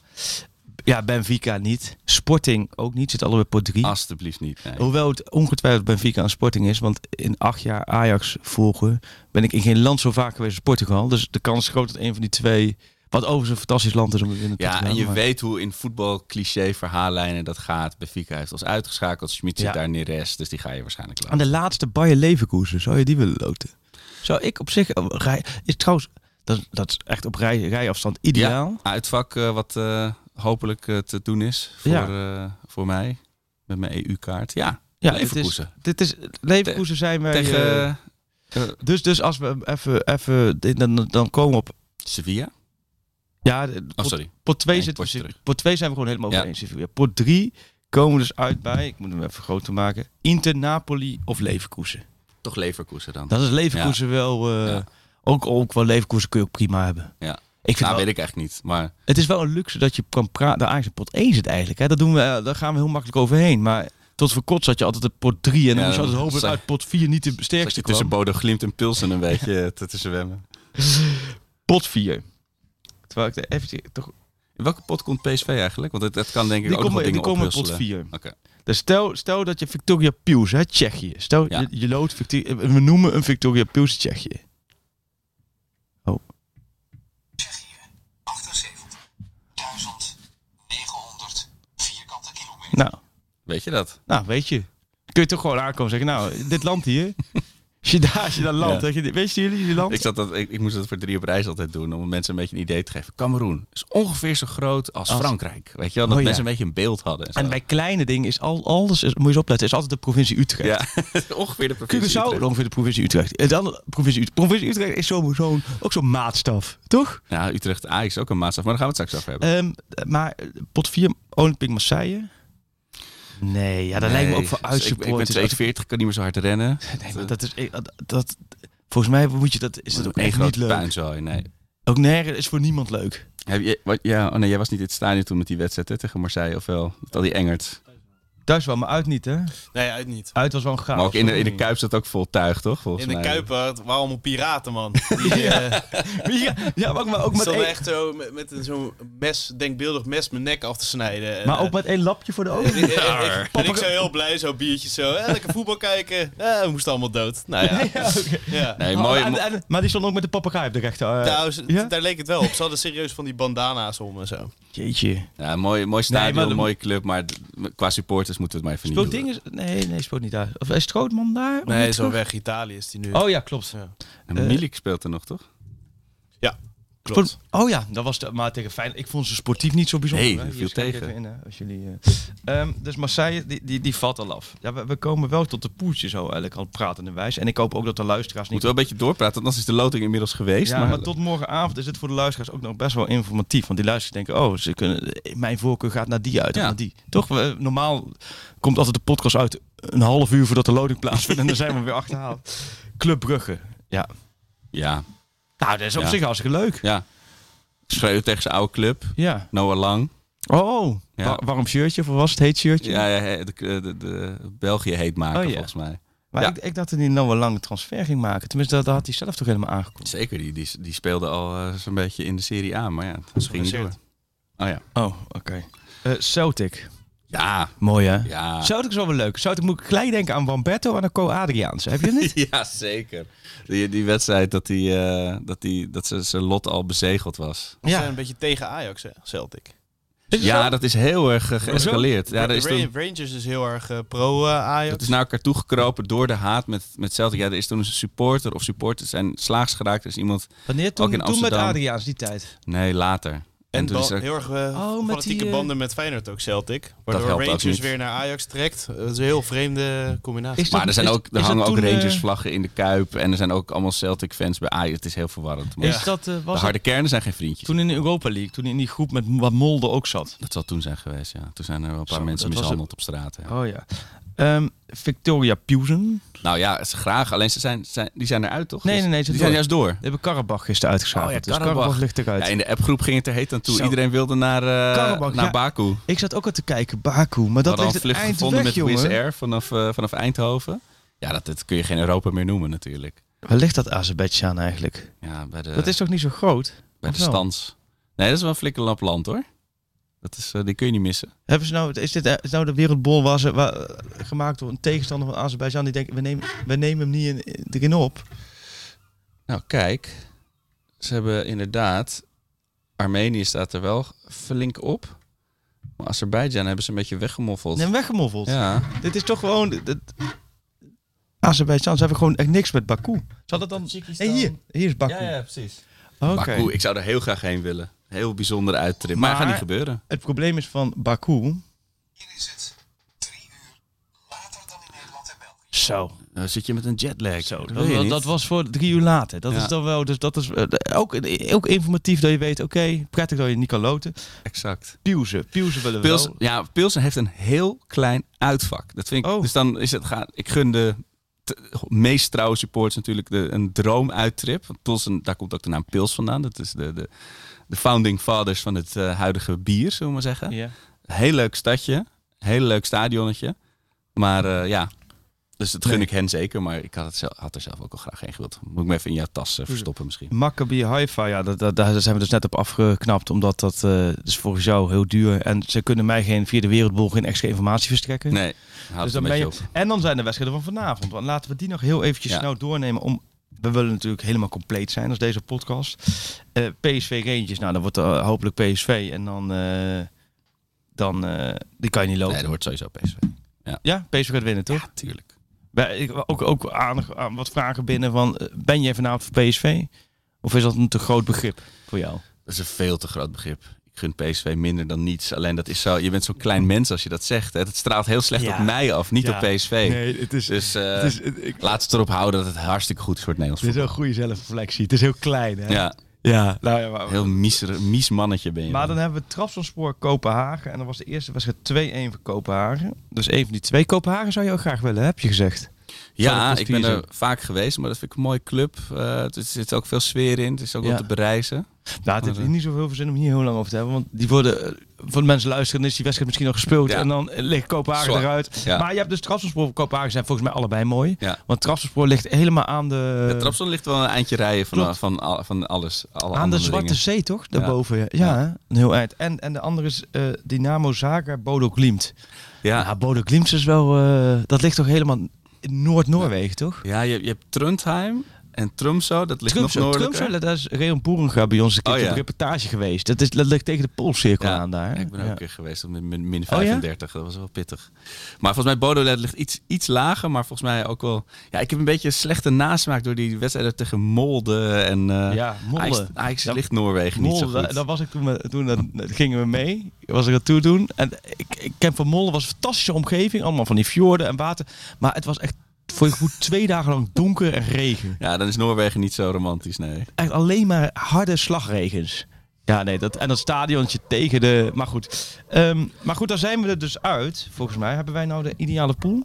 S6: Ja, Benfica niet. Sporting ook niet. Zit allebei pot 3.
S5: Alsjeblieft niet. Nee.
S6: Hoewel het ongetwijfeld Benfica een Sporting is. Want in acht jaar Ajax volgen ben ik in geen land zo vaak geweest als Portugal. Dus de kans is groot dat een van die twee... Wat overigens een fantastisch land is om in te
S5: Ja, en je
S6: maar-
S5: weet hoe in voetbal cliché verhaallijnen dat gaat. Benfica heeft ons uitgeschakeld. Schmid zit
S6: Ja.
S5: daar Neres, dus die ga je waarschijnlijk
S6: Aan
S5: laten.
S6: de laatste Bayer Leverkusen, zou je die willen loten? Zou ik op zich... Rij, is trouwens, dat, dat is echt op rij, rijafstand ideaal.
S5: Ja, uitvak eh, wat eh, hopelijk eh, te doen is voor,
S6: Ja.
S5: eh, voor mij. Met mijn EU-kaart. Ja,
S6: Ja,
S5: Leverkusen.
S6: Dit is, dit is, Leverkusen zijn wij...
S5: Tegen
S6: eh, dus, dus als we even... even dan, dan komen we op...
S5: Sevilla.
S6: Ja,
S5: Oh, sorry.
S6: Pot 2
S5: Nee,
S6: zit. Pot 2 zijn we gewoon helemaal over eens. Sevilla. Pot 3 komen we dus uit bij, ik moet hem even groter maken, Inter, Napoli of Leverkusen.
S5: Toch Leverkusen dan.
S6: Dat is Leverkusen wel,
S5: Ja.
S6: ook, ook wel Leverkusen kun je ook prima hebben.
S5: Ja.
S6: Ik vind
S5: Nou,
S6: wel,
S5: weet ik eigenlijk niet. Maar
S6: Het is wel een luxe dat je kan praten. De Ajax pot 1 zit eigenlijk. Hè. Dat doen we, eh, daar gaan we heel makkelijk overheen. Maar tot voor kort zat je altijd op pot 3 en dan
S5: Ja,
S6: moest je altijd hopen dat uit pot 4 niet de sterkste
S5: je tussen
S6: kwam.
S5: Bodo Glimt en Pilsen een beetje te, te zwemmen. [LAUGHS]
S6: Pot 4. Terwijl ik er even toch
S5: In welke pot komt PSV eigenlijk? Want het, het kan denk ik
S6: Die
S5: ook nog
S6: komen, die
S5: dingen
S6: komen in pot
S5: ophusselen.
S6: 4.
S5: Oké.
S6: Dus stel, stel dat je Victoria Pius, hè, Tsjechië. Stel,
S5: Ja.
S6: je, je loodt Victoria, we noemen een Victoria Pius. Tsjechië
S9: 78.900 vierkante kilometer.
S6: Nou,
S5: Weet je dat?
S6: nou, weet je. Kun je toch gewoon aankomen en zeggen, nou, dit land hier. [LAUGHS] Als je daar, als je daar landt,
S5: Ja.
S6: weet je, weet je jullie die land?
S5: Ik, zat dat, ik, ik moest dat voor drie op reis altijd doen. Om mensen een beetje een idee te geven. Cameroen is ongeveer zo groot als,
S6: Als-
S5: Frankrijk. Weet je wel? Dat
S6: Oh, ja.
S5: mensen een beetje een beeld hadden. En, zo.
S6: En bij kleine dingen is al, alles, is, moet je eens opletten, is altijd de provincie Utrecht.
S5: Ja, [LAUGHS] ongeveer de provincie
S6: Curaçao,
S5: Utrecht.
S6: ongeveer de provincie Utrecht. Het andere, provincie, Utrecht. provincie Utrecht is zo, zo, ook zo'n maatstaf, toch?
S5: Ja, Utrecht Ajax is ook een maatstaf. Maar daar gaan we het straks over hebben.
S6: Ehm, maar pot 4, Olympique Marseille. Nee, ja, dat lijkt me ook voor
S5: dus ik, ik ben
S6: uitsupporters.
S5: 42, kan niet meer zo hard rennen. [LAUGHS]
S6: Nee, maar dat is dat, volgens mij moet je dat is dat ook echt niet leuk.
S5: puinzooi, nee.
S6: Ook nergens is voor niemand leuk.
S5: Heb je, wat, ja, oh nee, jij was niet in het stadion toen met die wedstrijd hè, tegen Marseille, of wel? Met al die Engert.
S6: Thuis wel, maar uit niet, hè?
S7: Nee, uit niet.
S6: Uit was wel een.
S5: Maar ook in de, in de
S6: toch?
S5: Kuip zat ook vol tuig, toch? Volgens
S7: In de
S5: mij.
S7: Kuip eh, waren allemaal piraten, man. [LAUGHS] Die eh, [LAUGHS]
S6: ja, ja, maar ook, maar ook met één,
S7: echt zo met, met een zo'n mes, denkbeeldig mes mijn nek af te snijden. En,
S6: maar
S7: eh,
S6: ook met één lapje voor de
S7: en,
S6: ogen.
S7: ik- ik- en ik zo heel blij, zo biertje zo. Eh, lekker voetbal kijken. Eh, we moesten allemaal dood. Nou ja. [LAUGHS]
S6: Ja,
S7: ja.
S5: Nee,
S6: Oh,
S5: mooi.
S6: en-
S5: mo-
S6: en- maar die stond ook met de papegaai op de rechter. eh,
S7: Nou,
S6: ja?
S7: daar leek het wel op. Ze hadden serieus van die bandana's om en zo.
S6: Jeetje.
S5: Ja, mooi, mooi stadion,
S6: maar de-
S5: mooie club, maar qua supporters moeten we het maar even
S6: Speelt
S5: niet doen.
S6: dingen? Nee, nee, speelt niet daar. Of is Strootman daar?
S7: Nee, zo weg Italië is die nu.
S6: Oh ja, klopt.
S7: Ja.
S5: En Milik speelt er nog, toch?
S7: Ja, klopt.
S6: Sport- Oh ja, dat was de, maar tegen fijn. Ik vond ze sportief niet zo bijzonder.
S5: Nee,
S6: ik
S5: tegen.
S6: in, als jullie, eh. Ehm, dus Marseille, die, die, die valt al af. Ja, we, we komen wel tot de poeltje zo eigenlijk al pratende wijs. En ik hoop ook dat de luisteraars niet...
S5: Moeten we een beetje doorpraten, want anders is de loting inmiddels geweest.
S6: Ja, maar, tot morgenavond is het voor de luisteraars ook nog best wel informatief. Want die luisteraars denken, oh, ze kunnen, mijn voorkeur gaat naar die uit
S5: Ja.
S6: naar die. Toch? We- normaal komt altijd de podcast uit een half uur voordat de loting plaatsvindt. en dan zijn we weer achterhaald. Club Brugge. Ja.
S5: Ja,
S6: Nou, dat is op
S5: Ja.
S6: zich hartstikke leuk.
S5: ja. Schreeuwen tegen zijn oude club,
S6: Ja.
S5: Noah Lang.
S6: Oh,
S5: Ja.
S6: wa- warm shirtje of was het heet shirtje?
S5: Ja, ja de, de, de, België heet maken,
S6: Oh, ja.
S5: volgens mij.
S6: Maar
S5: Ja.
S6: ik, ik dacht dat hij nou een lange transfer ging maken. Tenminste, dat, dat had hij zelf toch helemaal aangekondigd.
S5: Zeker, die, die, die speelde al eh, zo'n beetje in de Serie A, maar ja, dat ging niet door. Oh ja.
S6: Oh, oké. Eh, Celtic.
S5: Ja,
S6: Mooi hè?
S5: ja.
S6: Celtic is wel weer leuk. Celtic moet ik gelijk denken aan Wamberto en aan Co Adriaanse. Heb je dat niet? [LAUGHS]
S5: Ja, zeker. Die, die wedstrijd dat, die, eh, dat, die, dat ze- zijn lot al bezegeld was.
S7: Ze zijn een beetje tegen Ajax, hè, Celtic.
S5: Ja,
S6: zo?
S5: dat is heel erg eh, geëscaleerd. Ja,
S7: de
S5: is toen,
S7: Rangers is heel erg eh, pro eh, Ajax.
S5: het is naar elkaar toegekropen door de haat met, met Celtic. Ja, er is toen een supporter of supporters zijn slaags geraakt. Er is iemand...
S6: Wanneer? Toen,
S5: Ook in
S6: toen met. Adriaans, die tijd.
S5: Nee, later.
S7: En,
S5: toen is
S7: ba-
S5: er-
S7: heel erg eh,
S6: Oh,
S7: fanatieke
S6: die, eh,
S7: banden met Feyenoord ook Celtic. Waardoor Rangers weer naar Ajax trekt. Dat is een heel vreemde combinatie.
S6: Dat-
S5: Maar er, zijn
S6: is-
S5: ook, er hangen ook
S6: toen, eh,
S5: Rangers-vlaggen in de Kuip. En er zijn ook allemaal Celtic-fans bij Ajax. Het is heel verwarrend. Maar
S6: Is dat, eh,
S5: de harde kernen zijn geen vriendjes.
S6: toen in de Europa League? Toen in die groep met wat Molde ook zat?
S5: Dat zal toen zijn geweest, ja. Toen zijn er wel een paar
S6: Zo,
S5: mensen
S6: was
S5: mishandeld op straat. Ja.
S6: Oh ja. Ehm, Victoria Puzen.
S5: Nou ja, ze graag. Alleen ze zijn, zijn, die zijn eruit, toch?
S6: Nee, nee, nee, ze
S5: Die
S6: door.
S5: zijn juist door.
S6: Die hebben Karabach gisteren uitgeschakeld.
S5: Oh ja,
S6: dus
S5: Karabach.
S6: Ligt eruit.
S5: Ja, in de appgroep ging het er heet aan toe.
S6: Zo.
S5: Iedereen wilde naar, eh,
S6: Karabach,
S5: naar
S6: ja.
S5: Baku.
S6: Ik zat ook al te kijken, Baku. Maar dat ligt het
S5: vlucht
S6: eind
S5: gevonden
S6: weg,
S5: met Wizz. Air vanaf, eh, vanaf Eindhoven. Ja, dat, dat kun je geen Europa meer noemen natuurlijk.
S6: Waar ligt dat Azerbeidzjan eigenlijk?
S5: Ja, bij de,
S6: dat is toch niet zo groot?
S5: bij de stans. Nee, dat is wel een flikkerlap land hoor. Dat is, eh, die kun je niet missen.
S6: Hebben ze nou, is dit eh, is nou de wereldbol waar, eh, gemaakt door een tegenstander van Azerbeidzjan die denkt, we nemen, we nemen hem niet in, erin op?
S5: Nou, kijk. Ze hebben inderdaad... Armenië staat er wel flink op. Maar Azerbeidzjan hebben ze een beetje weggemoffeld.
S6: Nee, weggemoffeld.
S5: Ja.
S6: Dit is toch gewoon... dit- Azerbeidzjan, ze hebben gewoon echt niks met Baku. Zal dat dan... Nee, hier. Hier is Baku.
S5: precies.
S6: Oké.
S5: Baku, ik zou er heel graag heen willen. Heel bijzondere uittrip. Maar, gaat niet gebeuren.
S6: Het probleem is van Baku...
S9: Hier is het drie uur later dan in Nederland en België.
S6: Zo.
S5: Dan zit je met een jetlag.
S6: Zo,
S5: dat,
S6: was voor drie uur later. Dat
S5: Ja.
S6: is dan wel, dus dat is eh, ook, ook informatief dat je weet, oké, prettig dat je niet kan loten.
S5: Exact.
S6: Pieuze, Pieuze willen we
S5: Pils,
S6: wel.
S5: ja, Pilsen heeft een heel klein uitvak. Dat vind ik.
S6: Oh.
S5: Dus dan is het gaan. Ik gun de meest trouwe supporters natuurlijk de, een droomuittrip. Pilsen, daar komt ook de naam Pils vandaan. Dat is de, de, de founding fathers van het eh, huidige bier, zullen we maar zeggen.
S6: Ja.
S5: Heel leuk stadje. Heel leuk stadionnetje. Maar eh, ja. Dus dat gun
S6: Nee.
S5: ik hen zeker. Maar ik had, het zelf, had er zelf ook al graag heen gewild. Moet ik me even in jouw tas eh, verstoppen misschien.
S6: Maccabi Haifa, ja, dat, dat, daar zijn we dus net op afgeknapt, omdat dat eh, is volgens jou heel duur. En ze kunnen mij geen via de wereldbol geen extra informatie verstrekken.
S5: Nee,
S6: dus
S5: het
S6: dan ben je,
S5: op.
S6: en dan zijn de wedstrijden van vanavond. Want laten we die nog heel eventjes
S5: Ja.
S6: snel doornemen. Om, we willen natuurlijk helemaal compleet zijn als deze podcast. Eh, PSV Rangers, nou dan wordt er hopelijk PSV. En dan, dan die kan je niet lopen.
S5: Nee, dat wordt sowieso PSV.
S6: Ja, PSV gaat winnen, toch?
S5: Ja, tuurlijk.
S6: Ik- Ook, ook aan, aan wat vragen binnen van, eh, ben jij vanavond voor PSV? Of is dat een te groot begrip voor jou?
S5: Dat is een veel te groot begrip. Ik gun PSV minder dan niets. Alleen dat is zo, je bent zo'n klein mens als je dat zegt. Hè. Het straalt heel slecht
S6: Ja.
S5: op mij af, niet
S6: Ja.
S5: op PSV.
S6: Nee, het is,
S5: Dus eh,
S6: het is, ik,
S5: laat het erop houden dat het hartstikke goed is voor het Nederlands
S6: het is
S5: voetbal.
S6: een goede zelfreflectie. Het is heel klein, hè?
S5: Ja,
S6: ja. Nou, ja maar,
S5: heel mies, mies mannetje ben je.
S6: maar dan hebben we Trabzonspor Kopenhagen. En dan was de eerste wedstrijd 2-1 voor Kopenhagen. Dus een van die twee Kopenhagen zou je ook graag willen, heb je gezegd.
S5: Ja, ik ben er vaak geweest, maar dat vind ik een mooie club. Eh, er zit ook veel sfeer in. Het is ook
S6: Ja.
S5: wel te bereizen.
S6: Nou, het heeft
S5: eh,
S6: niet zoveel zin om hier heel lang over te hebben. Want die worden, eh, voor de mensen luisteren, is die wedstrijd misschien nog gespeeld.
S5: Ja.
S6: En dan ligt Kopenhagen
S5: Zwaar.
S6: eruit.
S5: Ja.
S6: Maar je hebt dus Trabzonspor en Kopenhagen zijn volgens mij allebei mooi.
S5: Ja.
S6: Want Trabzonspor ligt helemaal aan de...
S5: Trabzon ligt wel een eindje rijden van,
S6: Klopt.
S5: van, van alles. Alle
S6: aan de Zwarte
S5: dingen.
S6: Zee, toch? Daarboven. Ja, ja.
S5: Ja.
S6: een heel eind. En, en de andere is Dynamo Zagreb, Bodo Glimt.
S5: Ja,
S6: Ja, Bodo Glimt is wel... dat ligt toch helemaal Noord-Noorwegen, toch?
S5: ja je, je hebt Trondheim en Tromso. Dat ligt
S6: Tromsø,
S5: nog noordelijker.
S6: Dat is Reon Boerenga bij ons een keer
S5: Oh, ja.
S6: op reportage geweest. Dat, is, dat ligt tegen de Poolcirkel
S5: Ja,
S6: aan daar.
S5: ik ben ook een keer geweest op min, min, min
S6: Oh, ja?
S5: 35. Dat was wel pittig. Maar volgens mij Bodolet ligt iets, iets lager. Maar volgens mij ook wel... Ja, ik heb een beetje een slechte nasmaak door die wedstrijden tegen Molde. En eh
S6: Ja, Molde.
S5: Ajax, Ajax
S6: Ja,
S5: ligt Noorwegen niet zo goed.
S6: daar- was ik toen, we- toen dat gingen we mee. Was ik dat toe doen. En ik, ik ken van Molde was een fantastische omgeving. Allemaal van die fjorden en water. Maar het was echt voor je gevoel twee dagen lang donker en regen.
S5: Ja, dan is Noorwegen niet zo romantisch, nee.
S6: Echt alleen maar harde slagregens. Ja, nee, dat, en dat stadiontje tegen de... Maar goed. Ehm, maar goed, daar zijn we er dus uit. Volgens mij hebben wij nou de ideale pool.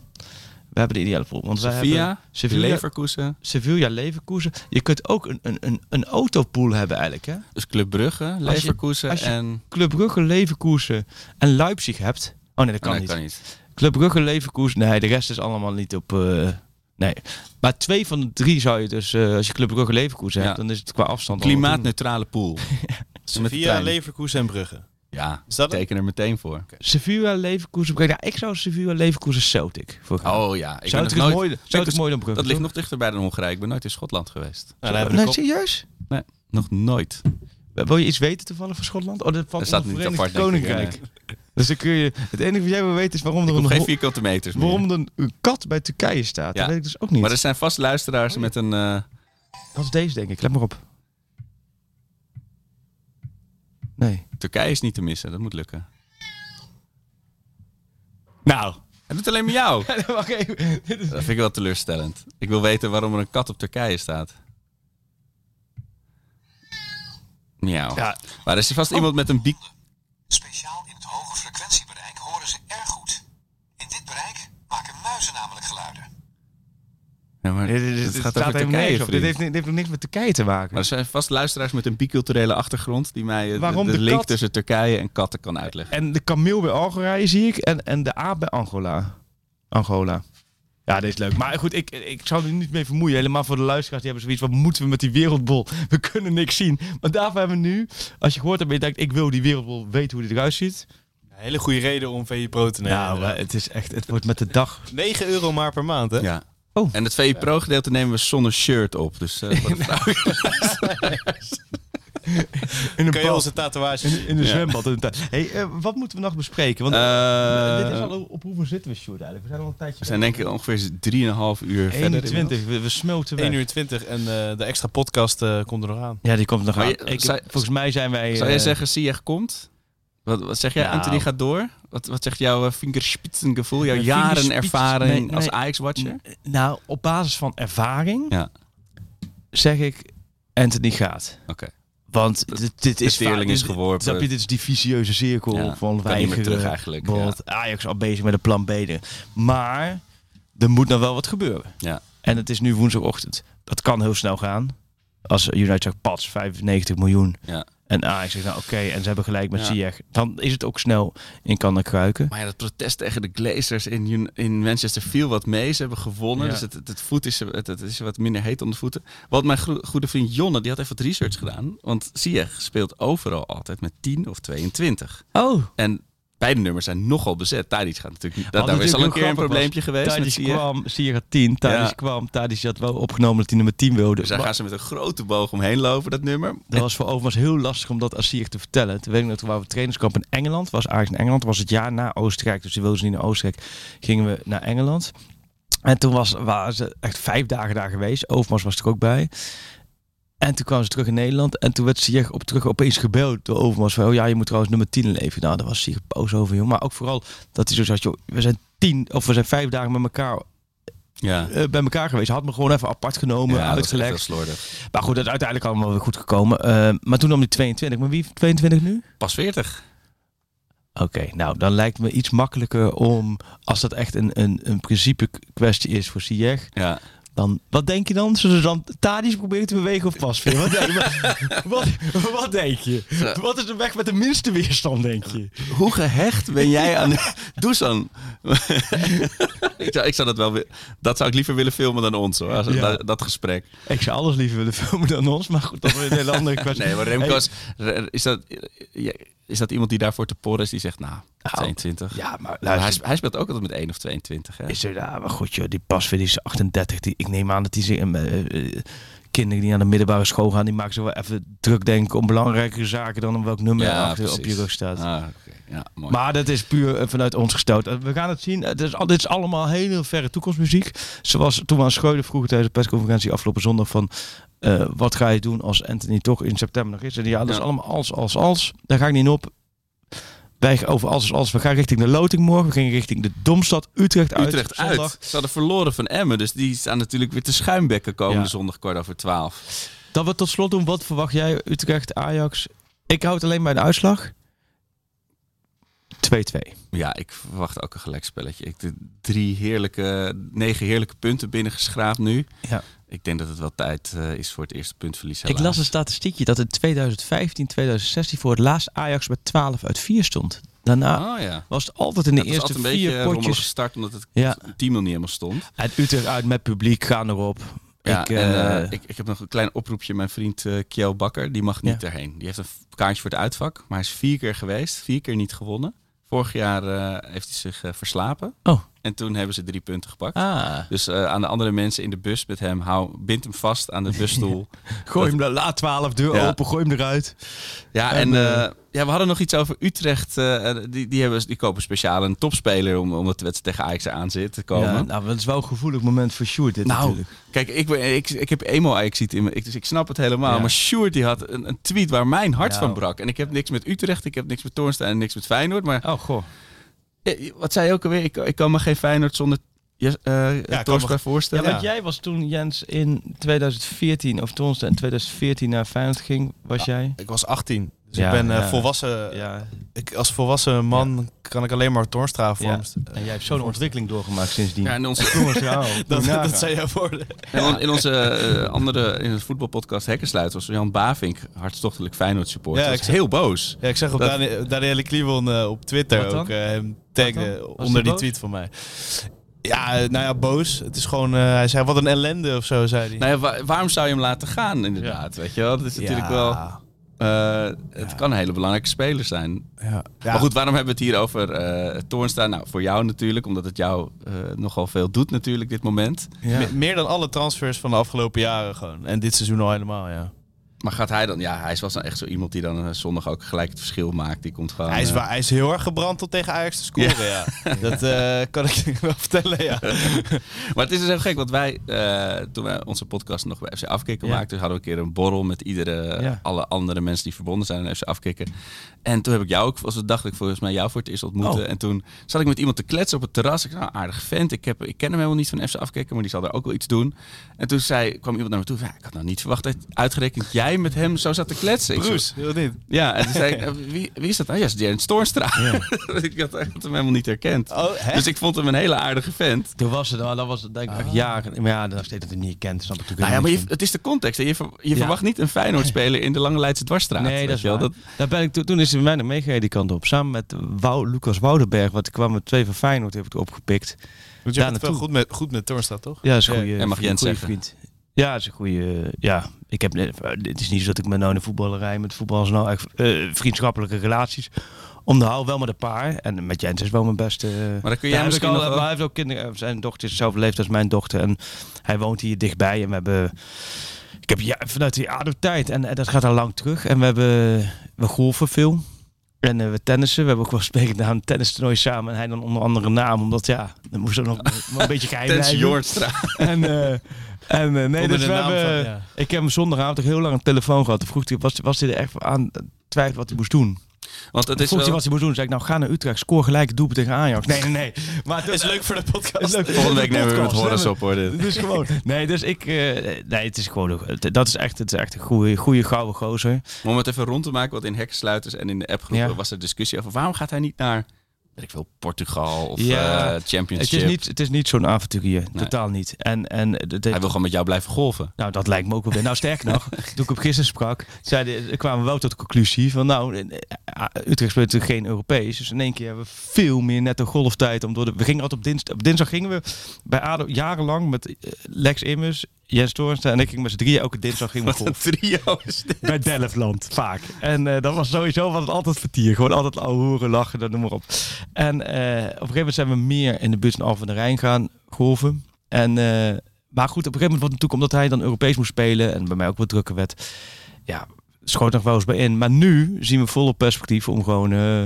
S6: We hebben de ideale pool. Want wij
S5: Sevilla,
S6: hebben Sevilla,
S5: Leverkusen,
S6: Sevilla, Leverkusen. Je kunt ook een, een, een, een autopool hebben eigenlijk, hè?
S5: dus Club Brugge, Leverkusen
S6: als je-
S5: en...
S6: Club Brugge, Leverkusen en Leipzig hebt. Oh nee, dat kan
S5: Oh, nee,
S6: niet.
S5: kan niet.
S6: Club Brugge, Leverkusen. Nee, de rest is allemaal niet op... eh, nee. Maar twee van de drie zou je dus... eh, als je Club Brugge, Leverkusen hebt,
S5: Ja.
S6: dan is het qua afstand...
S5: Klimaatneutrale pool. [LAUGHS] Trein.
S7: Leverkusen en Brugge.
S5: Ja,
S7: Is dat het?
S5: teken er meteen voor.
S6: doen. Sevilla, Leverkusen... Ja, ik zou Sevilla, Leverkusen, Celtic. Voor gaan.
S5: Oh ja, ik nog
S6: is
S5: nooit...
S6: mooi, Celtic mooi dan Brugge.
S5: Dat ligt nog dichterbij dan Hongarije. Ik ben nooit in Schotland geweest.
S7: Nou,
S6: Nee, serieus?
S5: Nee, nog nooit.
S6: Wil je iets weten toevallig van Schotland? Oh, dat valt
S5: staat
S6: onder
S5: niet
S6: Verenigd
S5: apart, ik,
S6: Koninkrijk. Dus dan kun je... Het enige wat jij wil weten is waarom er een,
S5: vierkante meters
S6: waarom er een, kat bij Turkije staat.
S5: Ja.
S6: Dat weet ik dus ook niet.
S5: Maar er zijn vast luisteraars met een... eh,
S6: Dat is deze, denk ik. Let maar op. Nee.
S5: Turkije is niet te missen, dat moet lukken. Nou, het doet alleen maar jou. [LAUGHS] Dat vind ik wel teleurstellend. Ik wil weten waarom er een kat op Turkije staat. Miauw.
S6: Ja.
S5: Maar er is vast iemand met een biek...
S9: Speciaal in het hoge frequentiebereik horen ze erg goed. In dit bereik maken muizen namelijk geluiden.
S5: Ja, maar
S6: Dit, dit, dit,
S5: het
S6: dit
S5: gaat
S6: staat
S5: over Turkije,
S6: op. Dit heeft, dit heeft nog niks met Turkije te maken.
S5: Maar er zijn vast luisteraars met een biculturele achtergrond... die mij de,
S6: Waarom
S5: de
S6: de
S5: link
S6: kat?
S5: tussen Turkije en katten kan uitleggen.
S6: En de kameel bij Algerije zie ik. En, en de aap bij Angola. Angola. Ja, dit is leuk. Maar goed, ik, ik zou er niet mee vermoeien. Helemaal voor de luisteraars. Die hebben zoiets wat moeten we met die wereldbol? [LAUGHS] We kunnen niks zien. Maar daarvoor hebben we nu, als je gehoord hebt en je denkt, ik wil die wereldbol weten hoe die eruit ziet.
S7: Hele goede reden om VI Pro te nemen.
S6: Nou, maar het is echt, het wordt met de dag.
S7: 9 euro maar per maand, hè?
S5: Ja.
S6: Oh.
S5: En het VI Pro gedeelte nemen we zonder shirt op. Dus eh, [LAUGHS] vrouw- [LAUGHS] [LAUGHS]
S6: In een
S7: Kan je
S6: bad.
S7: onze tatoeage...
S6: In, in de
S5: Ja.
S6: zwembad. in. Hey, eh, wat moeten we nog bespreken? Want
S5: Eh,
S6: dit is al op hoeveel zitten we, Sjoerd, eigenlijk? We zijn al een tijdje
S5: we zijn denk ik ongeveer 3,5 uur verder.
S6: 21. We, we smelten weg.
S7: 1 uur 20 en eh, de extra podcast eh, komt er nog aan.
S6: Ja, die komt nog
S5: Maar
S6: aan.
S5: je-
S6: Ik,
S5: zou-
S6: volgens mij zijn wij...
S5: Zou jij zeggen, Ziyech komt? Wat, wat zeg jij?
S6: Nou.
S5: Anthony gaat door? Wat, wat zegt jouw uh, vingerspitsengevoel? Jouw jaren ervaring
S6: nee, nee.
S5: als Ajax-watcher?
S6: Nou, op basis van ervaring
S5: Ja,
S6: zeg ik Anthony gaat.
S5: oké.
S6: Want dit, dit is vaak-
S5: is geworpen.
S6: Snap je, dit is die vicieuze cirkel
S5: Ja,
S6: van weigeren.
S5: terug eigenlijk,
S6: bijvoorbeeld Ajax al bezig met een plan B. Maar er moet nog wel wat gebeuren.
S5: Ja.
S6: En het is nu woensdagochtend. Dat kan heel snel gaan. Als United zegt, pas 95 miljoen.
S5: Ja.
S6: En Ajax zegt, nou oké, en ze hebben gelijk met
S5: Ja.
S6: Ziyech. Dan is het ook snel in kan en kruiken.
S5: Maar ja, dat protest tegen de Glazers in, in Manchester viel wat mee. Ze hebben gewonnen,
S6: Ja.
S5: dus het, het, het voet is, het, het is wat minder heet onder de voeten. Wat mijn goede vriend Jonne, die had even wat research gedaan. Want Ziyech speelt overal altijd met 10 of 22.
S6: Oh,
S5: En beide nummers zijn nogal bezet. Tadic gaat natuurlijk niet. Dat, daar is al een keer een probleempje geweest
S6: Tadic kwam, had 10. Tadic
S5: Ja.
S6: kwam, Tadic had wel opgenomen dat hij nummer 10 wilde.
S5: Dus daar gaan ze met een grote boog omheen lopen, dat nummer.
S6: Dat was voor overigens heel lastig om dat aan Ziyech te vertellen. Toen weet ik nog, toen waren we trainingskamp in Engeland. Was Ajax in Engeland. was het jaar na Oostenrijk. Dus die wilden ze niet naar Oostenrijk. Gingen we naar Engeland. En toen was, waren ze echt vijf dagen daar geweest. Overmars was er ook bij. En toen kwamen ze terug in Nederland. En toen werd Ziyech op terug opeens gebeld door Overmars. Van, oh ja, je moet trouwens nummer 10 leven. Nou, daar was Ziyech boos over, joh. Maar ook vooral dat hij zo zat, joh. We zijn tien, of we zijn vijf dagen met elkaar
S5: Ja,
S6: eh, bij elkaar geweest. Had me gewoon even apart genomen,
S5: ja
S6: uitgelegd. Maar goed, dat is uiteindelijk allemaal weer goed gekomen. Eh, maar toen nam hij 22. Maar wie heeft 22 nu?
S5: Pas 40.
S6: Oké, nou dan lijkt me iets makkelijker om, als dat echt een, een, een principe kwestie is voor Ziyech,
S5: Ja.
S6: Dan, wat denk je dan? Zullen ze dan Tadic proberen te bewegen of Pasveer? Wat, [LAUGHS] denk je? wat, wat denk je? Wat is de weg met de minste weerstand, denk je?
S5: Hoe gehecht ben jij aan [LAUGHS] Dusan? [LAUGHS] ik, zou, ik zou dat wel Dat zou ik liever willen filmen dan ons hoor.
S6: Ja.
S5: dat, gesprek.
S6: Ik zou alles liever willen filmen dan ons, maar goed, dat is een hele andere kwestie.
S5: Nee, maar Remco is, is, dat, is dat iemand die daarvoor te porren is die zegt, nou, 22.
S6: Ja, maar luister,
S5: hij, hij speelt ook altijd met 1 of 22. Hè?
S6: Is er daar, maar goed joh, die Pasveer die is 38. Die, ik neem aan dat die zich, eh, eh, kinderen die aan de middelbare school gaan, die maken zich wel even druk denken om belangrijkere zaken dan om welk nummer er achter op je rug staat.
S5: Ah. Ja, mooi.
S6: Maar dat is puur eh, vanuit ons gestoten. We gaan het zien. Het is, al- dit is allemaal hele verre toekomstmuziek. Zoals toen we aan Schreuder vroegen tijdens de persconferentie afgelopen zondag van... eh, wat ga je doen als Anthony toch in september nog is? En ja, dat is allemaal als, als, als. Daar ga ik niet op. Wij gaan over als, als, als. We gaan richting de loting morgen. We gaan richting de Domstad Utrecht uit.
S5: Utrecht uit. Ze hadden verloren van Emmen, dus die staan natuurlijk weer te schuimbekken komende
S6: Ja.
S5: zondag kwart over twaalf.
S6: Dat we tot slot doen. Wat verwacht jij? Utrecht, Ajax. Ik hou het alleen bij de uitslag. 2-2.
S5: Ja, ik verwacht ook een gelijkspelletje. Ik de drie heerlijke, negen heerlijke punten binnengeschraapt nu.
S6: Ja.
S5: Ik denk dat het wel tijd eh, is voor het eerste puntverlies.
S6: Ik
S5: helaas.
S6: las een statistiekje dat in 2015, 2016 voor het laatst Ajax met 12 uit 4 stond. Daarna
S5: Oh ja.
S6: was het altijd in de eerste vier
S5: beetje een rommelige
S6: potjes.
S5: start, omdat het
S6: Ja.
S5: team nog niet helemaal stond.
S6: Uit Utrecht uit met publiek, gaan erop.
S5: Ja,
S6: ik,
S5: en,
S6: eh,
S5: eh, ik, ik heb nog een klein oproepje. Mijn vriend eh Kjell Bakker, die mag niet erheen. Die heeft een kaartje voor het uitvak, maar hij is vier keer geweest. Vier keer niet gewonnen. Vorig jaar eh, heeft hij zich eh, verslapen.
S6: Oh.
S5: En toen hebben ze drie punten gepakt.
S6: ah,
S5: Dus eh, aan de andere mensen in de bus met hem, hou, bind hem vast aan de [LAUGHS] busstoel.
S6: gooi hem de laat 12 deur
S5: Ja.
S6: open, gooi hem eruit.
S5: Ja,
S6: En,
S5: en
S6: eh,
S5: eh, ja, we hadden nog iets over Utrecht. die, die, hebben, die kopen speciaal een topspeler om, omdat de wedstrijd tegen Ajax aan zit te komen.
S6: Ja, nou, dat is wel een gevoelig moment voor Sjoerd dit
S5: Nou,
S6: natuurlijk.
S5: Kijk, ik, ben- ik, ik heb emo ajax in me, ik, dus ik snap het helemaal.
S6: Ja.
S5: Maar Sjoerd die had een, een tweet waar mijn hart van brak. En ik heb niks met Utrecht, ik heb niks met Toornstaan en niks met Feyenoord. Maar
S6: Oh, goh.
S5: Eh, wat zei je ook alweer? Ik, ik kan me geen Feyenoord zonder uh,
S7: kan
S5: Toornstra
S7: me-
S5: voorstellen.
S6: Ja, want jij was toen, Jens, in 2014, of toen in 2014 naar Feyenoord ging, was jij?
S7: Ik was 18. Dus
S6: Ja,
S7: ik ben eh,
S6: ja.
S7: volwassen.
S6: Ja.
S7: Ik, als volwassen man kan ik alleen maar Toornstra
S6: En jij hebt zo'n ontwikkeling doorgemaakt sindsdien.
S5: Ja, in onze, [LAUGHS]
S6: Jongens, ja, moet je
S7: Dat, dat zei jouw woorden.
S5: in, in onze eh, andere in het voetbalpodcast Hekkensluit was Jan Bavink hartstochtelijk Feyenoord supporter.
S7: Ja, ik zeg-
S5: heel boos.
S7: Ja, ik zeg op
S5: Dat-
S7: Dani- Danielle Kliwon eh, op Twitter ook hem taggen?
S6: Was
S7: onder die
S6: boos?
S7: tweet van mij. Ja, nou ja, boos. Het is gewoon, eh, hij zei wat een ellende of zo, zei hij.
S5: Nou ja, waarom zou je hem laten gaan inderdaad? Weet je wel? Dat is natuurlijk
S7: Ja.
S5: wel... eh, het kan een hele belangrijke speler zijn.
S7: Ja. Ja.
S5: Maar goed, waarom hebben we het hier over eh Toornstra? Nou, voor jou natuurlijk, omdat het jou eh, nogal veel doet natuurlijk dit moment.
S7: Me- meer dan alle transfers van de afgelopen jaren gewoon. En dit seizoen al helemaal, ja.
S5: Maar gaat hij dan... Ja, hij wel zo- echt zo iemand die dan eh, zondag ook gelijk het verschil maakt. Die komt gewoon...
S7: Hij is,
S5: eh,
S7: hij is heel erg gebrand tot tegen Ajax te scoren, ja. Dat eh, kan ik je wel vertellen, ja. [LAUGHS]
S5: Maar het is dus heel gek, want wij, toen wij onze podcast nog bij FC Afkikken
S6: Ja.
S5: maakten, hadden we een keer een borrel met iedere, alle andere mensen die verbonden zijn aan FC Afkikken. En toen heb ik jou ook, was het dacht ik volgens mij jou voor het eerst ontmoeten.
S6: Oh.
S5: En toen zat ik met iemand te kletsen op het terras. Ik nou, aardig vent. Ik, heb, ik ken hem helemaal niet van FC Afkikken, maar die zal er ook wel iets doen. En toen zei, kwam iemand naar me toe. van, ik had nou niet verwacht dat uitgerekend jij met hem zo zat te kletsen. Ik zo,
S7: Bruce, heel niet.
S5: ja, en toen zei ik, [LAUGHS] eh, wie, wie is dat? Oh ja, dat is Jens Toornstra. [LAUGHS] ik had, ik had hem helemaal niet herkend.
S7: Oh, hè?
S5: Dus ik vond hem een hele aardige vent.
S6: Toen was het, al- dat was het denk ik echt jaren. Maar ja, dan steeds dat hij niet kent, snap ik natuurlijk
S5: Nou ja, maar je, het is de context. hè. Je, ver- je
S6: Ja.
S5: verwacht niet een Feyenoord-speler in de Lange Leidse dwarsstraat.
S6: Nee, dat is
S5: wel.
S6: waar. Daar ben ik, toen- toen is hij mij nog meegereden die kant op. Samen met Wou, Lucas Woudenberg, want ik kwam met twee van Feyenoord, heb ik opgepikt.
S7: Want je wel
S6: naartoe.
S7: goed met, goed met Toornstra, toch?
S6: Ja, dat is een
S7: Ja,
S6: goede
S5: en mag Jens zeggen.
S6: vriend. Ja, is een goede. Ja, ik heb. Het is niet zo dat ik met nou in de voetballerij met voetbal nou echt eh, vriendschappelijke relaties onderhoud. Wel met een paar. En met Jens is wel mijn beste.
S5: Maar dan kun jij
S6: Ja,
S5: misschien
S6: maar hij heeft ook kinderen. Zijn dochter is dezelfde leeftijd als mijn dochter. En hij woont hier dichtbij. En we hebben. Ik heb ja, vanuit die tijd. En, en dat gaat al lang terug. En we hebben. We golfen veel. En eh, we tennissen. We hebben ook wel spreken naar een tennistoernooi samen. En hij dan onder andere naam. Omdat ja, dan moest er nog [LAUGHS] een beetje geheim
S5: Tens
S6: blijven.
S5: Jornstra.
S6: En, eh, en eh, nee, dus we hebben,
S7: van- ja.
S6: ik heb hem zondagavond toch heel lang een telefoon gehad. Toen vroeg hij, was, was hij er echt aan het twijfelen wat hij moest doen.
S5: Want het is
S6: Vroeg hij
S5: wel...
S6: wat hij moest doen. zei ik, nou ga naar Utrecht, scoor gelijk doelpunt tegen Ajax. Nee, nee, nee. Maar het [LAUGHS]
S7: is leuk voor de podcast.
S6: is leuk [LAUGHS]
S5: Volgende
S6: de
S5: week nemen we
S6: podcast.
S5: Horace op hoor. dit.
S6: Dus gewoon. Nee, dus ik. eh, nee, het is gewoon. het- Dat is echt, het is echt een goede, goede gouden gozer.
S5: Maar om het even rond te maken, wat in hekkensluiters en in de appgroep
S6: Ja.
S5: was er discussie over waarom gaat hij niet naar, weet ik veel, Portugal of
S6: Ja,
S5: eh, Championship.
S6: Het is niet, het is niet zo'n avonturier.
S5: Nee.
S6: Totaal niet. En, en
S5: Hij wil gewoon met jou blijven golven.
S6: Nou, dat lijkt me ook wel weer. Nou, sterker nog, [LAUGHS] toen ik op gisteren sprak, zeiden, kwamen we wel tot de conclusie van, nou, eh, eh, Utrecht speelt natuurlijk geen Europees. Dus in één keer hebben we veel meer netto golftijd. Om door de, we gingen altijd op dinsdag, op dinsdag gingen we bij ADO jarenlang met Lex Immers, Jens Toornstra en ik ging met z'n drieën elke dinsdag gingen we
S5: Wat een trio is dit.
S6: Bij Delftland, vaak. En eh, dat was sowieso was het altijd vertier. Gewoon altijd ouwe hoeren, lachen, dat noem maar op. En eh, op een gegeven moment zijn we meer in de buurt van Alphen de Rijn gaan golven. En, eh, maar goed, op een gegeven moment, wat natuurlijk omdat hij dan Europees moest spelen en bij mij ook wat drukker werd, ja, schoot nog wel eens bij in. Maar nu zien we volop perspectief om gewoon, eh,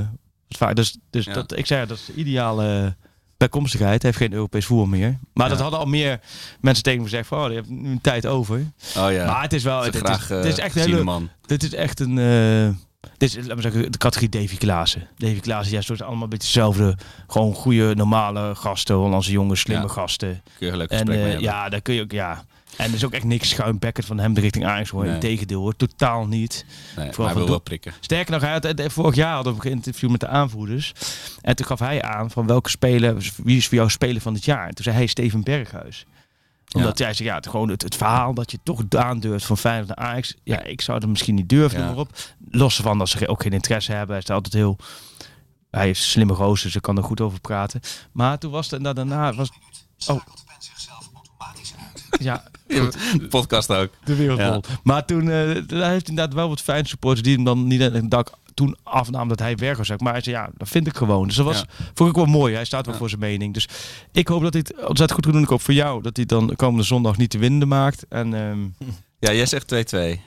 S6: wat dus, dus
S5: Ja.
S6: dat, ik zei, dat is de ideale bijkomstigheid. Hij heeft geen Europees voer meer. Maar dat hadden al meer mensen tegen me gezegd van, oh, die heeft nu een tijd over.
S5: Oh ja.
S6: Maar het is wel, het,
S5: graag
S6: is, het is
S5: eh,
S6: echt een hele,
S5: man.
S6: dit is echt een. eh, dit is, laat zeggen, de categorie Davy Klaassen. Davy Klaassen, ja, zijn allemaal een beetje hetzelfde. Gewoon goede, normale gasten, Hollandse jongens, slimme
S5: Ja.
S6: gasten.
S5: Kun je leuk
S6: En
S5: gesprek mee hebben.
S6: ja, daar kun je ook, ja. En er is ook echt niks schuimbekkend van hem de richting Ajax hoor.
S5: Nee.
S6: Integendeel hoor, totaal niet.
S5: Nee,
S6: Vooral
S5: maar hij wil wel prikken.
S6: Sterker nog, hij had, vorig jaar hadden we een interview met de aanvoerders. En toen gaf hij aan van welke speler, wie is voor jou speler van het jaar? En toen zei hij Steven Berghuis omdat hij zei, ja, het, gewoon het, het verhaal dat je toch aandurft van Feyenoord naar Ajax. Ja, ik zou het misschien niet durven,
S5: Ja.
S6: noem maar op. Los van dat ze ook geen interesse hebben. Hij is altijd heel... Hij heeft slimme gozer, dus ik kan er goed over praten. Maar toen was het, en daarna was... Oh, ja, [LAUGHS]
S5: De podcast ook.
S6: de wereld
S5: Ja.
S6: Maar toen eh, daar heeft inderdaad wel wat fijn supporters die hem dan niet het dak toen afnamen dat hij werk was. Maar hij zei, ja, dat vind ik gewoon. Dus dat was,
S5: Ja.
S6: vond ik wel mooi. Hij staat wel
S5: Ja.
S6: voor zijn mening. Dus ik hoop dat hij het ontzettend goed gaat doen. Ik hoop voor jou dat hij dan komende zondag niet de winnende maakt. En ehm,
S5: Ja, jij zegt 2-2.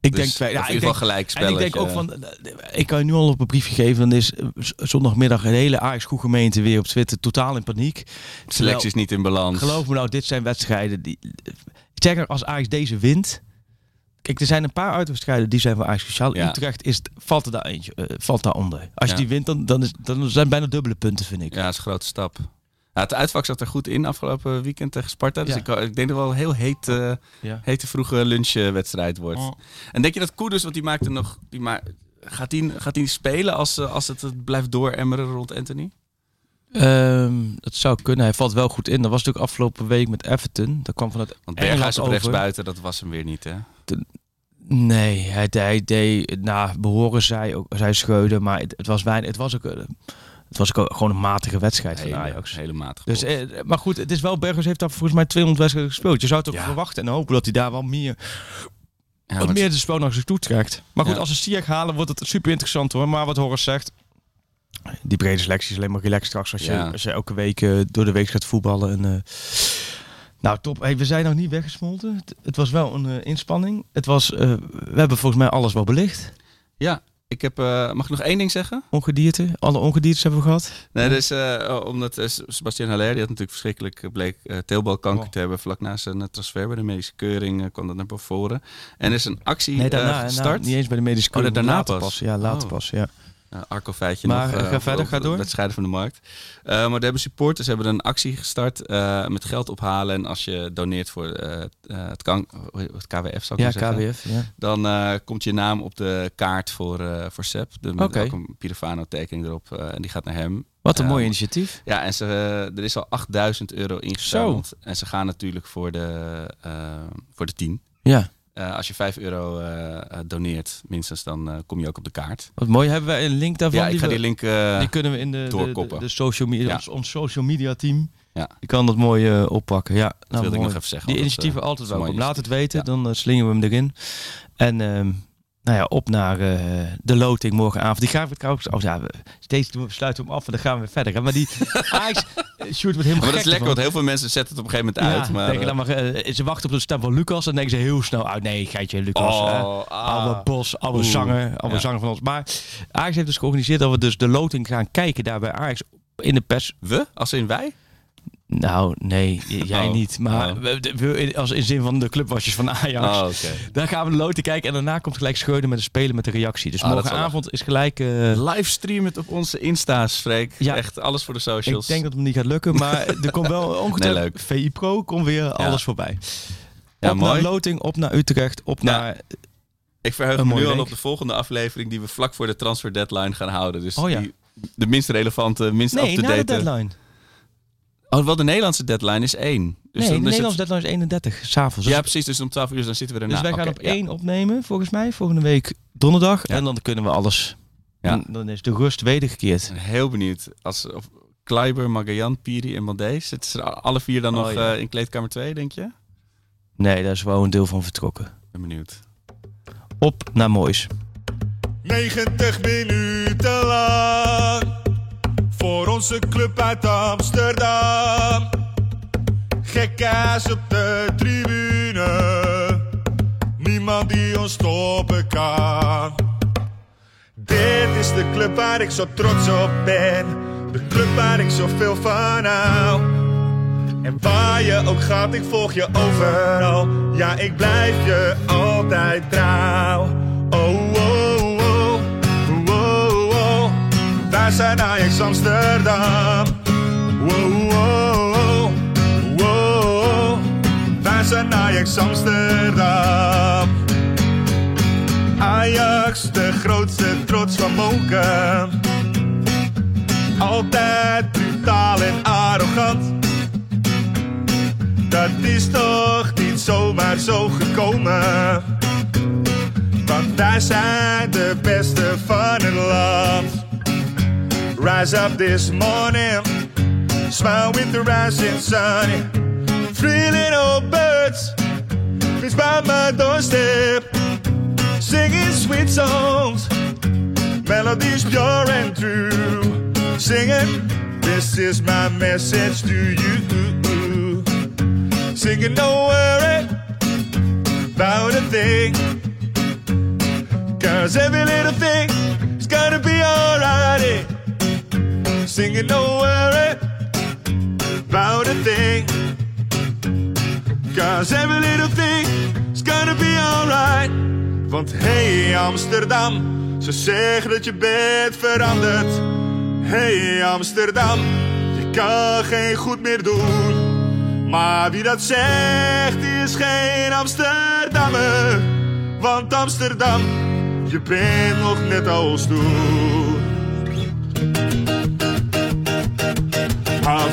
S6: Ik
S5: Dus
S6: denk twee.
S5: of
S6: Ja,
S5: in
S6: ik
S5: ieder geval gelijk
S6: en ik denk ook van, eh, ik kan je nu al op een briefje geven. Dan is eh, zondagmiddag een hele Ajax gemeente weer op Twitter totaal in paniek.
S5: Selectie is niet in balans.
S6: Geloof me nou, dit zijn wedstrijden die. Ik zeg er, als Ajax deze wint. Kijk, er zijn een paar uitwedstrijden die zijn voor Ajax speciaal.
S5: Ja.
S6: Utrecht is, valt er daar eentje, eh, valt daar onder. Als je die wint, dan, dan, is, dan zijn bijna dubbele punten, vind ik.
S5: Ja, dat is een grote stap. Ja, het uitvak zat er goed in afgelopen weekend tegen Sparta. Dus ik, ik denk dat het wel een heel heet, eh, hete vroege lunchwedstrijd wordt.
S6: Oh.
S5: En denk je dat Koeders, want die maakte nog... Die ma gaat hij gaat die spelen als, eh, als het het blijft dooremmeren rond Anthony?
S6: Ehm, dat zou kunnen. Hij valt wel goed in. Dat was natuurlijk afgelopen week met Everton. Dat kwam vanuit
S5: Want Berghuis op rechtsbuiten, dat was hem weer niet, hè?
S6: Nee, hij, hij deed na behoren zij ook zij scheuden, maar het, het was weinig. Het was ook, eh, het was ook gewoon een matige wedstrijd van
S5: Hele,
S6: Ajax.
S5: hele matige
S6: Dus, eh, maar goed, het is wel Bergers heeft daar volgens mij 200 wedstrijden gespeeld. Je zou het ook
S5: Ja.
S6: verwachten en hopen dat hij daar wel meer,
S5: Ja,
S6: wat meer de spel naar zich toe trekt. Maar goed,
S5: Ja.
S6: als ze Siak halen, wordt het super interessant hoor. Maar wat Horus zegt, die brede selectie is alleen maar relaxed straks als je, als je elke week eh, door de week gaat voetballen. En, eh, nou, top. Hey, we zijn nog niet weggesmolten. Het, het was wel een inspanning. Het was, we hebben volgens mij alles wel belicht.
S5: ja, ik heb... eh, mag ik nog één ding zeggen?
S6: Ongedierte, alle ongediertes hebben we gehad.
S5: Nee, dus, eh, omdat eh, Sebastian Haller, die had natuurlijk verschrikkelijk bleek teelbalkanker
S6: Oh.
S5: te hebben. Vlak na zijn transfer bij de medische keuring kwam dat naar voren. En er is een actie
S6: Nee, daarna,
S5: gestart.
S6: niet eens bij de medische
S5: Oh,
S6: keuring,
S5: daarna
S6: later
S5: pas?
S6: Ja, later
S5: Oh.
S6: pas, ja.
S5: Uh, Arco feitje
S6: Maar,
S5: nog.
S6: eh,
S5: eh,
S6: ga verder, ga door.
S5: Het scheiden van de markt. Uh, maar daar hebben supporters hebben een actie gestart met geld ophalen. En als je doneert voor het, kan, het KWF, zou ik
S6: Ja. KWF, ja.
S5: Dan komt je naam op de kaart voor, voor Sepp. De, met
S6: Oké.
S5: ook een Pirofano-tekening erop. eh, en die gaat naar hem.
S6: Wat een mooi initiatief.
S5: Ja, en ze, er is al 8000 euro ingezameld. En ze gaan natuurlijk voor de, voor de 10.
S6: Ja,
S5: Eh, als je 5 euro eh, eh, doneert, minstens, dan kom je ook op de kaart.
S6: wat mooi. Hebben wij een link daarvan?
S5: ja, ik ga
S6: we-
S5: die link...
S6: die kunnen we in de, de, de,
S5: doorkoppen.
S6: de social media,
S5: Ja.
S6: ons, ons social media team.
S5: Ja.
S6: Die kan dat mooi oppakken. Ja, nou,
S5: wilde ik
S6: mooi.
S5: nog even zeggen,
S6: Die
S5: dat,
S6: initiatieven altijd
S5: dat
S6: welkom. Laat het weten,
S5: Ja.
S6: dan slingen we hem erin. En ehm, nou ja, op naar eh, de loting morgenavond. Die gaan we trouwens... Oh ja, we, steeds doen we, sluiten we hem af en dan gaan we weer verder. hè. Maar die [LAUGHS] Ajax... eh, Sjoerd wordt helemaal
S5: Maar dat is lekker, want heel veel mensen zetten het op een gegeven moment uit. Maar,
S6: denken
S5: eh,
S6: dan maar, ze wachten op de stem van Lucas en denken ze heel snel uit. Nee, geitje, Lucas.
S5: Oh, ah.
S6: Oude Bos, oude
S5: Oeh.
S6: zanger, oude
S5: Ja.
S6: zanger van ons. Maar Ajax heeft dus georganiseerd dat we dus de loting gaan kijken daar bij Ajax in de pers.
S5: we? Als in wij?
S6: Nou, nee, [LAUGHS] jij
S5: Oh.
S6: niet. Maar
S5: Oh.
S6: we- we- als in zin van de clubwasjes van Ajax.
S5: Oh, oké.
S6: Daar gaan we de loten kijken. En daarna komt gelijk Scheuden met de spelen met de reactie. Dus
S5: Ah,
S6: morgenavond is gelijk... eh,
S5: Livestream het op onze Insta's, Freek.
S6: Ja.
S5: Echt alles voor de
S6: ik
S5: socials.
S6: denk dat het niet gaat lukken. Maar [LAUGHS] er komt wel ongetwijfeld...
S5: Nee, leuk.
S6: VI Pro komt weer alles voorbij.
S5: Ja,
S6: op
S5: mooi.
S6: naar Loting, op naar Utrecht, op
S5: Ja.
S6: naar...
S5: Ik verheug
S6: Een
S5: me nu al op de volgende aflevering die we vlak voor de transfer deadline gaan houden. Dus
S6: Oh ja.
S5: die, de minst relevante, minst
S6: Nee, na de
S5: up-to-date.
S6: deadline.
S5: Oh, wel de Nederlandse deadline is één. Dus
S6: nee, de Nederlandse
S5: het-
S6: deadline is 31, s'avonds. Dus,
S5: Ja, precies. Dus om 12 uur dan zitten we erna.
S6: dus wij gaan op
S5: ja.
S6: één opnemen, volgens mij. Volgende week donderdag.
S5: Ja.
S6: En dan kunnen we alles...
S5: Ja.
S6: Dan, dan is de rust wedergekeerd.
S5: Heel benieuwd. Als, of Kleiber, Magajan, Piri en Maldé. Zitten ze alle vier dan
S6: Oh,
S5: nog
S6: ja.
S5: eh, in kleedkamer 2, denk je?
S6: Nee, daar is wel een deel van vertrokken.
S5: Ben benieuwd.
S6: Op naar Moois.
S10: 90 minuten lang voor onze club uit Amsterdam. Gekkaas op de tribune, niemand die ons stoppen kan. Dit is de club waar ik zo trots op ben, de club waar ik zoveel van hou. En waar je ook gaat, ik volg je overal. Ja, ik blijf je altijd trouw. Oh, Wij zijn Ajax Amsterdam. Wow, wow, wow, Ajax Amsterdam. Ajax, de grootste trots van Moken. Altijd brutaal en arrogant. Dat is toch niet zomaar zo gekomen. Want wij zijn de beste van het land. Rise up this morning, smile with the rising sun. Three little birds, fits by my doorstep, singing sweet songs, melodies pure and true. Singing, this is my message to you. Singing, don't worry about a thing. Cause every little thing is gonna be alright. Singing, don't worry about a thing. Cause every little thing is gonna be alright. Want hey Amsterdam, ze zeggen dat je bent veranderd. Hey Amsterdam, je kan geen goed meer doen. Maar wie dat zegt, is geen Amsterdammer. Want Amsterdam, je bent nog net als toen.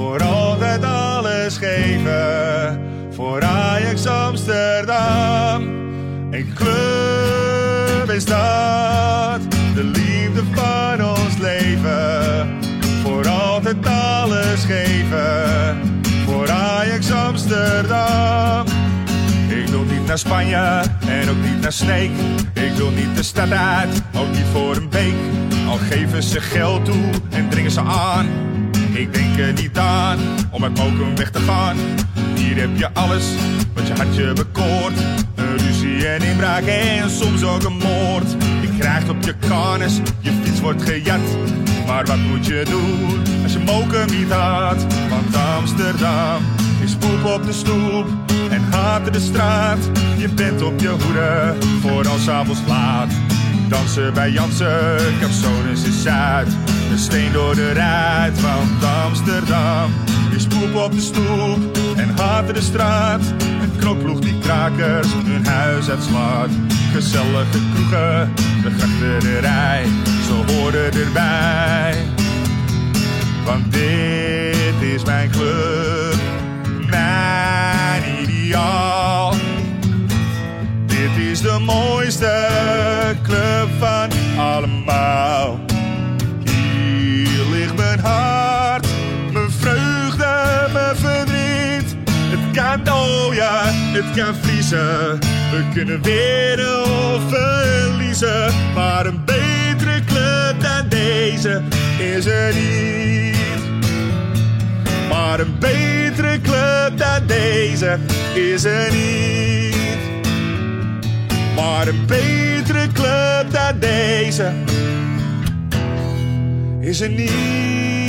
S10: Voor altijd alles geven, voor Ajax Amsterdam. Een club en stad, de liefde van ons leven. Voor altijd alles geven, voor Ajax Amsterdam. Ik wil niet naar Spanje en ook niet naar Sneek. Ik wil niet de stad uit, ook niet voor een week. Al geven ze geld toe en dringen ze aan. Ik denk er niet aan om uit Mokum weg te gaan. Hier heb je alles wat je hartje bekoort. Een ruzie en inbraak en soms ook een moord. Je krijgt op je karnes, je fiets wordt gejat. Maar wat moet je doen als je Mokum niet had? Want Amsterdam is poep op de stoep en haat de straat. Je bent op je hoede voor als avonds laat. Dansen bij Jansen, Capsones is Zuid. Een steen door de ruit, want Amsterdam is poep op de stoep en haat de straat. Een knokploeg die krakers hun huis uitslaat. Gezellige kroegen, de grachterij, ze horen erbij. Want dit is mijn club, mijn ideaal. Is de mooiste club van allemaal. Hier ligt mijn hart, mijn vreugde, mijn verdriet. Het het kan vriezen. We kunnen winnen of verliezen. Maar een betere club dan deze is er niet. Maar een betere club dan deze is er niet. Maar een betere club dan deze is er niet.